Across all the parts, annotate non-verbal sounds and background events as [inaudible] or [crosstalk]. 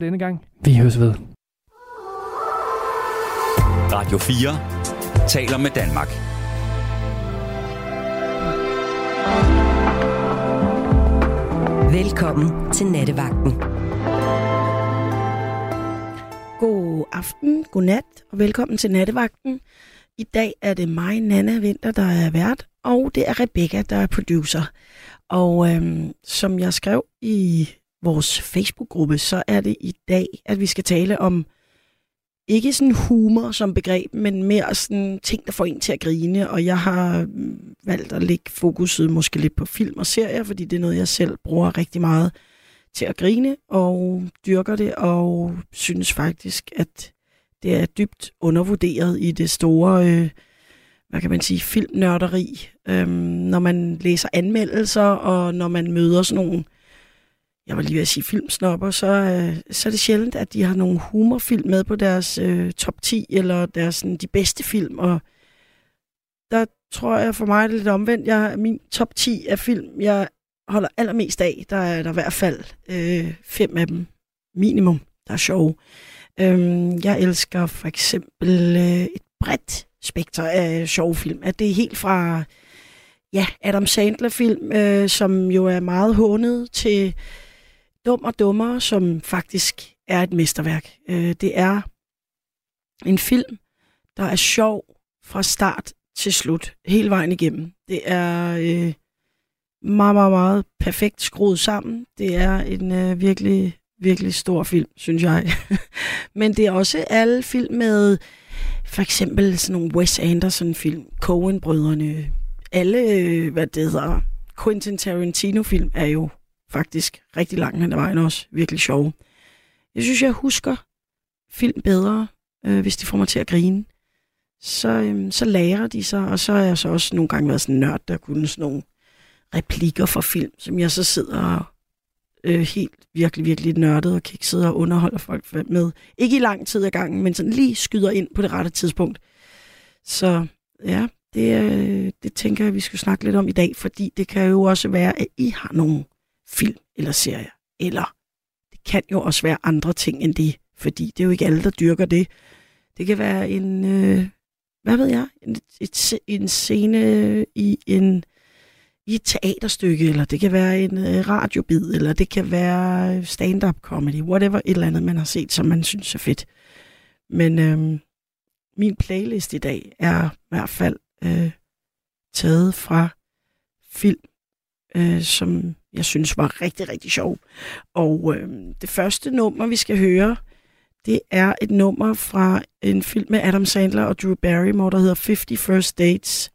denne gang. Vi høres ved. Radio 4 taler med Danmark. Velkommen til Nattevagten. God aften, god nat og velkommen til Nattevagten. I dag er det mig, Nana Vinter, der er vært, og det er Rebecca, der er producer. Og øhm, som jeg skrev i vores Facebook-gruppe, så er det i dag, at vi skal tale om ikke sådan humor som begreb, men mere sådan ting, der får en til at grine. Og jeg har mm, valgt at lægge fokuset måske lidt på film og serier, fordi det er noget, jeg selv bruger rigtig meget til at grine og dyrker det, og synes faktisk, at det er dybt undervurderet i det store, øh, hvad kan man sige, filmnørderi. Øhm, når man læser anmeldelser, og når man møder sådan nogle jeg var lige ved at sige filmsnopper, så, øh, så er det sjældent, at de har nogle humorfilm med på deres øh, top 10, eller deres sådan, de bedste film, og der tror jeg for mig er det lidt omvendt. Jeg, min top 10 af film, jeg holder allermest af, der er der i hvert fald øh, fem af dem minimum, der er sjove. Øhm, jeg elsker for eksempel øh, et bredt spekter af sjove film. At det er helt fra ja, Adam Sandler-film, øh, som jo er meget hånet, til Dum og Dummere, som faktisk er et mesterværk. Øh, det er en film, der er sjov fra start til slut, hele vejen igennem. Det er øh, meget, meget, meget perfekt skruet sammen. Det er en øh, virkelig, virkelig stor film, synes jeg. [laughs] Men det er også alle film med for eksempel sådan nogle Wes Anderson-film, Coen-brødrene, alle, øh, hvad det hedder, Quentin Tarantino-film er jo faktisk rigtig langt hen ad vejen også virkelig sjove. Jeg synes, jeg husker film bedre, øh, hvis de får mig til at grine. Så, øh, så lærer de sig, og så er jeg så også nogle gange været sådan en nørd, der kunne sådan nogle replikker fra film, som jeg så sidder og øh, helt virkelig, virkelig nørdet og kikset og underholder folk med. Ikke i lang tid ad gangen, men sådan lige skyder ind på det rette tidspunkt. Så ja, det, øh, det tænker jeg, vi skal snakke lidt om i dag, fordi det kan jo også være, at I har nogle film eller serier. Eller det kan jo også være andre ting end det, fordi det er jo ikke alle, der dyrker det. Det kan være en, øh, hvad ved jeg, en, et, en scene i en i et teaterstykke, eller det kan være en øh, radiobid, eller det kan være stand-up comedy, whatever, et eller andet, man har set, som man synes er fedt. Men øh, min playlist i dag er i hvert fald øh, taget fra film, øh, som jeg synes var rigtig, rigtig sjov. Og øh, det første nummer, vi skal høre, det er et nummer fra en film med Adam Sandler og Drew Barrymore, der hedder 50 First Dates,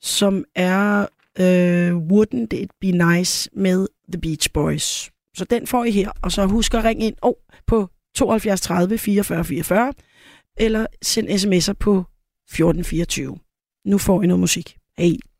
som er øh, Wouldn't It Be Nice med The Beach Boys. Så den får I her, og så husk at ringe ind oh, på 72 30 44 44, eller send sms'er på 1424. Nu får I noget musik. Hej.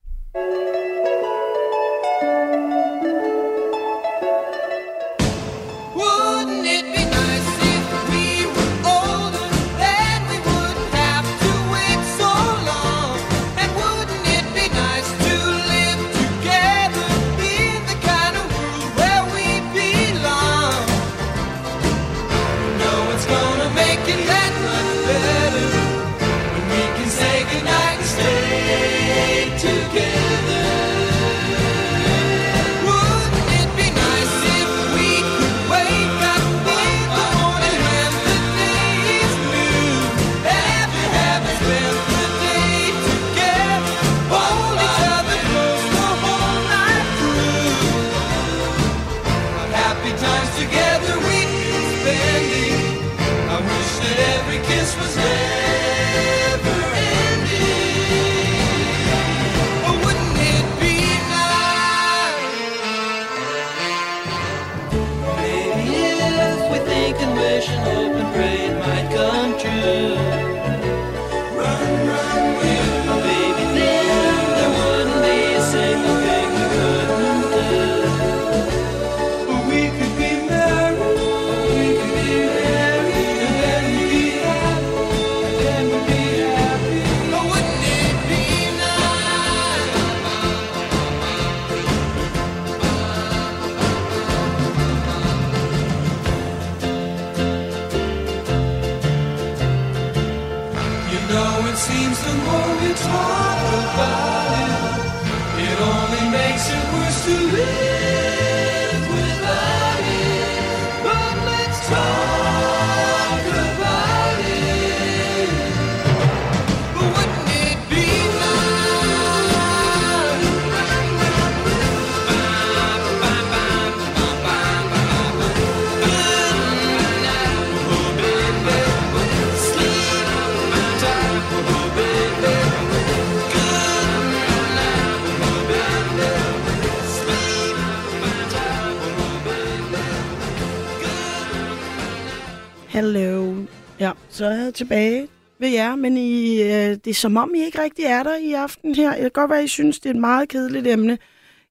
Hello. Ja, så er jeg tilbage ved jer, men I, øh, det er som om, I ikke rigtig er der i aften her. Jeg kan godt være, I synes, det er et meget kedeligt emne.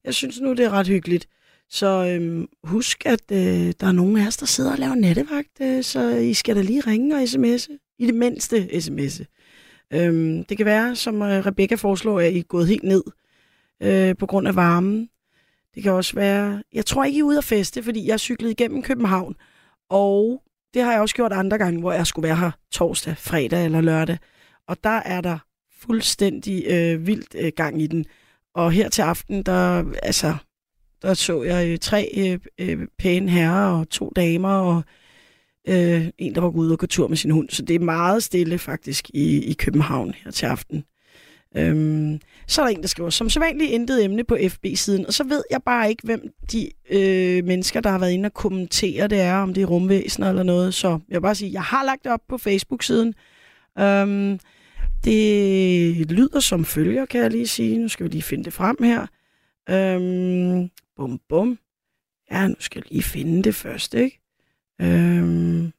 Jeg synes nu, det er ret hyggeligt. Så øhm, husk, at øh, der er nogen af os, der sidder og laver nattevagt, øh, så I skal da lige ringe og sms'e. I det mindste sms'e. Øhm, det kan være, som øh, Rebecca foreslår, at I er gået helt ned øh, på grund af varmen. Det kan også være... Jeg tror ikke, I er ude at feste, fordi jeg cyklede igennem København, og det har jeg også gjort andre gange, hvor jeg skulle være her torsdag, fredag eller lørdag. Og der er der fuldstændig øh, vildt øh, gang i den. Og her til aften, der, altså, der så jeg øh, tre øh, øh pæne herrer og to damer og øh, en, der var ude og gå tur med sin hund. Så det er meget stille faktisk i, i København her til aften. Øhm, så er der en, der skriver, som sædvanligt intet emne på FB-siden, og så ved jeg bare ikke, hvem de øh, mennesker, der har været inde og kommentere det er, om det er rumvæsener eller noget. Så jeg vil bare sige, jeg har lagt det op på Facebook-siden. Øhm, det lyder som følger, kan jeg lige sige. Nu skal vi lige finde det frem her. Øhm, bum, bum. Ja, nu skal jeg lige finde det først, ikke? Øhm.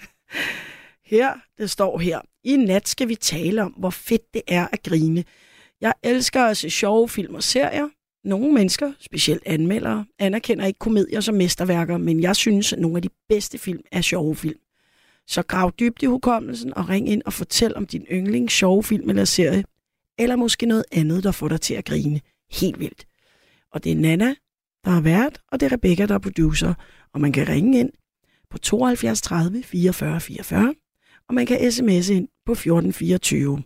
[laughs] her, det står her. I nat skal vi tale om, hvor fedt det er at grine. Jeg elsker at se sjove film og serier. Nogle mennesker, specielt anmeldere, anerkender ikke komedier som mesterværker, men jeg synes, at nogle af de bedste film er sjove film. Så grav dybt i hukommelsen og ring ind og fortæl om din yndlings sjove film eller serie, eller måske noget andet, der får dig til at grine helt vildt. Og det er Nana, der har været, og det er Rebecca, der er producer, og man kan ringe ind på 72 30 44 44, og man kan sms'e ind på 1424.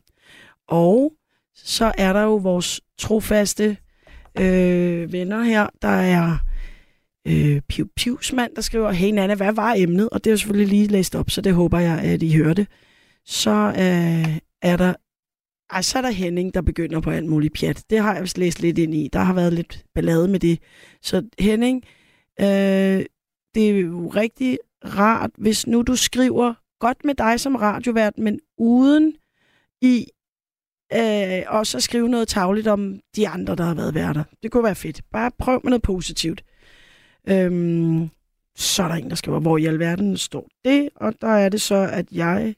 Og så er der jo vores trofaste øh, venner her, der er øh, Piv Pivsmand, der skriver, hey Nana, hvad var emnet? Og det er jo selvfølgelig lige læst op, så det håber jeg, at I hørte. Så øh, er der ej, så er der Henning, der begynder på alt muligt pjat. Det har jeg vist læst lidt ind i. Der har været lidt ballade med det. Så Henning, øh, det er jo rigtig rart, hvis nu du skriver godt med dig som radiovært, men uden i øh, også at skrive noget tavligt om de andre, der har været værter. Det kunne være fedt. Bare prøv med noget positivt. Øhm, så er der en, der skriver, hvor i alverden står det, og der er det så, at jeg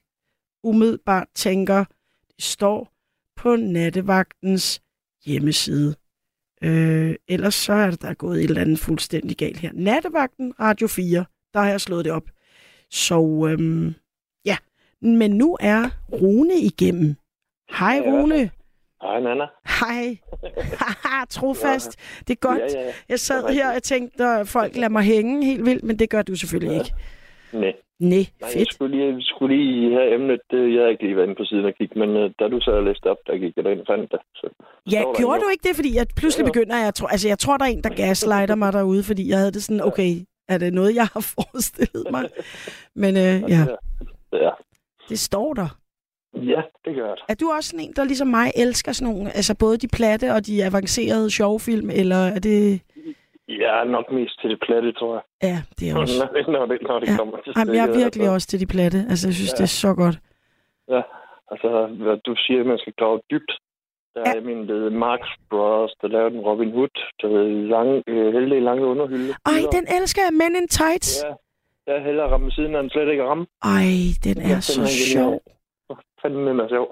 umiddelbart tænker, det står på nattevagtens hjemmeside. Øh, ellers så er der, der gået et eller andet fuldstændig galt her. Nattevagten, Radio 4, der har jeg slået det op. Så øhm, men nu er Rune igennem. Hej Ja. Rune. Hej, Nana. Hej. Trofast. Det er godt. Ja, ja, ja. Jeg sad er her og tænkte, at folk lader mig hænge helt vildt, men det gør du selvfølgelig Ja. ikke. Nej, Nej, Nej jeg fedt. skulle lige, skulle lige have emnet. Jeg har ikke lige været inde på siden og kigge, men uh, da du så læste op, der gik jeg derind og fandt det. Så, Ja, gjorde du ikke det? Fordi jeg pludselig jo. begynder, jeg tror, altså jeg tror, der er en, der [laughs] gaslighter mig derude, fordi jeg havde det sådan, okay, er det noget, jeg har [laughs] forestillet mig? Men øh, ja, Ja. Det står der. ja, det gør jeg. Er du også sådan en, der ligesom mig elsker sådan nogle, altså både de platte og de avancerede sjovfilm, eller er det... Jeg er nok mest til det platte, tror jeg. Ja, det er også... Når [laughs] det, når det, når det Ja. kommer til Jamen, jeg er virkelig altså. også til de platte. Altså, jeg synes, Ja. det er så godt. Ja, altså, hvad du siger, at man skal grave dybt. Der Ja. er min ved Marx Brothers, der lavede en Robin Hood, der hed lange, øh, heldige lange underhylde. Ej, den elsker jeg. Men in Tights. Ja, jeg er hellere ramme siden, end slet ikke ramme. Ej, den Ja, er så sjov. Fanden den er sjov.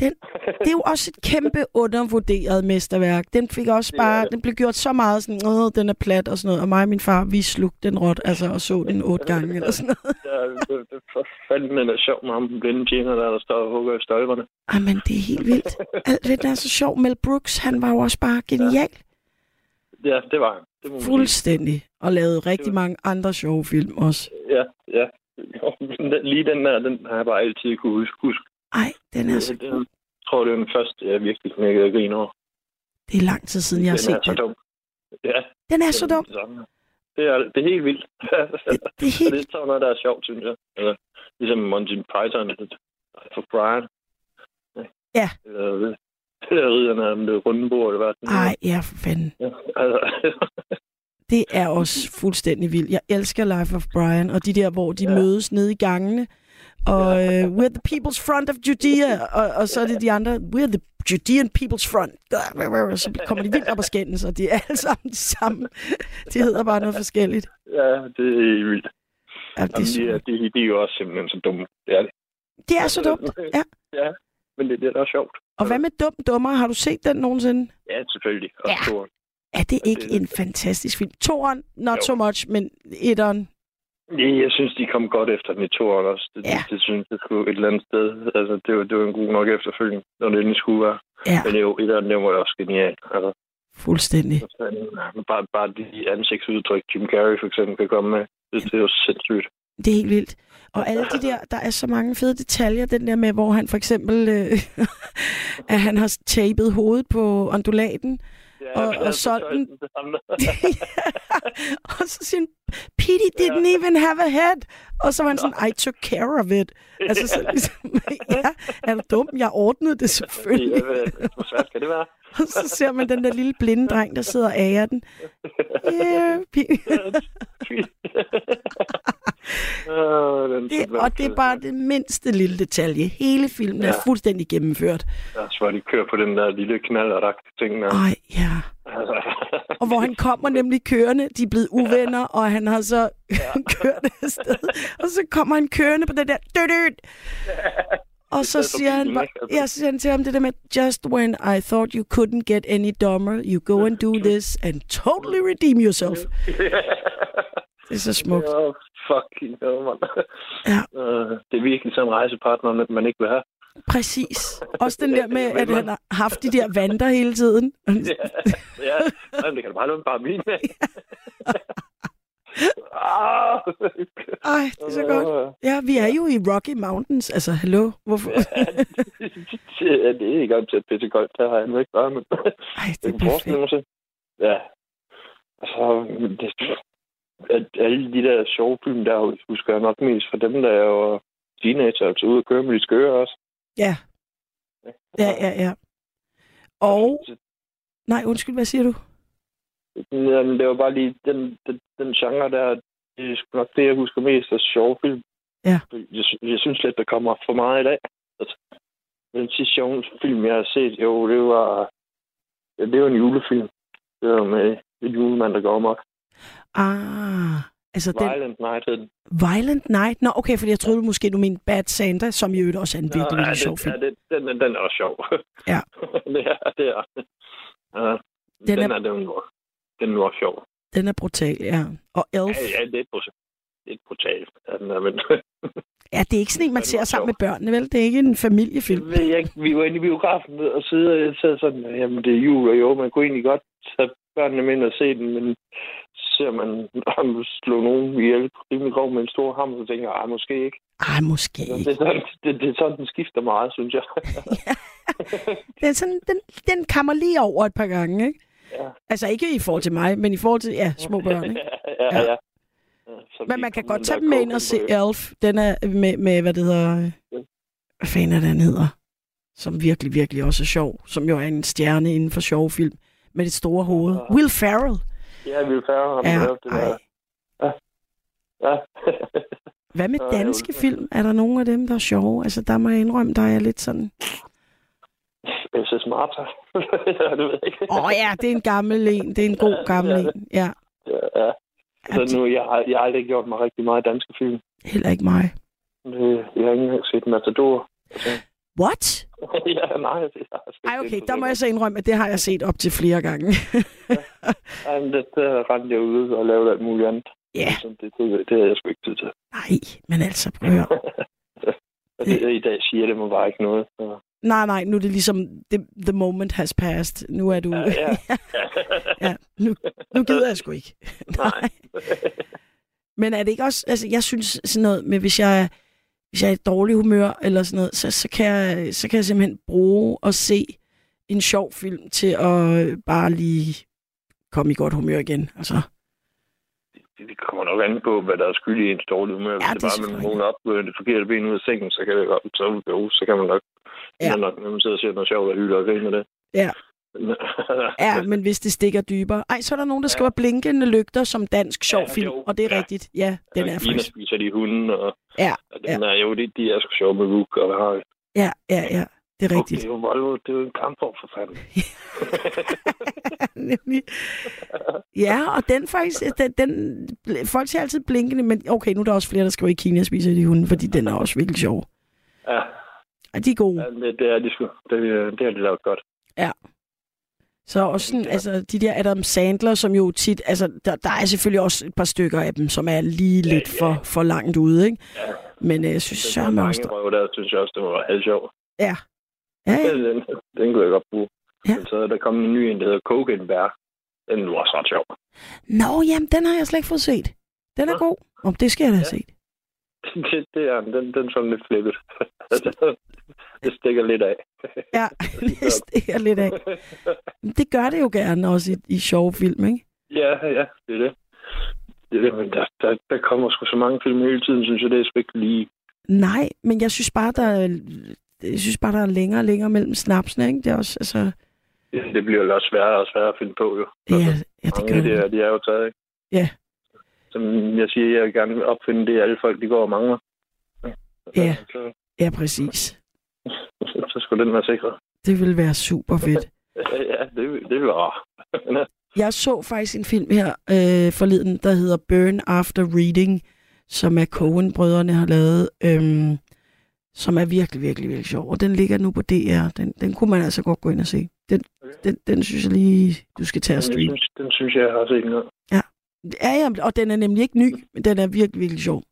Den- Det er jo også et kæmpe undervurderet mesterværk. Den fik også bare, det. den blev gjort så meget sådan, åh, den er plat og sådan noget. Og mig og min far, vi slugte den råt, altså, og så den otte [laughs] gange eller sådan noget. Ja, det, det, for fanden den er sjov med ham, den blinde tjener, der, der står og hugger i stolperne. Ej, men det er helt vildt. Alt det der er så sjov. Mel Brooks, han var jo også bare genial. Ja, det var han. Det må. Fuldstændig. Og lavede rigtig var- mange andre sjove film også. Ja, ja. Den- Lige den der, den har jeg bare altid kunne huske. huske. Ej, den er så Det- det- Jeg tror, det er den første, jeg virkelig knækkede grin over. Det er lang tid siden, jeg har den er set så den. dum. Ja, Den er så dum. Det er, det er, det er helt vildt. [laughs] Det, det er Og det helt... er sådan noget, der er sjovt, synes jeg. Eller, ligesom Monty Python for Brian. Ja. Eller, ridderne af det runde bord, det var sådan Ej, ja, for fanden. Ja, altså, [laughs] Det er også fuldstændig vildt. Jeg elsker Life of Brian, og de der, hvor de ja. Ja. mødes nede i gangene. Og uh, we're the people's front of Judea, og, og så er det de andre, we're the Judean people's front. Så kommer de vildt op og skændes, og de er alle sammen de samme. De hedder bare noget forskelligt. ja, det er helt vildt. Ja, det, er Jamen, de, er, de, de er jo også simpelthen så dumme. Det er det. det er så dumt. [laughs] Ja. ja, men det, det er da sjovt. Og hvad med Dum Dummer? Har du set den nogensinde? Ja, selvfølgelig. Og Ja. toren. Er det ikke det- en fantastisk film? Toren, not Jo. so much, men etteren. Ja, jeg synes, de kom godt efter den i toeren også. Det, Ja. det, det synes jeg skulle et eller andet sted. Altså, det var, det var en god nok efterfølgende, når det endelig skulle være. Ja, Men jo, et af dem var også genialt. Altså, fuldstændig. bare, bare de ansigtsudtryk, Jim Carrey for eksempel kan komme med. Det, det er jo sindssygt. Det er helt vildt. Og alle de der, der er så mange fede detaljer. Den der med, hvor han for eksempel, øh, [laughs] at han har tapet hovedet på ondulaten. Ja, Og- og det samme. [laughs] og så siger han, Petey didn't even have a head. Og så var han sådan, I took care of it. Altså, så ligesom, [laughs] ja, er du dum? Jeg ordnede det selvfølgelig. Hvor svært kan det være? Og så ser man den der lille blinde dreng, der sidder og ærer den. Yeah, [laughs] Den Det, og det er bare det mindste lille detalje. Hele filmen er Ja. fuldstændig gennemført. Altså, hvor de kører på den der lille knalleragtige ting der. Ej, ja. [laughs] Og hvor han kommer nemlig kørende, de er blevet uvenner, og han har så [laughs] kørt afsted. Og så kommer han kørende på den der... Død, død. Og så er siger han, bare? Altså. ja, så siger han til ham det der med, just when I thought you couldn't get any dumber, you go and do this and totally redeem yourself. Det er så smukt. Fucking man. Ja. [laughs] Øh, det er virkelig sådan en rejsepartner, man ikke vil have. Præcis. Også den [laughs] der med, at han har haft de der vanter hele tiden. [laughs] Ja, ja. Jamen, det kan du bare lade bare mine med. Ah. Ej, det er så godt. Ja, vi er jo i Rocky Mountains. Altså, hallo? Hvorfor? ja, det er ikke at pisse koldt. Der har jeg nu ikke bare, men Ej, det er perfekt. Ja. Altså, det, at alle de der sjove film, der husker jeg nok mest for dem, der er jo teenager, altså ude at køre med de skøre også. Ja, ja, ja, ja. Og, nej, undskyld, hvad siger du? Jamen, det var bare lige den, den, den genre der, det er nok det, jeg husker mest af sjove film. Ja. Jeg, jeg synes lidt, der kommer for meget i dag. Altså, den sidste sjove film, jeg har set, jo, det var, ja, det var en julefilm. Det var med en julemand, der går amok. Ah, altså den Violent Night hed den. Violent Night. Nå, okay, fordi jeg troede måske, du mente Bad Santa, som i øvrigt også er en virkelig, ja, virkelig sjov det, film. ja, det, den, den, den er også sjov. Ja. [laughs] det er, det er. Ja, Den den, er- er, den, er, den er sjov. Den er brutal, ja. Og Elf. Ja, ja, det er brutalt. Det er brutalt. Ja, den men, Ja, det er ikke sådan en, [laughs] man Den ser var sammen sjov. med børnene, vel? Det er ikke en familiefilm. Jeg ikke. Vi var inde i biografen og sidde og jeg sad sådan, jamen det er jul, og jo, man kunne egentlig godt tage børnene med ind og se den, men ser man ham [laughs] slå nogen ihjel rimelig grov med en stor hammer, så tænker jeg, ej, måske ikke. Ej, måske Det ikke. er, sådan, det, det er sådan, den skifter meget, synes jeg. [laughs] Den, er sådan, den, den kammer lige over et par gange, ikke? Ja. Altså ikke i forhold til mig, men i forhold til, ja, små børn, ikke? [laughs] ja, Ja. ja. ja. Ja, Men man kan godt den tage dem med ind og se. Elf. Den er med, med hvad det hedder... Ja. Hvad fanden er den hedder? Som virkelig, virkelig også er sjov. Som jo er en stjerne inden for sjove film. Med det store hoved. Ja. Will Ferrell. Ja, vi er færre Ja, det der. ej. Ja. Hvad med [laughs] Ja, danske film? Er der nogen af dem, der er sjove? Altså, der må jeg indrømme, der er lidt sådan... SS Martha. [laughs] ja, det ved jeg ikke. Åh oh, ja, det er en gammel en. Det er en god gammel Ja, en. Ja. Ja, ja. Så nu, jeg har, jeg har aldrig gjort mig rigtig meget danske film. Heller ikke mig. Det, jeg har ikke engang set Matador. Altså, What? [laughs] ja, nej, det har jeg Ej, okay, der må jeg så indrømme, at det har jeg set op til flere gange. Ej, men det, der rendte jeg ude og lavede alt muligt andet. Ja. Det, det, det har jeg sgu ikke tid til. Nej, men altså, prøv at [laughs] det, i dag siger det mig bare ikke noget. Så. Nej, nej, nu er det ligesom, the, the moment has passed. Nu er du... Ja, ja. [laughs] ja nu, nu gider jeg sgu ikke. Nej. Men er det ikke også... Altså, jeg synes sådan noget med, hvis jeg, hvis jeg er i dårlig humør eller sådan noget, så, så, kan jeg, så kan jeg simpelthen bruge og se en sjov film til at øh, bare lige komme i godt humør igen. Altså, Det, det kommer nok an på, hvad der er skyld i ens dårlige humør. Hvis Ja, det det er bare man vågner op med det forkerte ben ud af sengen, så kan det godt, så, jo, så kan man nok, Ja. ja. nok, når man sidder og siger noget sjovt og hylder og griner det. Ja. [laughs] Ja, men hvis det stikker dybere. Ej, så er der nogen, der skriver blinkende lygter som dansk sjov Ja, film, jo. og det er Ja. rigtigt. Ja, den er Kina faktisk. spiser de hunden, og, Ja, og den er jo, de, de er sgu sjove med Rook, og hvad har ja, ja, ja. Det er Og rigtigt. Det er jo Volvo, det er jo en kampvogn for fanden. [laughs] [laughs] Nemlig. Ja, og den faktisk, den, den, folk siger altid blinkende, men okay, nu er der også flere, der skriver i Kina spiser de hunden, fordi den er også virkelig sjov. Ja, Og de er gode. ja det, det er de sgu. Det, det har de lavet godt. Så også sådan, Ja. altså, de der Adam Sandler, som jo tit, altså, der, der er selvfølgelig også et par stykker af dem, som er lige Ja, lidt ja. for, for langt ude, ikke? Ja. Men øh, jeg synes, Den sørme der også, røv der, synes jeg også, det var halvt sjov. ja. Ja, ja, Den, den, den kunne jeg godt bruge. Ja. Men så er der kommet en ny en, der hedder Bear. Den var ret sjov. Nå, jamen, den har jeg slet ikke fået set. Den er Nå. god. Om det skal jeg da have Ja. set. [laughs] det, det er den. Den, den er sådan lidt flippet. [laughs] det stikker lidt af. Ja, [laughs] [laughs] det stikker lidt af. Det gør det jo gerne også i, i sjove film, ikke? ja, ja, det er det. Det er det, men der, der, der kommer sgu så mange film hele tiden, synes jeg, det er sgu ikke lige... Nej, men jeg synes bare, der er, jeg synes bare, der er længere og længere mellem snapsene, ikke? Det er også, altså... Det bliver jo også sværere og sværere at finde på, jo. Ja, ja det gør det. er, de er jo taget, ikke? Ja. Som jeg siger, jeg vil gerne opfinde det, alle folk, de går og mangler. Ja. Så, Ja, præcis. [laughs] så skulle den være sikret. Det vil være super fedt. [laughs] Ja, det, det vil være. [laughs] Jeg så faktisk en film her øh, forleden, der hedder Burn After Reading, som er Coen-brødrene har lavet, øhm, som er virkelig, virkelig, virkelig sjov. Og den ligger nu på DR. Den, den kunne man altså godt gå ind og se. Den, den, den synes jeg lige, du skal tage og Den synes, den synes jeg, jeg har set en gang. Ja, ja, og den er nemlig ikke ny, men den er virkelig, virkelig sjov.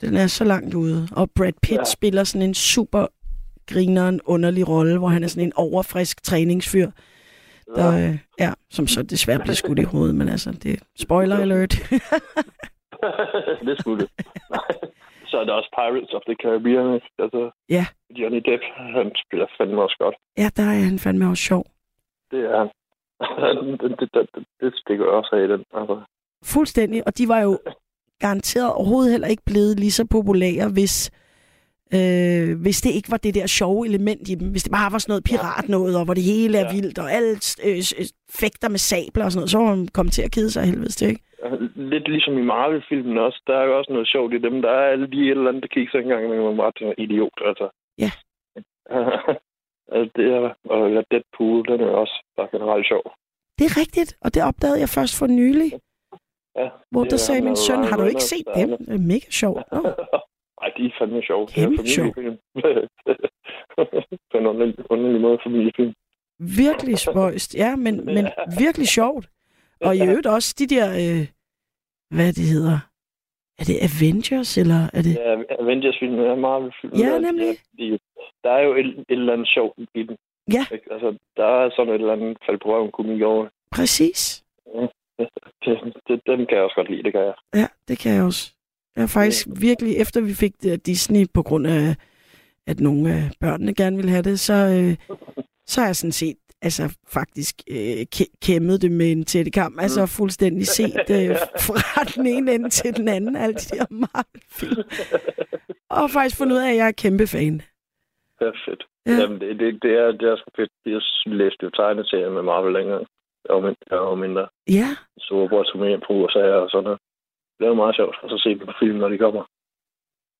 Den er så langt ude. Og Brad Pitt ja. Ja. spiller sådan en super grineren, underlig rolle, hvor han er sådan en overfrisk træningsfyr, der, øh, ja, som så desværre bliver skudt i hovedet, men altså, det spoiler alert. [laughs] det skulle det. [laughs] så er der også Pirates of the Caribbean. ikke? Altså, Ja. Johnny Depp, han spiller fandme også godt. ja, der er han fandme også sjov. Det er han. [laughs] det, det, det, det, det stikker også af i den. Altså. Fuldstændig, og de var jo garanteret overhovedet heller ikke blevet lige så populære, hvis, øh, hvis det ikke var det der sjove element i dem. Hvis det bare var sådan noget pirat noget, og hvor det hele er Ja. vildt, og alt øh, øh, fægter med sabler og sådan noget, så var man kommet til at kede sig helvedes til, ikke? Lidt ligesom i Marvel-filmen også. Der er jo også noget sjovt i dem. Der er alle de et eller andet, der kigger engang, men man bare tænker, idiot, altså. Ja. [laughs] altså, det er, og Deadpool, den er også bare generelt sjov. Det er rigtigt, og det opdagede jeg først for nylig, Ja, hvor der er sagde min der søn, har du ikke set der dem? Det mega sjovt. Nå, [laughs] Ej, de er fandme sjove. Kæmpe er familiefilm. [laughs] På en underlig, underlig måde familiefilm. virkelig spøjst, ja, men, [laughs] men virkelig sjovt. Og i øvrigt også de der, øh, hvad det hedder, er det Avengers, eller er det... Ja, Avengers-filmen er Marvel-film. Ja, nemlig. De, der er jo et, et eller andet sjovt i den. Ja. Ikke? Altså, der er sådan et eller andet fald på røven komik over. Præcis. Det, det, den kan jeg også godt lide, det kan jeg. Ja, det kan jeg også. Jeg er faktisk virkelig, efter vi fik det af Disney, på grund af, at nogle af børnene gerne ville have det, så, øh, så har jeg sådan set altså faktisk øh, kæ- kæmmet det med en tættekam. Altså fuldstændig set øh, [laughs] [laughs] fra den ene ende til den anden, alle de der Marvel-film. [laughs] Og faktisk fundet ud af, at jeg er kæmpe fan. Det er fedt. Ja. Ja. Jamen, det, det, det, er, det er sgu fedt. Jeg læste jo tegneserier med Marvel længere. Jeg var mindre. Jeg var mindre. Ja, Storebror tog med hjem fra USA og sådan noget. Det er meget sjovt at så se dem på film, når de kommer.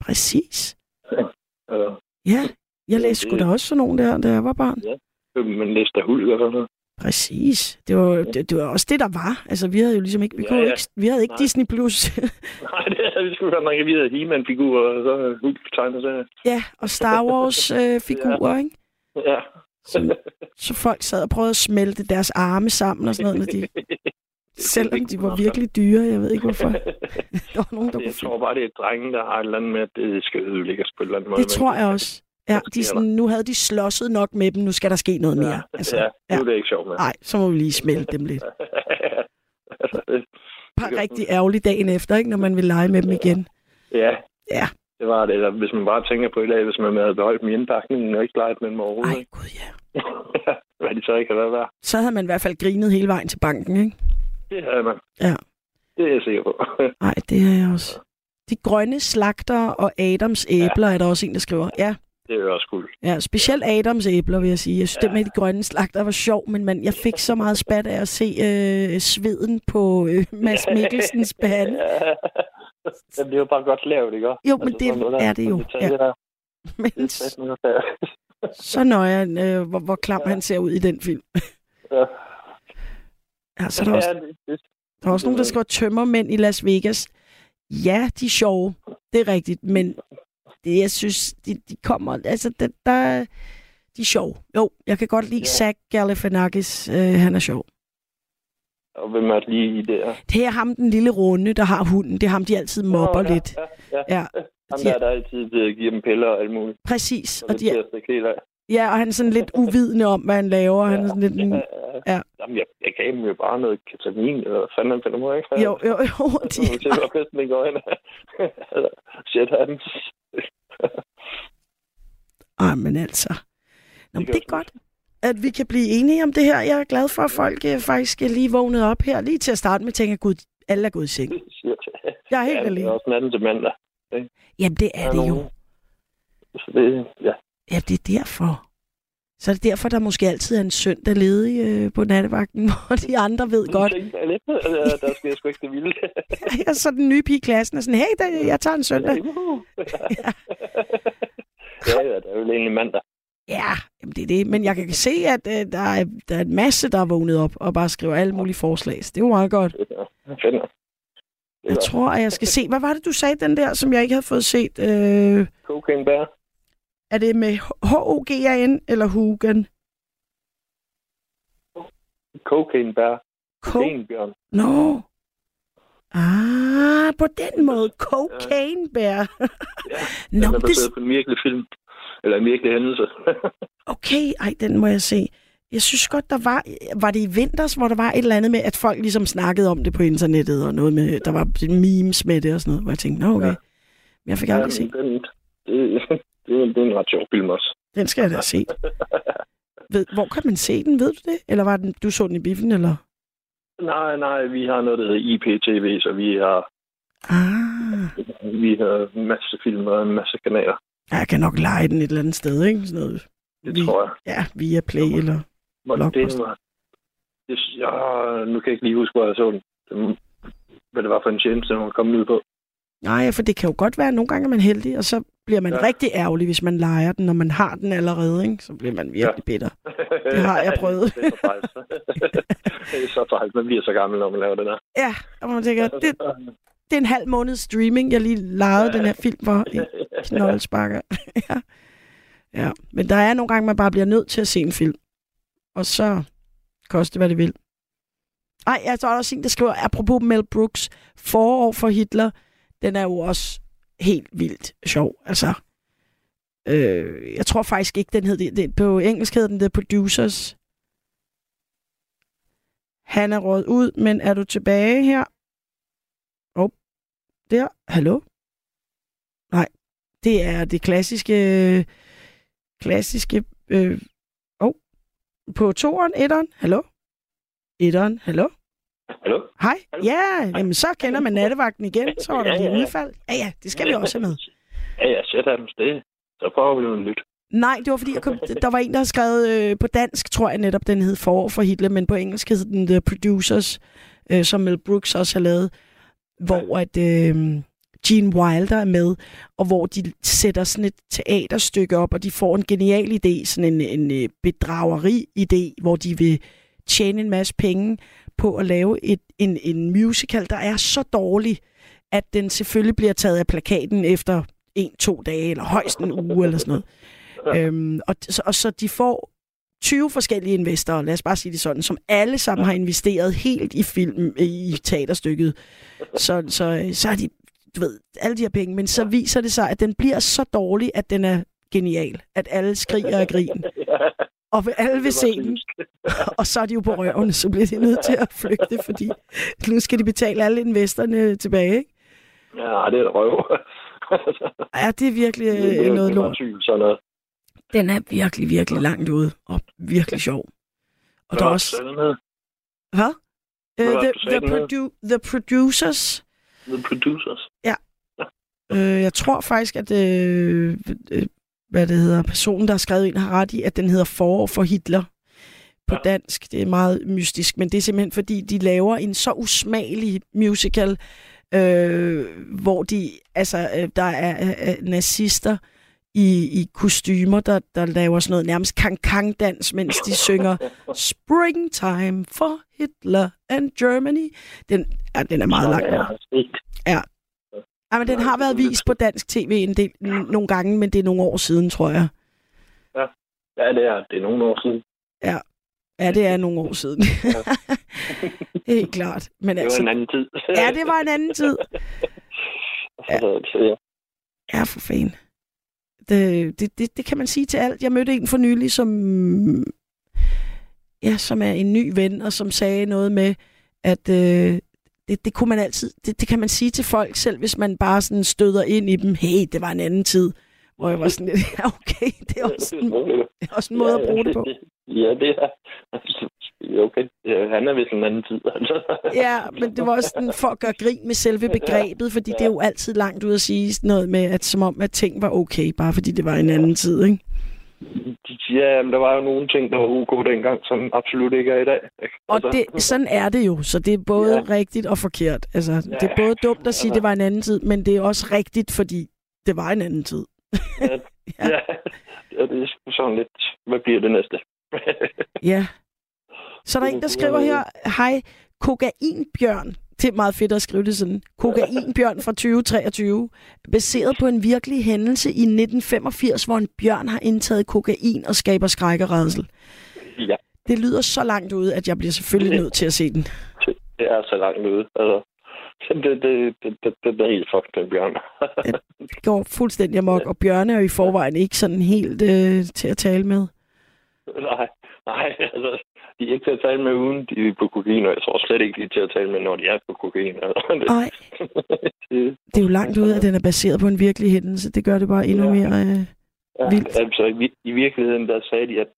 præcis. Øh, Ja, jeg læste sgu da også sådan nogle der, da jeg var barn. men læste af Hulk og sådan noget. Præcis. Det var, det, det var også det, der var. Altså, vi havde jo ligesom ikke, vi, Ja, kunne ja. ikke, vi havde ikke Nej. Disney+. Plus. [laughs] Nej, det er, vi skulle godt nok have videre He-Man-figurer og så Hulk tegneserier. ja, og Star Wars-figurer, øh, [laughs] figurer, ikke? Ja. Så, så folk sad og prøvede at smelte deres arme sammen og sådan noget, når de, [laughs] selvom de var virkelig dyre. Jeg ved ikke, hvorfor. [laughs] Der var nogen, der Jeg tror bare, det er drengen, der har et eller andet med, at det skal ødelægges på et eller andet måde. Det tror jeg også. Ja, de er sådan, nu havde de slåsset nok med dem, nu skal der ske noget mere. Ja, Altså, ja, nu er det ikke sjovt med. Nej, så må vi lige smelte dem lidt. [laughs] altså, det, Bare rigtig ærgerlig dagen efter, ikke, når man vil lege med dem igen. ja, Ja, Det var det. Eller hvis man bare tænker på i dag, hvis man havde beholdt dem i indpakningen og ikke leget med dem overhovedet. Ej, gud ja. [laughs] Hvad de så ikke har været værd. Så havde man i hvert fald grinet hele vejen til banken, ikke? Det havde man. Ja. Det er jeg sikker på. [laughs] Nej, det er jeg også. De grønne slagter og Adams æbler ja. er der også en, der skriver. Ja, det er også cool. ja specielt Adams æbler, vil jeg sige. Jeg synes, ja. det med de grønne slagter var sjov, men man, jeg fik så meget spat af at se øh, sveden på øh, Mads [laughs] Mikkelsens pande. Jamen, det er jo bare godt lavet, ikke? Jo, men det noget er det jo, der. Men [laughs] så nøjer han, øh, hvor, hvor klam han ser ud i den film. Ja. Ja, så er der, også, Ja, det, det, der er også nogen, der skriver tømmermænd i Las Vegas. Ja, de er sjove. Det er rigtigt, men det, jeg synes, de, de kommer... Altså, det, der, de er sjove. Jo, jeg kan godt lide Ja. Zach Galifianakis. Øh, han er sjov. og hvem er det lige i det her? Det er ham, den lille runde, der har hunden. Det er ham, de altid mobber Nå, ja, lidt. Ja, ja. Ja, Ham de der, er- der altid øh, giver dem piller og alt muligt. præcis. Så Og, det de, af. ja, og han er sådan lidt [laughs] uvidende om, hvad han laver. Han er sådan lidt... Ja, en- ja. Ja. Jamen, jeg, jeg gav dem jo bare noget ketamin, eller hvad fanden han finder mig, ikke? Jo, jo, jo. [laughs] Så De, hvor festen ikke går hen. Eller, [laughs] Shit, han. [laughs] Ej, men altså. Nå, men Det det er godt, at vi kan blive enige om det her. Jeg er glad for, at folk øh, faktisk er lige vågnet op her. Lige til at starte med, tænker gud, alle er gået i seng. Jeg er helt Ja, det er alene. også natten til mandag. Jamen, det er er det jo. Så det, ja. Ja, det er derfor. Så er det derfor, der måske altid er en søndag ledig øh, på nattevagten, [laughs] hvor de andre ved godt. Jeg øh, der sker sgu ikke det vilde. [laughs] Ja, så den nye pige i klassen er sådan, hey, der, jeg tager en søndag. ja, ja, det er [laughs] jo egentlig mandag. Ja, jamen det er det. Men jeg kan se, at øh, der, er, der er en masse, der er vågnet op og bare skriver alle mulige forslag. Så det er jo meget godt. Jeg finder. Jeg tror, at jeg skal se. Hvad var det, du sagde, den der, som jeg ikke havde fået set? Øh, Cocaine Bear. Er det med H-O-G-A-N eller Hugen? Co- Kokainbjørn. Nå. Ah, på den måde. Bear. Ja, [laughs] Nå, Den er det, baseret på en virkelig film. Eller en virkelig hændelse. [laughs] okay, ej, den må jeg se. Jeg synes godt, der var... Var det i vinters, hvor der var et eller andet med, at folk ligesom snakkede om det på internettet, og noget med... Der var memes med det og sådan noget, hvor jeg tænkte, nå okay. Ja. Men jeg fik aldrig set. den, det, det, er, det er en ret sjov film også. Den skal jeg da se. [laughs] Ved, hvor kan man se den, ved du det? Eller var den, du så den i biffen, eller? Nej, nej, vi har noget, der hedder IPTV, så vi har, Ah, vi har en masse film og en masse kanaler. jeg kan nok lege den et eller andet sted, ikke? Sådan noget. Det Vi- tror jeg. Ja, via Play eller... Hvor Blockbuster. det var, det, ja, nu kan jeg ikke lige huske, hvor jeg så den. den hvad det var for en tjeneste, hun kom ud på. Nej, for det kan jo godt være, at nogle gange er man heldig, og så bliver man ja. Ja. rigtig ærgerlig, hvis man leger den, når man har den allerede, ikke? Så bliver man virkelig ja. bitter. [laughs] Det har jeg prøvet. det er så træls. [laughs] det er så træls. Man bliver så gammel, når man laver det der. Ja, og man tænker, det, det er en halv måned streaming, jeg lige lejede den her film for i [laughs] knoldesparker. ja. ja, men der er nogle gange, man bare bliver nødt til at se en film. Og så koste hvad det vil. Ej, jeg tror også en, der skriver, apropos Mel Brooks, forår for Hitler, den er jo også helt vildt sjov. Altså, øh, jeg tror faktisk ikke, den hed det. det på engelsk hedder den The Producers. Han er råd ud, men er du tilbage her? Oh, der. Hallo? Nej, det er det klassiske, klassiske, øh, oh, på toeren, etteren, hallo? Etteren, hallo? Hallo? Hej. Hallo? Ja, jamen så kender man nattevagten igen, så var der Ja, ja, ja. udfald. Ja, ja, det skal vi også have med. Ja, ja, sæt Adams, det. Så prøver vi noget nyt. Nej, det var fordi, jeg kom, der var en, der havde skrevet øh, på dansk, tror jeg netop, den hed Forår for Hitler, men på engelsk hed den The Producers, øh, som Mel Brooks også har lavet, hvor at øh, Gene Wilder er med, og hvor de sætter sådan et teaterstykke op, og de får en genial idé, sådan en, en øh, bedrageri-idé, hvor de vil tjene en masse penge på at lave et, en, en musical, der er så dårlig, at den selvfølgelig bliver taget af plakaten efter en-to dage, eller højst en uge, eller sådan noget. Øhm, og, så- og så de får 20 forskellige investorer, lad os bare sige det sådan, som alle sammen har investeret helt i film, i teaterstykket. Så, så, så har de, du ved, alle de her penge, men så viser det sig, at den bliver så dårlig, at den er genial. At alle skriger af grin. Og alle vil se den, og så er de jo på røven, så bliver de nødt til at flygte, fordi nu skal de betale alle investorerne tilbage. Ikke? Ja, det er et røv. [laughs] Ja, det er virkelig det, øh, er- noget det var lort. sådan noget. Den er virkelig, virkelig langt ude, og virkelig sjov. Og Hvad der er også... Hvad? Uh, the, the, produ- the Producers. The Producers. Uh, jeg tror faktisk, at... Uh, hvad det hedder, personen, der har skrevet ind, har ret i, at den hedder Forår for Hitler på Ja. dansk. Det er meget mystisk, men det er simpelthen, fordi de laver en så usmagelig musical, øh, hvor de, altså, øh, der er øh, nazister i, i kostymer, der, der laver sådan noget nærmest kang-kang-dans, mens de synger [laughs] Springtime for Hitler and Germany. Den, ja, den er meget lang. Ja, Ja, men den har været vist på dansk tv en del, nogle gange, men det er nogle år siden, tror jeg. ja, det er, det er nogle år siden. Ja, det er nogle år siden. [laughs] Helt klart. Men Det var altså, en anden tid. ja, det var en anden tid. ja. [laughs] Ja. Ja, for fanden. Det, det, det, det kan man sige til alt. Jeg mødte en for nylig, som, ja, som er en ny ven, og som sagde noget med, at øh, det, det kunne man altid, det, det kan man sige til folk selv, hvis man bare sådan støder ind i dem. Hey, det var en anden tid. Hvor jeg var sådan lidt, [laughs] ja, okay, det er også en, det er også en måde at bruge det på. [laughs] Ja, det er. Ja, okay. Ja, han er vist en anden tid. Altså. [laughs] Ja, men det var også sådan for at gøre grin med selve begrebet, fordi det er jo altid langt ud at sige noget med, at som om, at ting var okay, bare fordi det var en anden tid, ikke? Ja, men der var jo nogle ting, der var ok dengang, som absolut ikke er i dag. ikke? Og Altså, det, sådan er det jo, så det er både Ja. ja. rigtigt og forkert. Altså, Ja. det er både dumt at sige, Altså. at det var en anden tid, men det er også rigtigt, fordi det var en anden tid. Ja, [laughs] Ja. ja. ja, det er sådan lidt, hvad bliver det næste? Ja. Så er der en, der [laughs] skriver her, hej, kokainbjørn. Det er meget fedt at skrive det sådan. Kokainbjørn fra 2023. Baseret på en virkelig hændelse i 1985, hvor en bjørn har indtaget kokain og skaber skræk og rædsel. ja, Det lyder så langt ud, at jeg bliver selvfølgelig nødt til at se den. det er så langt ude. Altså, det, det, det, det, det, er helt fucked, den bjørn. Det går fuldstændig amok, og bjørne er jo i forvejen ikke sådan helt øh, til at tale med. nej, nej, altså, de er ikke til at tale med uden de er på kokain, og jeg tror slet ikke, de er til at tale med, når de er på kokain. [laughs] Altså, det, Nej, det, det er jo langt ud, at den er baseret på en virkelig hændelse. Det gør det bare endnu Ja. mere... Øh, ja, Vildt. altså, i, i virkeligheden, der sagde de, at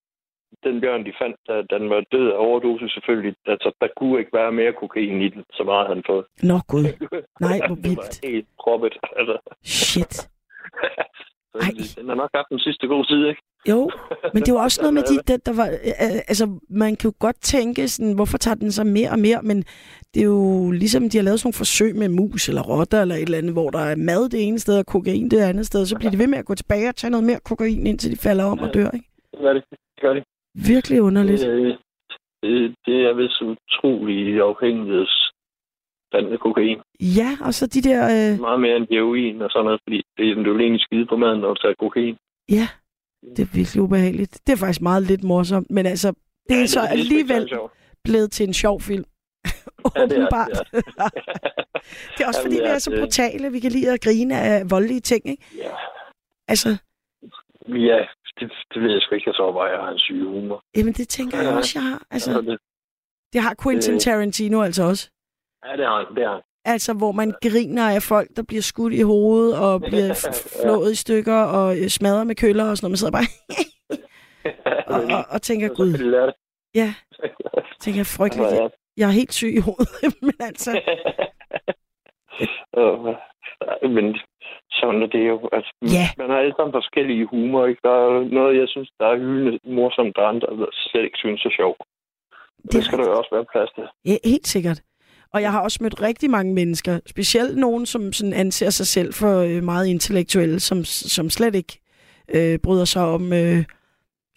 den bjørn, de fandt, da den var død af overdosis selvfølgelig, altså, der kunne ikke være mere kokain i den, så meget han fået. Nå gud, [laughs] Nej, hvor det vildt. var helt proppet, altså. shit. [laughs] Så Ej. den har nok haft den sidste gode side, ikke? Jo, [laughs] men det var også noget med de, der, der var, øh, altså man kan jo godt tænke sådan, hvorfor tager den så mere og mere, men det er jo ligesom, de har lavet sådan nogle forsøg med mus eller rotter eller et eller andet, hvor der er mad det ene sted og kokain det andet sted, så bliver de ved med at gå tilbage og tage noget mere kokain, indtil de falder om og dør, ikke? Det gør det. Det gør det. Virkelig underligt. Det, det, det er vist utrolig afhængighedsdannende kokain. Ja, og så de der, øh, Meget mere end heroin og sådan noget, fordi det, du vil egentlig skide på maden, når du tager kokain. ja, det er virkelig ubehageligt. Det er faktisk meget lidt morsomt, men altså, det er Ja, så ikke alligevel blevet til en sjov film. [laughs] Ja, det er, Åbenbart. det er. [laughs] Det er også Jamen, fordi, det vi er så det. brutale. Vi kan lide at grine af voldelige ting, ikke? Ja, Altså, ja det, det ved jeg sgu ikke, jeg så bare, jeg har en syg humor. jamen det tænker jeg Ja. også, jeg har. Altså, Altså, det, det har Quentin det- Tarantino altså også. ja, det har han. Det har. Altså, hvor man griner af folk, der bliver skudt i hovedet og [laughs] bliver flået i stykker og øh, smadret med køller og sådan noget. Man sidder bare [laughs] og, og, og tænker, gud, ja, tænker jeg frygteligt. Ja. Jeg er helt syg i hovedet, [laughs] men altså, Men sådan er det jo. Altså, Ja. Man har alle sammen forskellige humor. Ikke? Der er noget, jeg synes, der er hyldende morsomt, der er andre, slet ikke synes er sjovt. Det, det skal der jo også være plads til. Ja, helt sikkert. Og jeg har også mødt rigtig mange mennesker, specielt nogen, som sådan anser sig selv for øh, meget intellektuelle, som, som slet ikke øh, bryder sig om øh,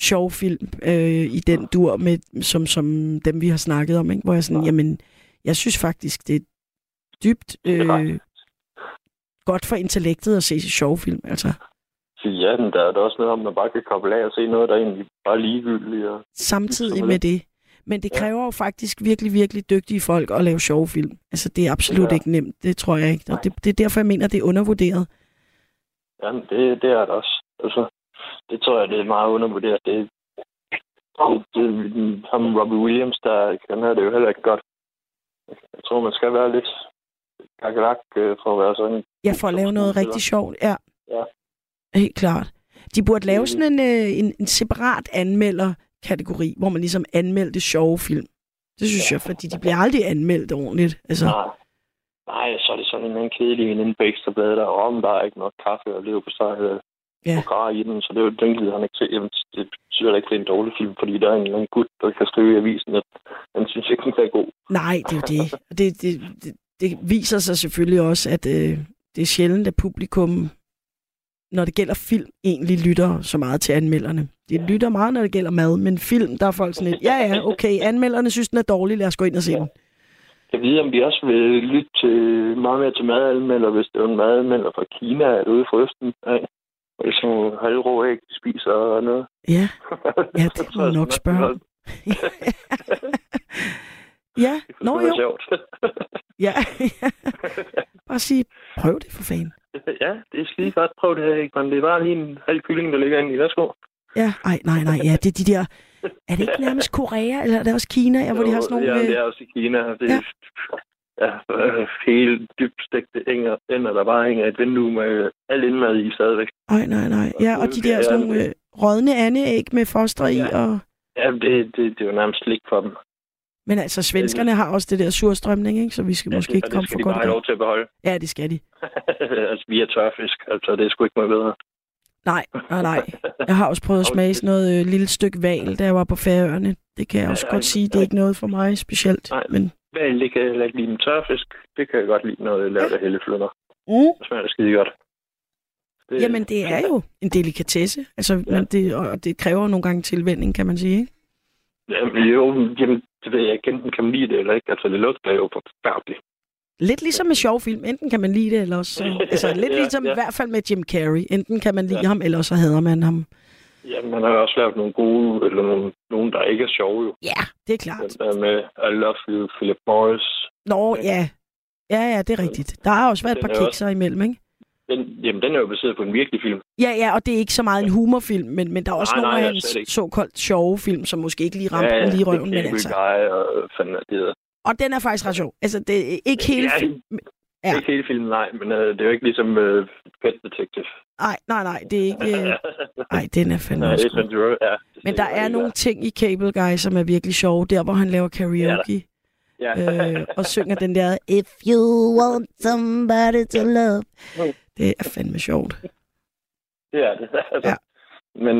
sjov film øh, i den dur, med, som, som dem, vi har snakket om. Ikke? Hvor jeg sådan, jamen, jeg synes faktisk, det er dybt øh, godt for intellektet at se sjov film. Altså, Så ja, men der er da også noget om, man bare kan koble af og se noget, der er egentlig bare er ligegyldigt. Og... samtidig er med det. Men det Ja. kræver jo faktisk virkelig, virkelig dygtige folk at lave sjove film. Altså, det er absolut Ja. ikke nemt. Det tror jeg ikke. Og det, det er derfor, jeg mener, det er undervurderet. Jamen, det, det er det også. Altså, det tror jeg, det er meget undervurderet. Det, det, det, ham Robbie Williams, der kan have det jo heller ikke godt. Jeg tror, man skal være lidt kakelak øh, for at være sådan. Ja, for at lave noget rigtig sjovt. Ja. Ja. Helt klart. De burde lave sådan en, øh, en, en separat anmelder-kategori, hvor man ligesom anmeldte sjove film. Det synes jeg, fordi de bliver aldrig anmeldt ordentligt. Altså, Nej. Nej, så er det sådan en anden kedelig en inde på ekstrabladet, der er om, der er ikke nok kaffe og lever på sig øh, Ja. og i den, så det er jo den gider han ikke se. Jamen, det betyder ikke, det er en dårlig film, fordi der er en eller anden gut, der kan skrive i avisen, at han synes ikke, den er god. nej, det er jo det. Det, det, det, det viser sig selvfølgelig også, at øh, det er sjældent, at publikum, når det gælder film, egentlig lytter så meget til anmelderne. De lytter meget, når det gælder mad, men film, der er folk sådan lidt, ja ja, okay, anmelderne synes, den er dårlig, lad os gå ind og se den. Jeg ved, om vi også vil lytte til meget mere til madanmelder, hvis det er en madanmelder fra Kina, eller ude fra Østen. Ja. Og det er sådan halvrå æg, spiser og noget. Ja, [laughs] Ja, det må jeg nok spørge ja, [laughs] nå jo, sjovt. ja. [laughs] Bare sige, prøv det for fanden. Ja, det er skide godt. Prøv det her, ikke? Men det er bare lige en halv kylling, der ligger inde i. Værsgo. Ja, ej, nej, nej, ja, det er de der... Er det ikke nærmest Korea, eller er det også Kina, ja, hvor de har sådan nogle... Ja, øh, det er også i Kina. Det Ja. er ja. øh, helt dybt stegte ender, ender, der bare hænger et vindue med al indmad i stadigvæk. Ej, nej, nej. Ja, og de der sådan nogle øh, rådne andeæg med foster i, Ja. og... Ja, det, det, det er jo nærmest slik for dem. Men altså, svenskerne har også det der surstrømning, ikke? Så vi skal måske ja, ikke det, komme det for skal de godt bare i have gang. lov til at beholde. Ja, det skal de. [laughs] altså, vi er tørfisk. Altså, det er sgu ikke noget bedre. Nej, nej, nej. Jeg har også prøvet at [laughs] smage sådan noget øh, lille stykke val, da jeg var på Færøerne. Det kan jeg også Ja, godt sige. Det er ikke noget for mig specielt. Nej. Men Vel, det kan jeg ikke lide med tørfisk. Det kan jeg godt lide, når jeg laver det helleflønner. mm. Det smager da skide godt. Det, Jamen, det er jo en delikatesse. Altså, Ja. det, og det kræver nogle gange tilvænding, kan man sige, ikke? Jamen, jo, jamen, det ved jeg ikke. Enten kan man lide det eller ikke. Altså, det lugter jo forfærdeligt. Lidt ligesom med sjov film. Enten kan man lide det, eller også... Så, altså, [laughs] lidt Ja, ligesom ja. i hvert fald med Jim Carrey. Enten kan man lide Ja. ham, eller så hader man ham. Jamen, man har også lavet nogle gode, eller nogle, nogle der ikke er sjove jo. Ja, det er klart. Den der med I Love You, Philip Morris. Nå, ja. Ja, ja, det er rigtigt. Der har også været et par er også- kikser imellem, ikke? Den, jamen, den er jo baseret på en virkelig film. Ja, ja, og det er ikke så meget en humorfilm, men, men der er også Nej, nogle nej, af hans såkaldt sjove film, som måske ikke lige ramte ja, lige røven, men det er altså... Guy, og hvad fanden er det hedder. Og den er faktisk ret sjov. Altså, det er ikke hele Ja, film... Ja. Ikke hele filmen, nej, men øh, det er jo ikke ligesom øh, Pet Detective. Nej, nej, nej, det er ikke... øh, [laughs] Nej, den er fandme Nej, også ja. Men der er nogle ting i Cable Guy, som er virkelig sjove. Der, hvor han laver karaoke Ja. Øh, [laughs] og synger den der If you want somebody to love. Det er fandme sjovt. det er det. [laughs] Altså. Ja. Men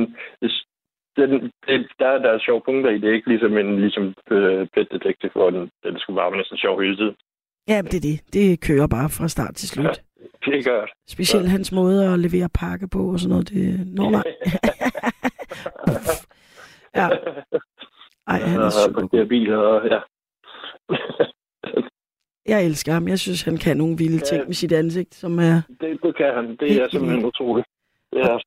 den, det, der, der er sjove punkter i det. ikke ligesom en ligesom, øh, Pet Detective, hvor den, den skulle bare være næsten sjov hele tiden. Ja, det er det. Det kører bare fra start til slut. Det gør det. Specielt hans måde at levere pakke på og sådan noget. Det... Nå, nej. [laughs] Ja. Ej, han er og super parkerer biler, og ja. [laughs] Jeg elsker ham. Jeg synes, han kan nogle vilde ting med sit ansigt, som er... det, det kan han. Det er simpelthen utroligt. Det er,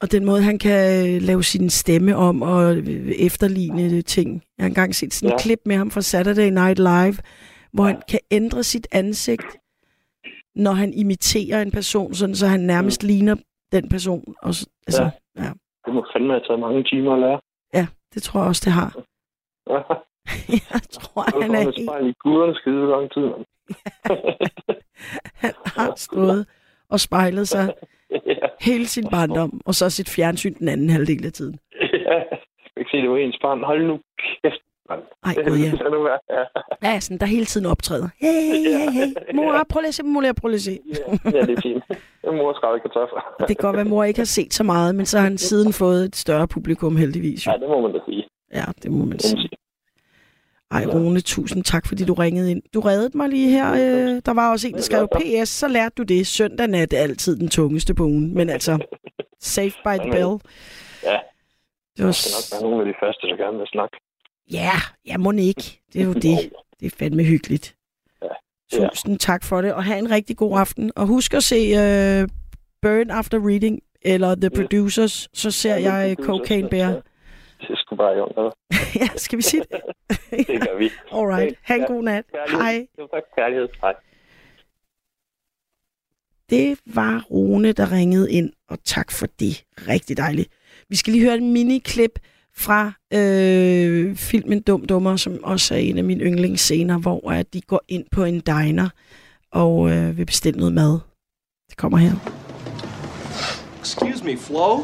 Og den måde, han kan øh, lave sin stemme om og øh, efterligne ting. Jeg har engang set sådan et Ja. klip med ham fra Saturday Night Live, hvor han kan ændre sit ansigt, når han imiterer en person, sådan så han nærmest ligner den person. Og, altså, Ja. ja. ja. det må fandme have taget mange timer at lære. det tror jeg også, det har. [laughs] [laughs] jeg tror, han er helt... spejl i guderne skide lang tid. [laughs] Han har stået og spejlet sig [laughs] ja. hele sin barndom, og så sit fjernsyn den anden halvdel af tiden. ja. Jeg kan ikke se, det var ens barn. Hold nu kæft, mand. Ej, gud ja. Ja. Ja, sådan, der hele tiden optræder. Hey, hey, hey, hey. Mor, prøv lige at se, mor, prøv lige at se. ja, ja, det er fint. Jeg mor skrevet kartofler. Det kan godt være, at mor ikke har set så meget, men så har han siden fået et større publikum heldigvis. Jo. Ja, det må man da sige. Ja, Det må man sige. Ej, Rune, tusind tak, fordi du ringede ind. Du reddede mig lige her. Øh, der var også en, der skrev, PS, så lærte du det. Søndag nat er altid den tungeste på ugen. Men altså, [laughs] safe by the bell. Ja, Det var... skal nok være nogle af de første, der gerne vil snakke. Ja, ja, må ikke. Det er jo det. [laughs] Det er fandme hyggeligt. Ja. Tusind tak for det, og have en rigtig god aften. Og husk at se uh, Burn After Reading, eller The Ja. Producers, så ser jeg er Cocaine Bear. Bare i orden. ja, skal vi sige det? [laughs] Det gør vi. [laughs] Alright. Ha' en god nat. Kærlighed. Hej. Jo, tak. Kærlighed. Hej. Det var Rune, der ringede ind, og tak for det. Rigtig dejligt. Vi skal lige høre et miniklip fra øh, filmen Dum Dummer, som også er en af mine yndlingsscener, hvor at de går ind på en diner, og øh, vil bestille noget mad. Det kommer her. Excuse me, Flo? [laughs]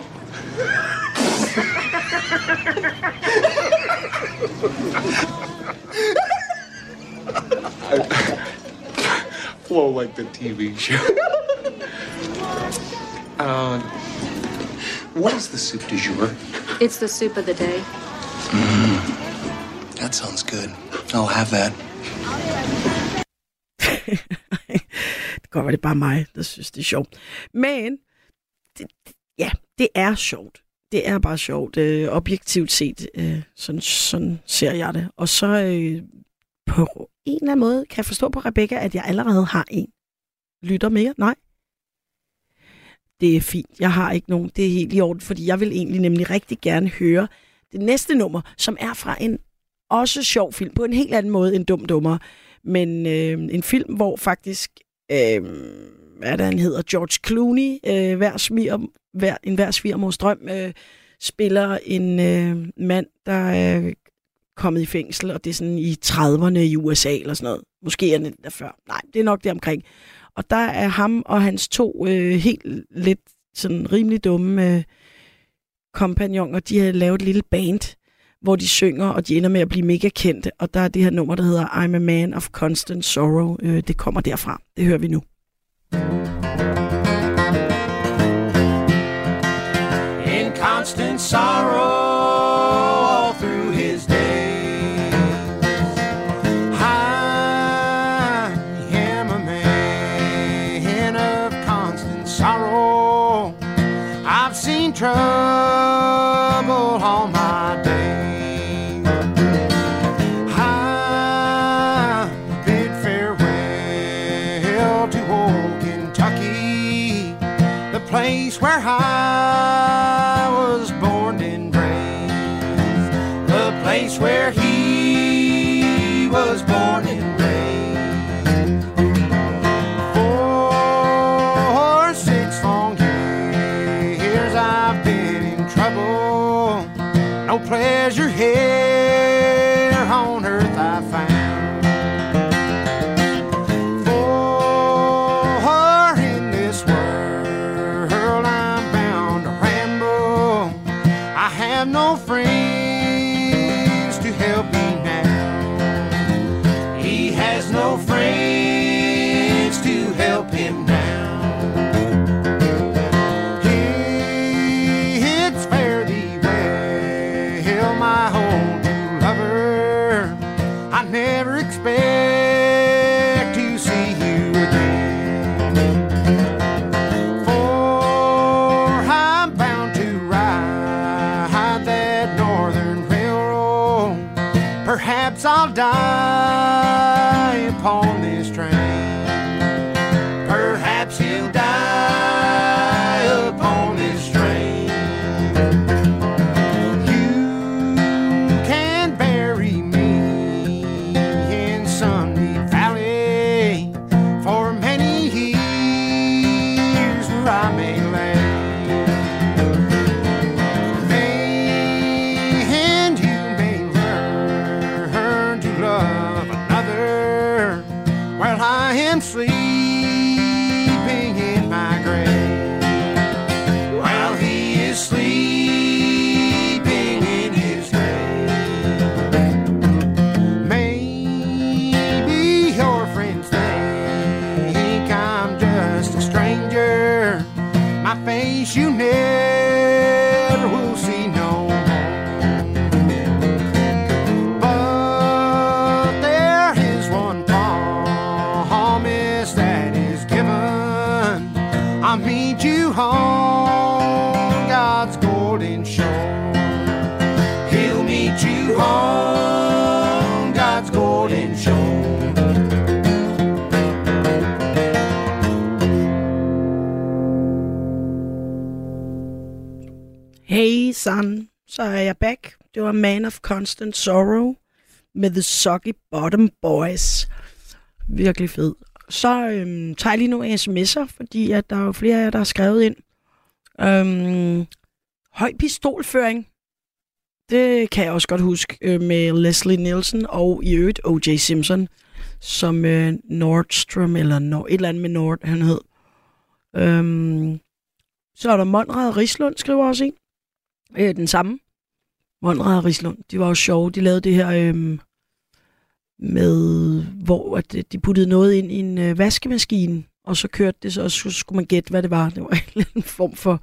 [laughs] Flo like the TV show. uh, what is the soup du jour? It's the soup of the day. That sounds good. I'll have that. [laughs] det kan godt være, det er bare mig, der synes, det er sjovt. Men, det, ja, det er sjovt. Det er bare sjovt. Øh, objektivt set, øh, sådan, sådan ser jeg det. Og så øh, på en eller anden måde kan jeg forstå på Rebecca, at jeg allerede har en lytter mere. Nej. Det er fint. Jeg har ikke nogen. Det er helt i orden, fordi jeg vil egentlig nemlig rigtig gerne høre det næste nummer, som er fra en også sjov film, på en helt anden måde end Dum Dummer. Men øh, en film, hvor faktisk, øh, hvad er det, han hedder, George Clooney, øh, hver smiger hver, en hver svigermors drøm, øh, spiller en øh, mand, der er kommet i fængsel, og det er sådan i 30'erne i USA eller sådan noget. Måske er det der før. Nej, det er nok det omkring. Og der er ham og hans to øh, helt lidt sådan rimelig dumme øh, kompagnoner, de har lavet et lille band, hvor de synger, og de ender med at blive mega kendte. Og der er det her nummer, der hedder I'm a Man of Constant Sorrow. Øh, det kommer derfra. Det hører vi nu. in constant sorrow Sun, så er jeg back. Det var Man of Constant Sorrow med The Soggy Bottom Boys. Virkelig fed. Så øhm, tager jeg lige nogle sms'er, fordi at der er jo flere af jer, der har skrevet ind. Øhm, høj pistolføring. Det kan jeg også godt huske øh, med Leslie Nielsen og i øvrigt O.J. Simpson, som øh, Nordstrom, eller Nord, et eller andet med Nord, han hed. Øhm, så er der Monrad Rislund, skriver også en. Øh, den samme. Monrad Rislund. De var jo sjove. De lavede det her øh, med, hvor at de puttede noget ind i en øh, vaskemaskine, og så kørte det, så, og så skulle man gætte, hvad det var. Det var [laughs] en eller anden form for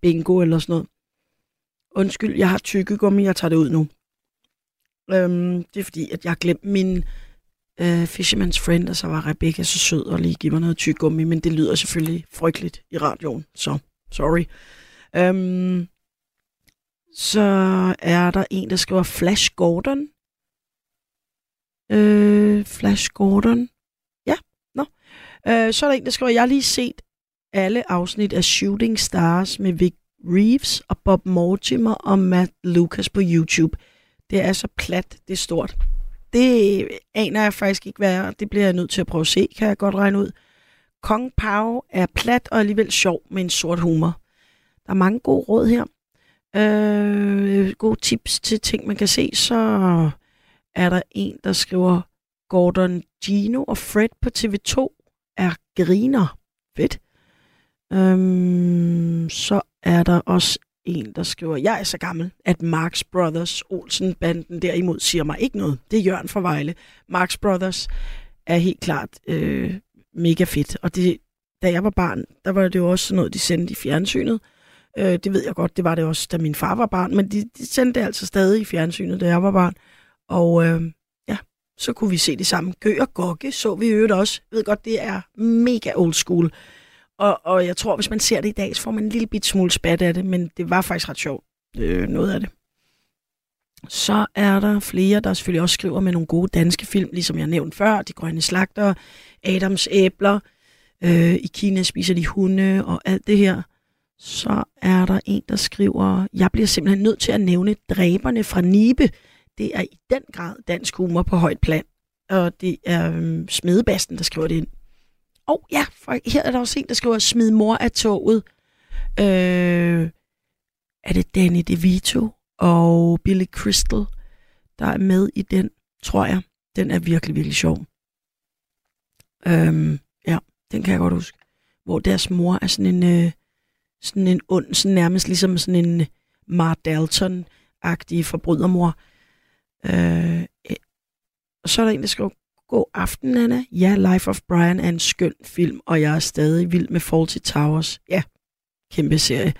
bingo eller sådan noget. Undskyld, jeg har tykkegummi, jeg tager det ud nu. Øhm, det er fordi, at jeg har glemt min øh, Fisherman's Friend, og så var Rebecca så sød og lige give mig noget tyggegummi, men det lyder selvfølgelig frygteligt i radioen, så sorry. Øhm, så er der en, der skriver Flash Gordon. Øh, Flash Gordon. Ja, nå. Øh, så er der en, der skriver, jeg har lige set alle afsnit af Shooting Stars med Vic Reeves og Bob Mortimer og Matt Lucas på YouTube. Det er så plat, det er stort. Det aner jeg faktisk ikke, hvad er. Det bliver jeg nødt til at prøve at se, kan jeg godt regne ud. Kong Pao er plat og alligevel sjov med en sort humor. Der er mange gode råd her. Øh, gode tips til ting, man kan se. Så er der en, der skriver, Gordon Gino og Fred på TV2 er griner. Fedt. Øhm, så er der også en, der skriver, jeg er så gammel, at Marx Brothers, Olsen-banden derimod, siger mig ikke noget. Det er Jørgen fra Vejle. Marx Brothers er helt klart øh, mega fedt. Og det, da jeg var barn, der var det jo også noget, de sendte i fjernsynet. Øh, Øh, det ved jeg godt, det var det også, da min far var barn, men de, de sendte det altså stadig i fjernsynet, da jeg var barn. Og øh, ja, så kunne vi se det samme. Gø og Gokke så vi øvrigt også. Jeg ved godt, det er mega old school. Og, og jeg tror, hvis man ser det i dag, så får man en lille bit smule spat af det, men det var faktisk ret sjovt, øh, noget af det. Så er der flere, der selvfølgelig også skriver med nogle gode danske film, ligesom jeg nævnte før, De Grønne Slagter, Adams Æbler, øh, I Kina spiser de hunde og alt det her. Så er der en, der skriver, jeg bliver simpelthen nødt til at nævne Dræberne fra Nibe. Det er i den grad dansk humor på højt plan. Og det er øh, Smedebasten, der skriver det ind. Og ja, for her er der også en, der skriver, smid mor af toget. Øh, er det Danny DeVito og Billy Crystal, der er med i den, tror jeg. Den er virkelig, virkelig sjov. Øhm, ja, den kan jeg godt huske. Hvor deres mor er sådan en, øh, sådan en ond, sådan nærmest ligesom sådan en øh, Mar Dalton-agtig forbrydermor. Øh, eh, og så er der en, der skriver, God aften, Anna. Ja, Life of Brian er en skøn film, og jeg er stadig vild med Fawlty Towers. Ja, kæmpe serie.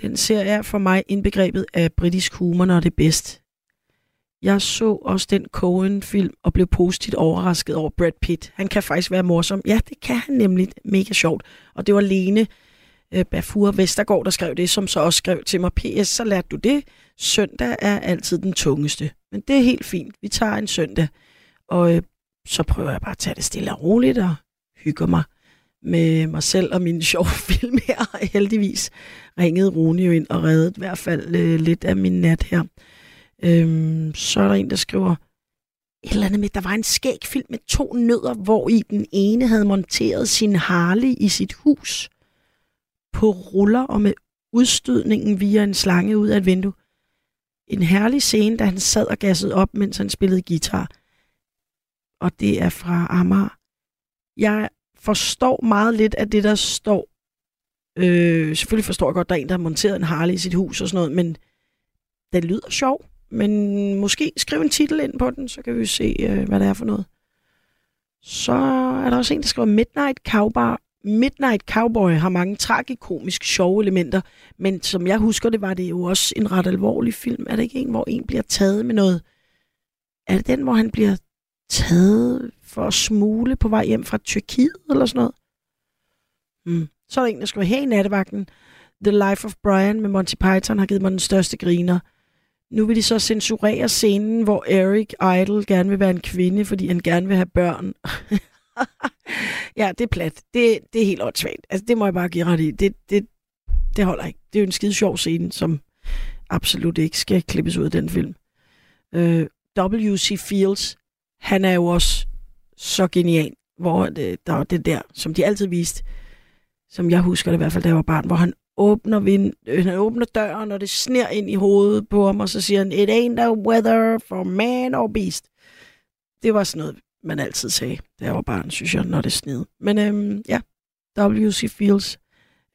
Den serie er for mig indbegrebet af britisk humor, når det er bedst. Jeg så også den Cohen-film og blev positivt overrasket over Brad Pitt. Han kan faktisk være morsom. Ja, det kan han nemlig. Mega sjovt. Og det var Lene øh, Bafur Vestergaard, der skrev det, som så også skrev til mig, PS, så lærte du det. Søndag er altid den tungeste. Men det er helt fint. Vi tager en søndag. Og øh, så prøver jeg bare at tage det stille og roligt og hygge mig med mig selv og mine [laughs] sjove film her. Heldigvis ringede Rune jo ind og reddede i hvert fald øh, lidt af min nat her. Øhm, så er der en, der skriver et eller andet med, der var en skæg film med to nødder, hvor i den ene havde monteret sin Harley i sit hus på ruller og med udstødningen via en slange ud af et vindue. En herlig scene, da han sad og gassede op, mens han spillede guitar – og det er fra Amager. Jeg forstår meget lidt af det, der står. Øh, selvfølgelig forstår jeg godt, at der er en, der har monteret en Harley i sit hus og sådan noget, men det lyder sjov. Men måske skriv en titel ind på den, så kan vi se, øh, hvad det er for noget. Så er der også en, der skriver Midnight Cowboy. Midnight Cowboy har mange tragikomisk sjove elementer, men som jeg husker det, var det jo også en ret alvorlig film. Er det ikke en, hvor en bliver taget med noget? Er det den, hvor han bliver taget for at smule på vej hjem fra Tyrkiet eller sådan noget. Mm. Så er der en, der skriver, hey nattevagten, The Life of Brian med Monty Python har givet mig den største griner. Nu vil de så censurere scenen, hvor Eric Idle gerne vil være en kvinde, fordi han gerne vil have børn. [laughs] [laughs] ja, det er plat. Det, det er helt åndssvagt. Altså, det må jeg bare give ret i. Det, det, det holder ikke. Det er jo en skide sjov scene, som absolut ikke skal klippes ud af den film. Uh, øh, W.C. Fields han er jo også så genial, hvor det, der var det der, som de altid viste, som jeg husker det i hvert fald, da jeg var barn, hvor han åbner, vind, øh, han åbner døren, og det sner ind i hovedet på ham, og så siger han, it ain't a weather for man or beast. Det var sådan noget man altid sagde, da jeg var barn, synes jeg, når det sned. Men øhm, ja, W.C. Fields,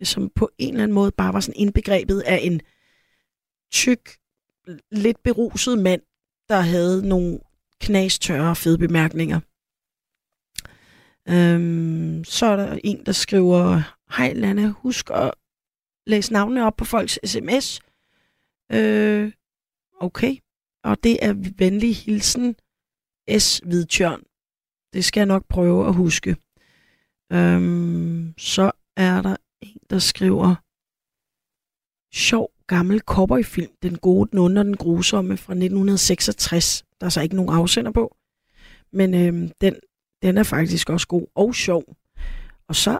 øh, som på en eller anden måde bare var sådan indbegrebet af en tyk, lidt beruset mand, der havde nogle knastørre fede bemærkninger. Øhm, så er der en, der skriver, Hej Lana, husk at læse navnene op på folks sms. Øh, okay. Og det er venlig hilsen S. Hvidtjørn. Det skal jeg nok prøve at huske. Øhm, så er der en, der skriver sjov gammel cowboyfilm, Den gode, den onde og den grusomme fra 1966. Der er så ikke nogen afsender på, men øhm, den, den er faktisk også god og sjov. Og så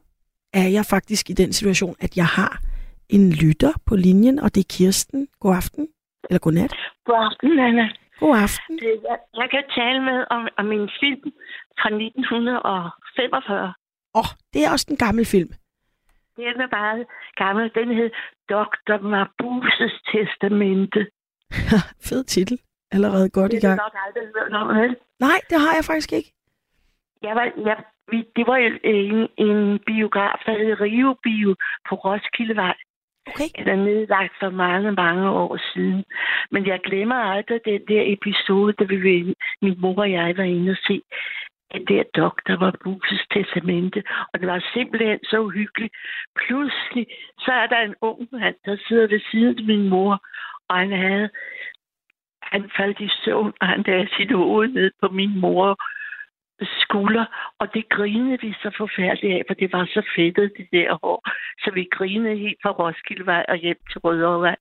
er jeg faktisk i den situation, at jeg har en lytter på linjen, og det er Kirsten. God aften. Eller god nat. God aften, Anna. God aften. Det- Jeg, jeg kan tale med om, om en film fra 1945. Åh, oh, det er også en gammel film. Den er bare gammel. Den hed Dr. Marbuses Testamente. [laughs] Fed titel. Allerede godt i Det har gang. nok aldrig hørt om, vel? Nej, det har jeg faktisk ikke. Jeg var, jeg, vi, det var jo en, en biograf, der hed Rio Bio på Roskildevej. Okay. Den er nedlagt for mange, mange år siden. Men jeg glemmer aldrig den der episode, da vi min mor og jeg var inde og se den der doktor var Buses testamente. Og det var simpelthen så uhyggeligt. Pludselig, så er der en ung mand, der sidder ved siden af min mor, og han havde han faldt i søvn, og han lagde sit hoved ned på min mor skulder, og det grinede vi så forfærdeligt af, for det var så fedtet, det der hår. Så vi grinede helt fra Roskildevej og hjem til Rødovre.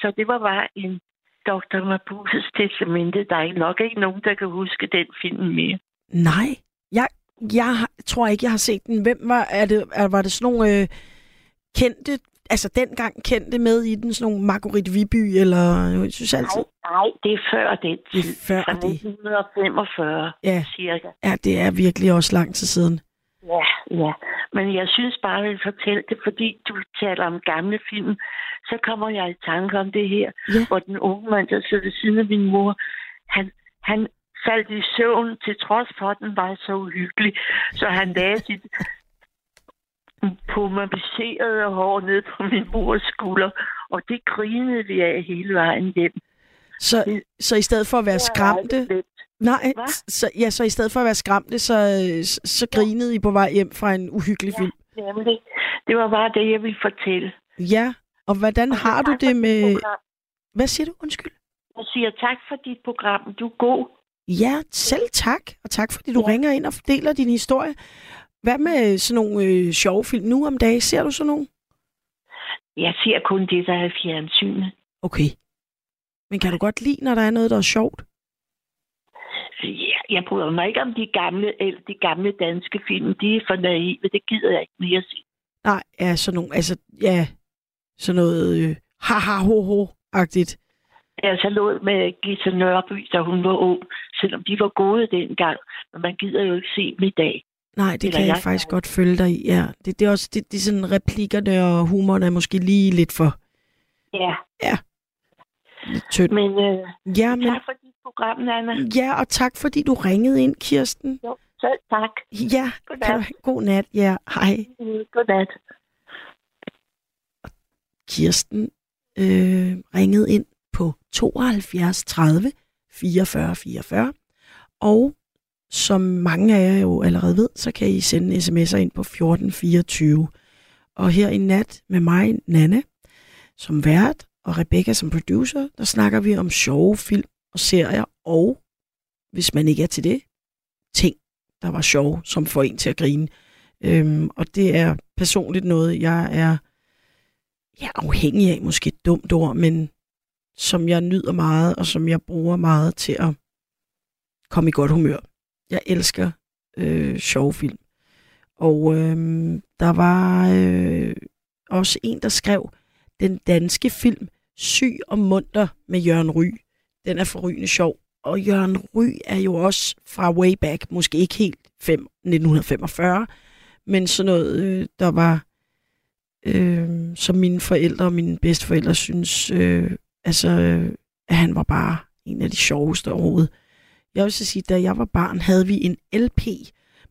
Så det var bare en Dr. Mabuses testamente. Der er nok ikke nogen, der kan huske den film mere. Nej, jeg, jeg tror ikke, jeg har set den. Hvem var, er det, er, var det sådan nogle øh, kendte, altså dengang kendte med i den, sådan nogle Marguerite Viby, eller jeg synes altid, Nej, nej, det er før den Det er tid. før fra det. 1945, Ja. cirka. ja, det er virkelig også lang tid siden. Ja, ja. Men jeg synes bare, at jeg vil fortælle det, fordi du taler om gamle film. Så kommer jeg i tanke om det her, Ja. hvor den unge mand, der sidder ved siden af min mor, han, han faldt i søvn, til trods for, at den var så uhyggelig. Så han lagde sit pomadiserede hår ned på min mors skulder, og det grinede vi af hele vejen hjem. Så, Det- så i stedet for at være skræmte, nej, Hva? så, ja, så i stedet for at være skræmte, så, så, så grinede I på vej hjem fra en uhyggelig film. Nemlig. Det var bare det, jeg ville fortælle. Ja, og hvordan Og har du det med... program. Hvad siger du? Undskyld. Jeg siger tak for dit program. Du er god. Ja, selv tak. Og tak, fordi du Ja. ringer ind og fordeler din historie. Hvad med sådan nogle øh, sjove film nu om dagen? Ser du sådan nogle? Jeg ser kun det, der er fjernsynet. Okay. Men kan du godt lide, når der er noget, der er sjovt? Ja, jeg bryder mig ikke om de gamle, eller de gamle danske film. De er for naive. Det gider jeg ikke mere se. Nej, ja, sådan nogle, altså, ja, sådan noget øh, ha-ha-ho-ho-agtigt. Jeg så lå med Gita Nørby, da hun var ung, selvom de var gode dengang. Men man gider jo ikke se dem i dag. Nej, det Eller kan jeg, jeg faktisk godt følge dig i, ja. Det, det er også, det, er sådan replikkerne og humoren er måske lige lidt for Ja, lidt tynd. men øh, Ja, men, tak for dit program, Nana. ja, og tak fordi du ringede ind, Kirsten. Jo, selv tak. Ja, Godnat. kan du, god nat, ja, hej. Godnat. Kirsten øh, ringede ind på 72 30 44 44. Og som mange af jer jo allerede ved, så kan I sende sms'er ind på 1424. Og her i nat med mig, Nana, som vært, og Rebecca som producer, der snakker vi om sjove film og serier, og hvis man ikke er til det, ting, der var sjove, som får en til at grine. Øhm, og det er personligt noget, jeg er ja, afhængig af, måske et dumt ord, men som jeg nyder meget, og som jeg bruger meget til at komme i godt humør. Jeg elsker øh, sjove film. Og øh, der var øh, også en, der skrev den danske film Syg og munter med Jørgen Ry. Den er forrygende sjov. Og Jørgen Ry er jo også fra way back, måske ikke helt 5, 1945, men sådan noget, øh, der var øh, som mine forældre og mine bedsteforældre synes, øh, altså, øh, han var bare en af de sjoveste overhovedet. jeg vil så sige, da jeg var barn, havde vi en LP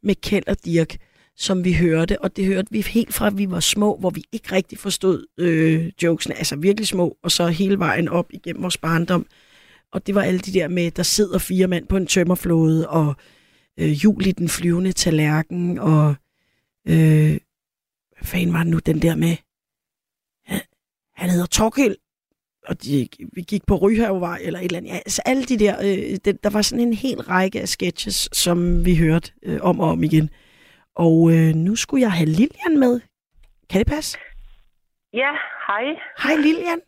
med Kjeld og Dirk, som vi hørte, og det hørte vi helt fra, at vi var små, hvor vi ikke rigtig forstod øh, jokesene, altså virkelig små, og så hele vejen op igennem vores barndom. Og det var alle de der med, der sidder fire mand på en tømmerflåde, og øh, jul i den flyvende tallerken, og øh, hvad fanden var det nu, den der med, han, han hedder Torkild, og de, vi gik på Ryhavevej, eller et eller andet. Ja, altså alle de der, øh, det, der var sådan en hel række af sketches, som vi hørte øh, om og om igen. Og øh, nu skulle jeg have Lilian med. Kan det passe? Ja, hej. Hej Lilian.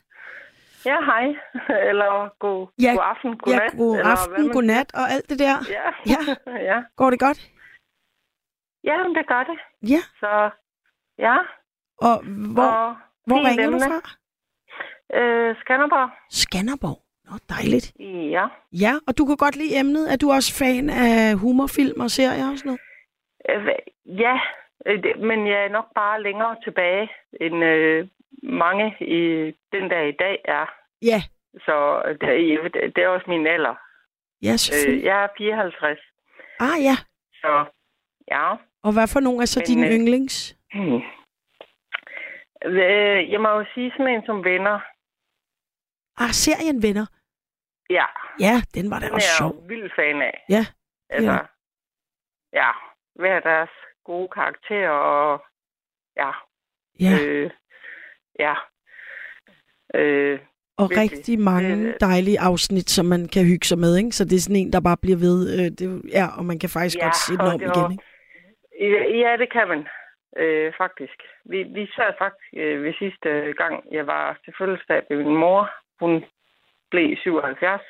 Ja, hej. [laughs] Eller god, Ja, god aften, god ja, nat. god eller aften, man god nat og alt det der. Ja. Ja. [laughs] ja. Går det godt? Ja, det gør det. Ja. Så ja. Og hvor, og hvor ringer du emne. fra? Øh, Skanderborg. Skanderborg. Nå, dejligt. Ja. Ja, og du kan godt lide emnet. Er du også fan af humorfilm og serier og sådan noget? Øh, ja, øh, men jeg er nok bare længere tilbage, end øh, mange i den der i dag er. Ja, Så øh, det, er- det er også min alder. ja Øh, selvfølgelig. jeg er 54, Ah ja, så ja. og hvad for nogle er så Men, dine øh, yndlings? Hmm. Øh, Jeg må jo sige sådan en som venner. Ah, serien Venner. Ja, Ja, den var da den også er jeg sjov. jo vild fan af. Ja, Altså, Ja. ja, hver deres gode karakterer og ja, ja. øh, ja. Øh, Og virkelig. rigtig mange dejlige afsnit, som man kan hygge sig med, ikke? Så det er sådan en, der bare bliver ved. Øh, det, ja, og man kan faktisk Ja, godt se den om igen, var- ikke? ja, det kan man øh, faktisk. Vi, vi sad faktisk øh, ved sidste gang, jeg var til fødselsdag ved min mor. Hun blev 77.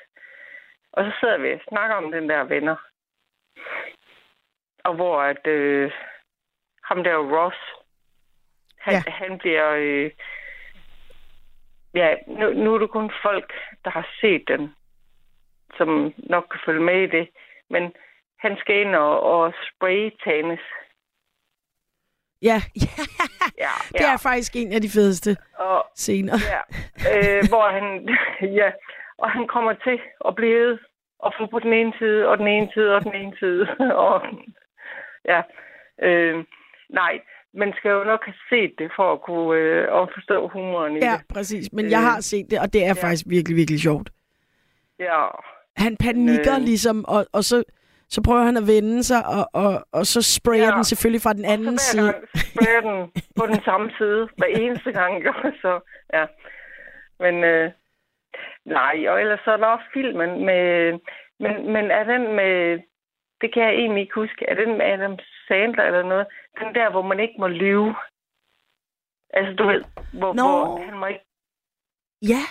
Og så sidder vi og snakker om den der venner. Og hvor at øh, ham der Ross, han, Ja. han bliver... Øh, ja, nu, nu er det kun folk, der har set den, som nok kan følge med i det. Men han skal ind og, og spraytanes. Ja, ja. [laughs] Ja, det er faktisk en af de fedeste Og, scener. ja, øh, hvor han, [laughs] ja, og han kommer til at blive og få på den ene side, og den ene side, og den ene side. [laughs] og, ja, øh, nej, man skal jo nok have set det for at kunne øh, at forstå humoren i Ja, det. præcis. Men jeg har set det, og det er ja. faktisk virkelig, virkelig sjovt. Ja, Han panikker Øh. ligesom, og, og så, så prøver han at vende sig, og, og, og så sprayer Ja. den selvfølgelig fra den anden så side. sprayer den på den samme side, hver eneste gang. Så, ja. Men øh, nej, og ellers så er der også filmen med... Men, men er den med... Det kan jeg egentlig ikke huske. Er den med Adam Sandler eller noget? Den der, hvor man ikke må lyve. Altså, du ved, hvor, Nå. hvor han må ikke... Ja,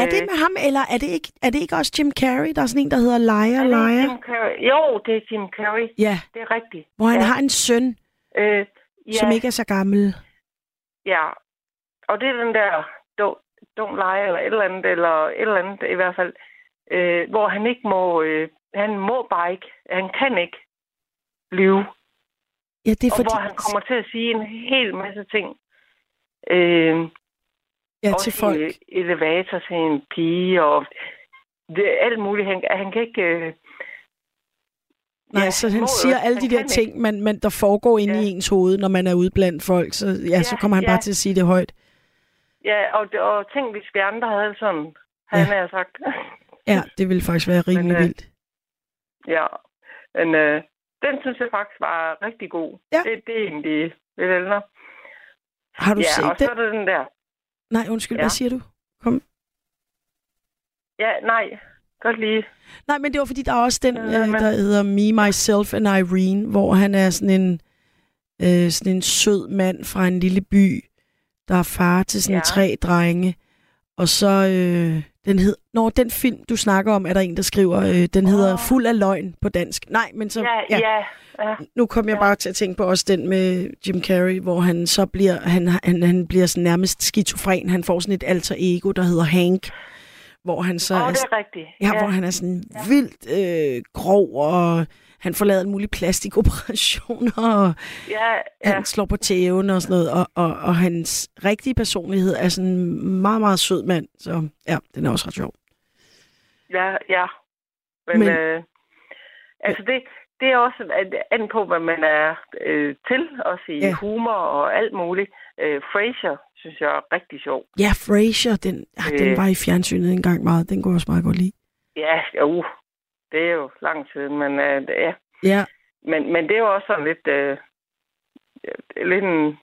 er det øh, med ham, eller er det ikke, er det ikke også Jim Carrey? Der er sådan en, der hedder Liar, Liar. Jim Carrey? Jo, det er Jim Carrey. Ja, Det er rigtigt. hvor han ja. har en søn, Øh, ja, som ikke er så gammel. Ja, og det er den der don't, don't lie, eller et eller andet, eller et eller andet i hvert fald, øh, hvor han ikke må, øh, han må bare ikke, han kan ikke lyve. Ja, det er Og fordi... hvor han kommer til at sige en hel masse ting. Øh, ja, også til folk. i elevator til en pige, og det alt muligt. Han, han kan ikke... Øh, Nej, ja, så han siger alle de der ting, man, man, der foregår inde Ja. i ens hoved, når man er ude blandt folk. Så, ja, så Ja, kommer han ja. bare til at sige det højt. Ja, og, og tænk, hvis vi andre havde sådan, han Ja. har sagt. [laughs] Ja, det ville faktisk være [laughs] rimelig øh, vildt. Ja, men øh, den synes jeg faktisk var rigtig god. Ja. Det, det er egentlig lidt ældre. Har du ja, set og så det? er der den der. Nej, undskyld, Ja. hvad siger du? Kom. Ja, nej, godt lige. Nej, men det var fordi, der er også den, Øh, øh, men- der hedder Me, Myself and Irene, hvor han er sådan en, øh, sådan en sød mand fra en lille by, der er far til sådan Ja. tre drenge. Og så, øh, den hed, når den film, du snakker om, er der en, der skriver, øh, den hedder Åh. Fuld af løgn på dansk. Nej, men så, Ja, ja, ja. ja. nu kom jeg Ja. bare til at tænke på også den med Jim Carrey, hvor han så bliver, han, han, han bliver sådan nærmest skizofren. Han får sådan et alter ego, der hedder Hank, hvor han så Åh, er, det er rigtigt. ja, hvor han er sådan vildt øh, grov, og han får lavet en mulig plastikoperationer, [laughs] og ja, han ja. slår på tæven og sådan noget, og, og, og hans rigtige personlighed er sådan en meget, meget sød mand. Så ja, den er også ret sjov. ja, ja. Men, Men- øh, Altså det, det er også an- på, hvad man er øh, til, også i Ja. humor og alt muligt. Øh, Frasier synes jeg er rigtig sjov. Ja, Frasier, den, den Øh. var i fjernsynet en gang meget. Den kunne jeg også meget godt lide. Ja, jo, det er jo lang tid, men øh, det- ja. Ja, Men, men det er jo også sådan lidt, øh, lidt en,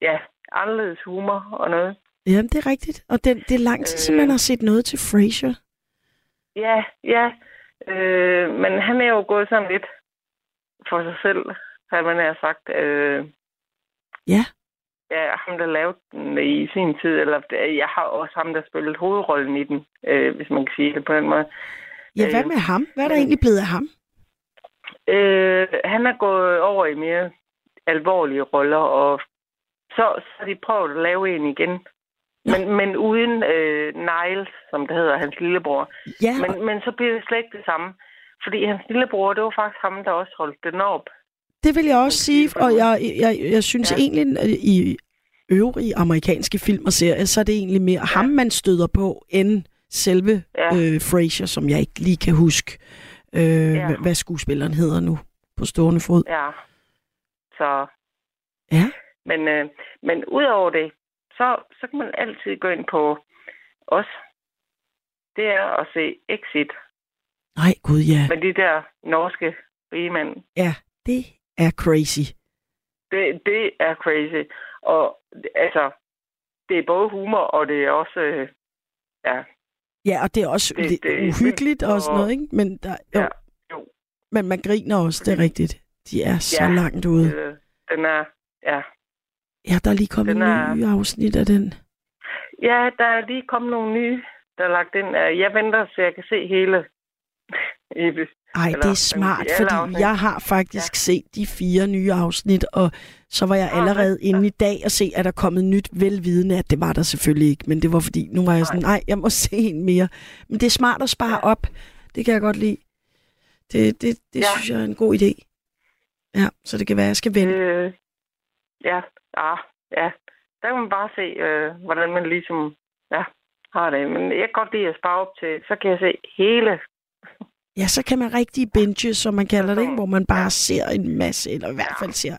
ja, anderledes humor og noget. ja det er rigtigt. Og den, det er lang tid, siden Øh. man har set noget til Frasier. Ja, ja. Øh, men han er jo gået sådan lidt for sig selv, har man har sagt. Øh, Ja. Ja, ham, der lavede den i sin tid. Eller jeg har også ham, der spillede hovedrollen i den, øh, hvis man kan sige det på den måde. Ja, hvad med ham? Hvad er der egentlig blevet af ham? Øh, han er gået over i mere alvorlige roller, og så, har de prøvet at lave en igen. Men, men uden øh, Niles, som det hedder, hans lillebror. Ja, Men, men så bliver det slet ikke det samme. Fordi hans lillebror, det var faktisk ham, der også holdt den op. det vil jeg også sige, og jeg, jeg, jeg synes ja. Egentlig, i øvrige amerikanske film og serier, så er det egentlig mere ja. ham, man støder på, end selve ja. Øh, Frasier, som jeg ikke lige kan huske, øh, ja. Ja. hvad skuespilleren hedder nu på stående fod. Ja. Så, Ja. men, øh, men udover det, så, så kan man altid gå ind på os. Det er at se Exit Nej, gud ja. med de der norske rigemænd. Ja, det er crazy. Det, det er crazy. Og altså, det er både humor, og det er også, øh, ja, Ja, og det er også Det- lidt det er uhyggeligt og vildt, sådan og- noget, ikke? Men, der, jo, ja, jo. men man griner også, det er rigtigt. De er så Ja. langt ude. Øh, den er, ja. Ja, der er lige kommet Den en er- ny afsnit af den. Ja, der er lige kommet nogle nye, der er lagt ind. Jeg venter, så jeg kan se hele. [laughs] Ej, Eller, det er smart, sige, fordi afsnit. jeg har faktisk ja. set de fire nye afsnit, og så var jeg Nå, allerede ja. inde i dag og se, at der er kommet nyt velvidende, at det var der selvfølgelig ikke, men det var fordi, nu var jeg sådan, nej, jeg må [laughs] se en mere. Men det er smart at spare Ja. op. Det kan jeg godt lide. Det, det, det Ja. synes jeg er en god idé. Ja, så det kan være, at jeg skal vente. øh, ja, ja, ja. Der kan man bare se, øh, hvordan man ligesom ja, har det. Men jeg kan godt lide at spare op til, så kan jeg se hele. Ja, så kan man rigtig binge, som man kalder det, ikke? hvor man bare Ja. ser en masse, eller i hvert fald ser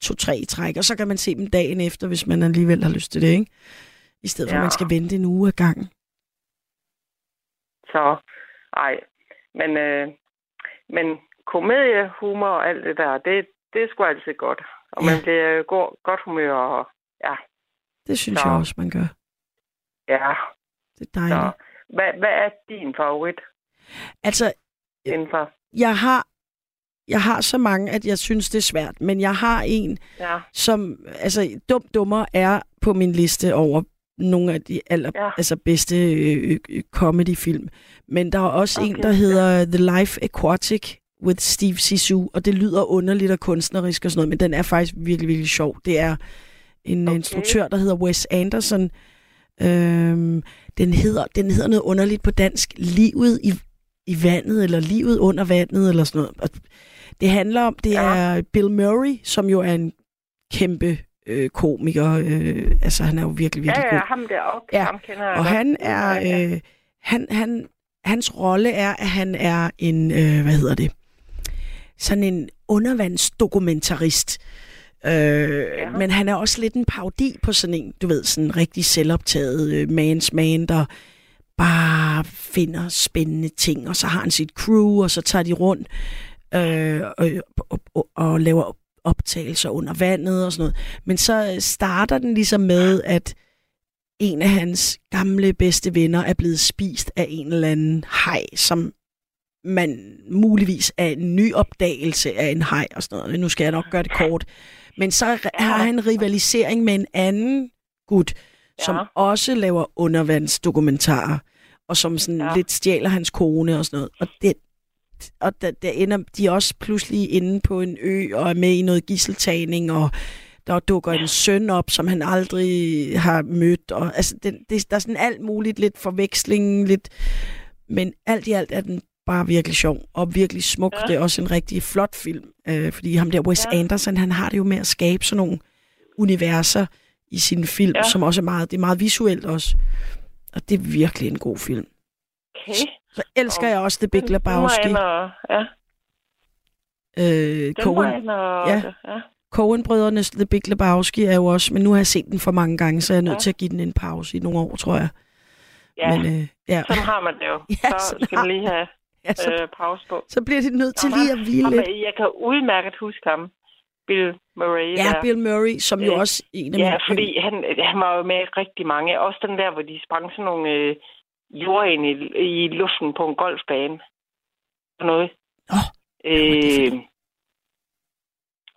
to-tre træk, og så kan man se dem dagen efter, hvis man alligevel har lyst til det, ikke? I stedet for, at Ja. man skal vente en uge ad gangen. Så, ej. Men, øh, men komedie, humor og alt det der, det, det er sgu altid godt. Og Ja. man bliver go- godt humør, og ja, Det synes Så. jeg også, man gør. ja. Det er dejligt. Så, hvad, hvad er din favorit Altså, inden for? jeg har, jeg har så mange, at jeg synes, det er svært. Men jeg har en, Ja, som... Altså, Dum Dummer er på min liste over nogle af de aller, ja. Altså bedste øh, øh, comedy-film. Men der er også okay. en, der hedder The Life Aquatic with Steve Zissou, og det lyder underligt og kunstnerisk og sådan noget, men den er faktisk virkelig, virkelig sjov. Det er en. Okay. instruktør, der hedder Wes Anderson. Øhm, den, hedder, den hedder noget underligt på dansk. Livet i, i vandet, eller livet under vandet, eller sådan noget. Og det handler om, det Ja. er Bill Murray, som jo er en kæmpe øh, komiker. Øh, altså, han er jo virkelig, ja, virkelig ja, god. ham deroppe, Ja, ja. ham kender jeg Og han er... Ja, ja. Øh, han, han, hans rolle er, at han er en... Øh, hvad hedder det? Sådan en undervandsdokumentarist. Øh, ja. Men han er også lidt en parodi på sådan en, du ved, sådan en rigtig selvoptaget øh, mans man, der bare finder spændende ting, og så har han sit crew, og så tager de rundt øh, og, og, og, og laver optagelser under vandet og sådan noget. Men så øh, starter den ligesom med, at en af hans gamle bedste venner er blevet spist af en eller anden haj, som man muligvis er en ny opdagelse af en haj og sådan noget. Nu skal jeg nok gøre det kort. Men så har han rivalisering med en anden gut, som Ja. også laver undervandsdokumentarer, og som sådan ja. Ja. lidt stjæler hans kone og sådan noget. Og det, og der, der ender de også pludselig inde på en ø og er med i noget gisseltagning, og der dukker en søn op, som han aldrig har mødt. Og, altså, det, det, der er sådan alt muligt, lidt forveksling, lidt... Men alt i alt er den bare virkelig sjov og virkelig smuk. Ja. Ja. Det er også en rigtig flot film, øh, fordi ham der Wes ja. Ja. Anderson, han har det jo med at skabe sådan nogle universer i sine film, ja. Som også er meget, det er meget visuelt også. Og det er virkelig en god film. Okay. Så elsker jeg også The Big Den- den Lebowski. ind og- Ja. Øh, Den var Coen, en, og, ja. ja. Coen-brødrenes The Big Lebowski er jo også, men nu har jeg set den for mange gange, så jeg er nødt Ja. til at give den en pause i nogle år, tror jeg. Ja, Men øh, ja, sådan har man det jo. [laughs] Ja, så skal man lige have ja så, øh, pause på. så bliver de nødt til Nå, lige at hvile lidt. Jeg kan udmærket huske ham. Bill Murray. Ja, der. Bill Murray, som jo Øh, også en af Ja, mine... fordi han, han var jo med rigtig mange. Også den der, hvor de sprang sådan nogle øh, jord ind i, i luften på en golfbane. Sådan noget. Det for Øh,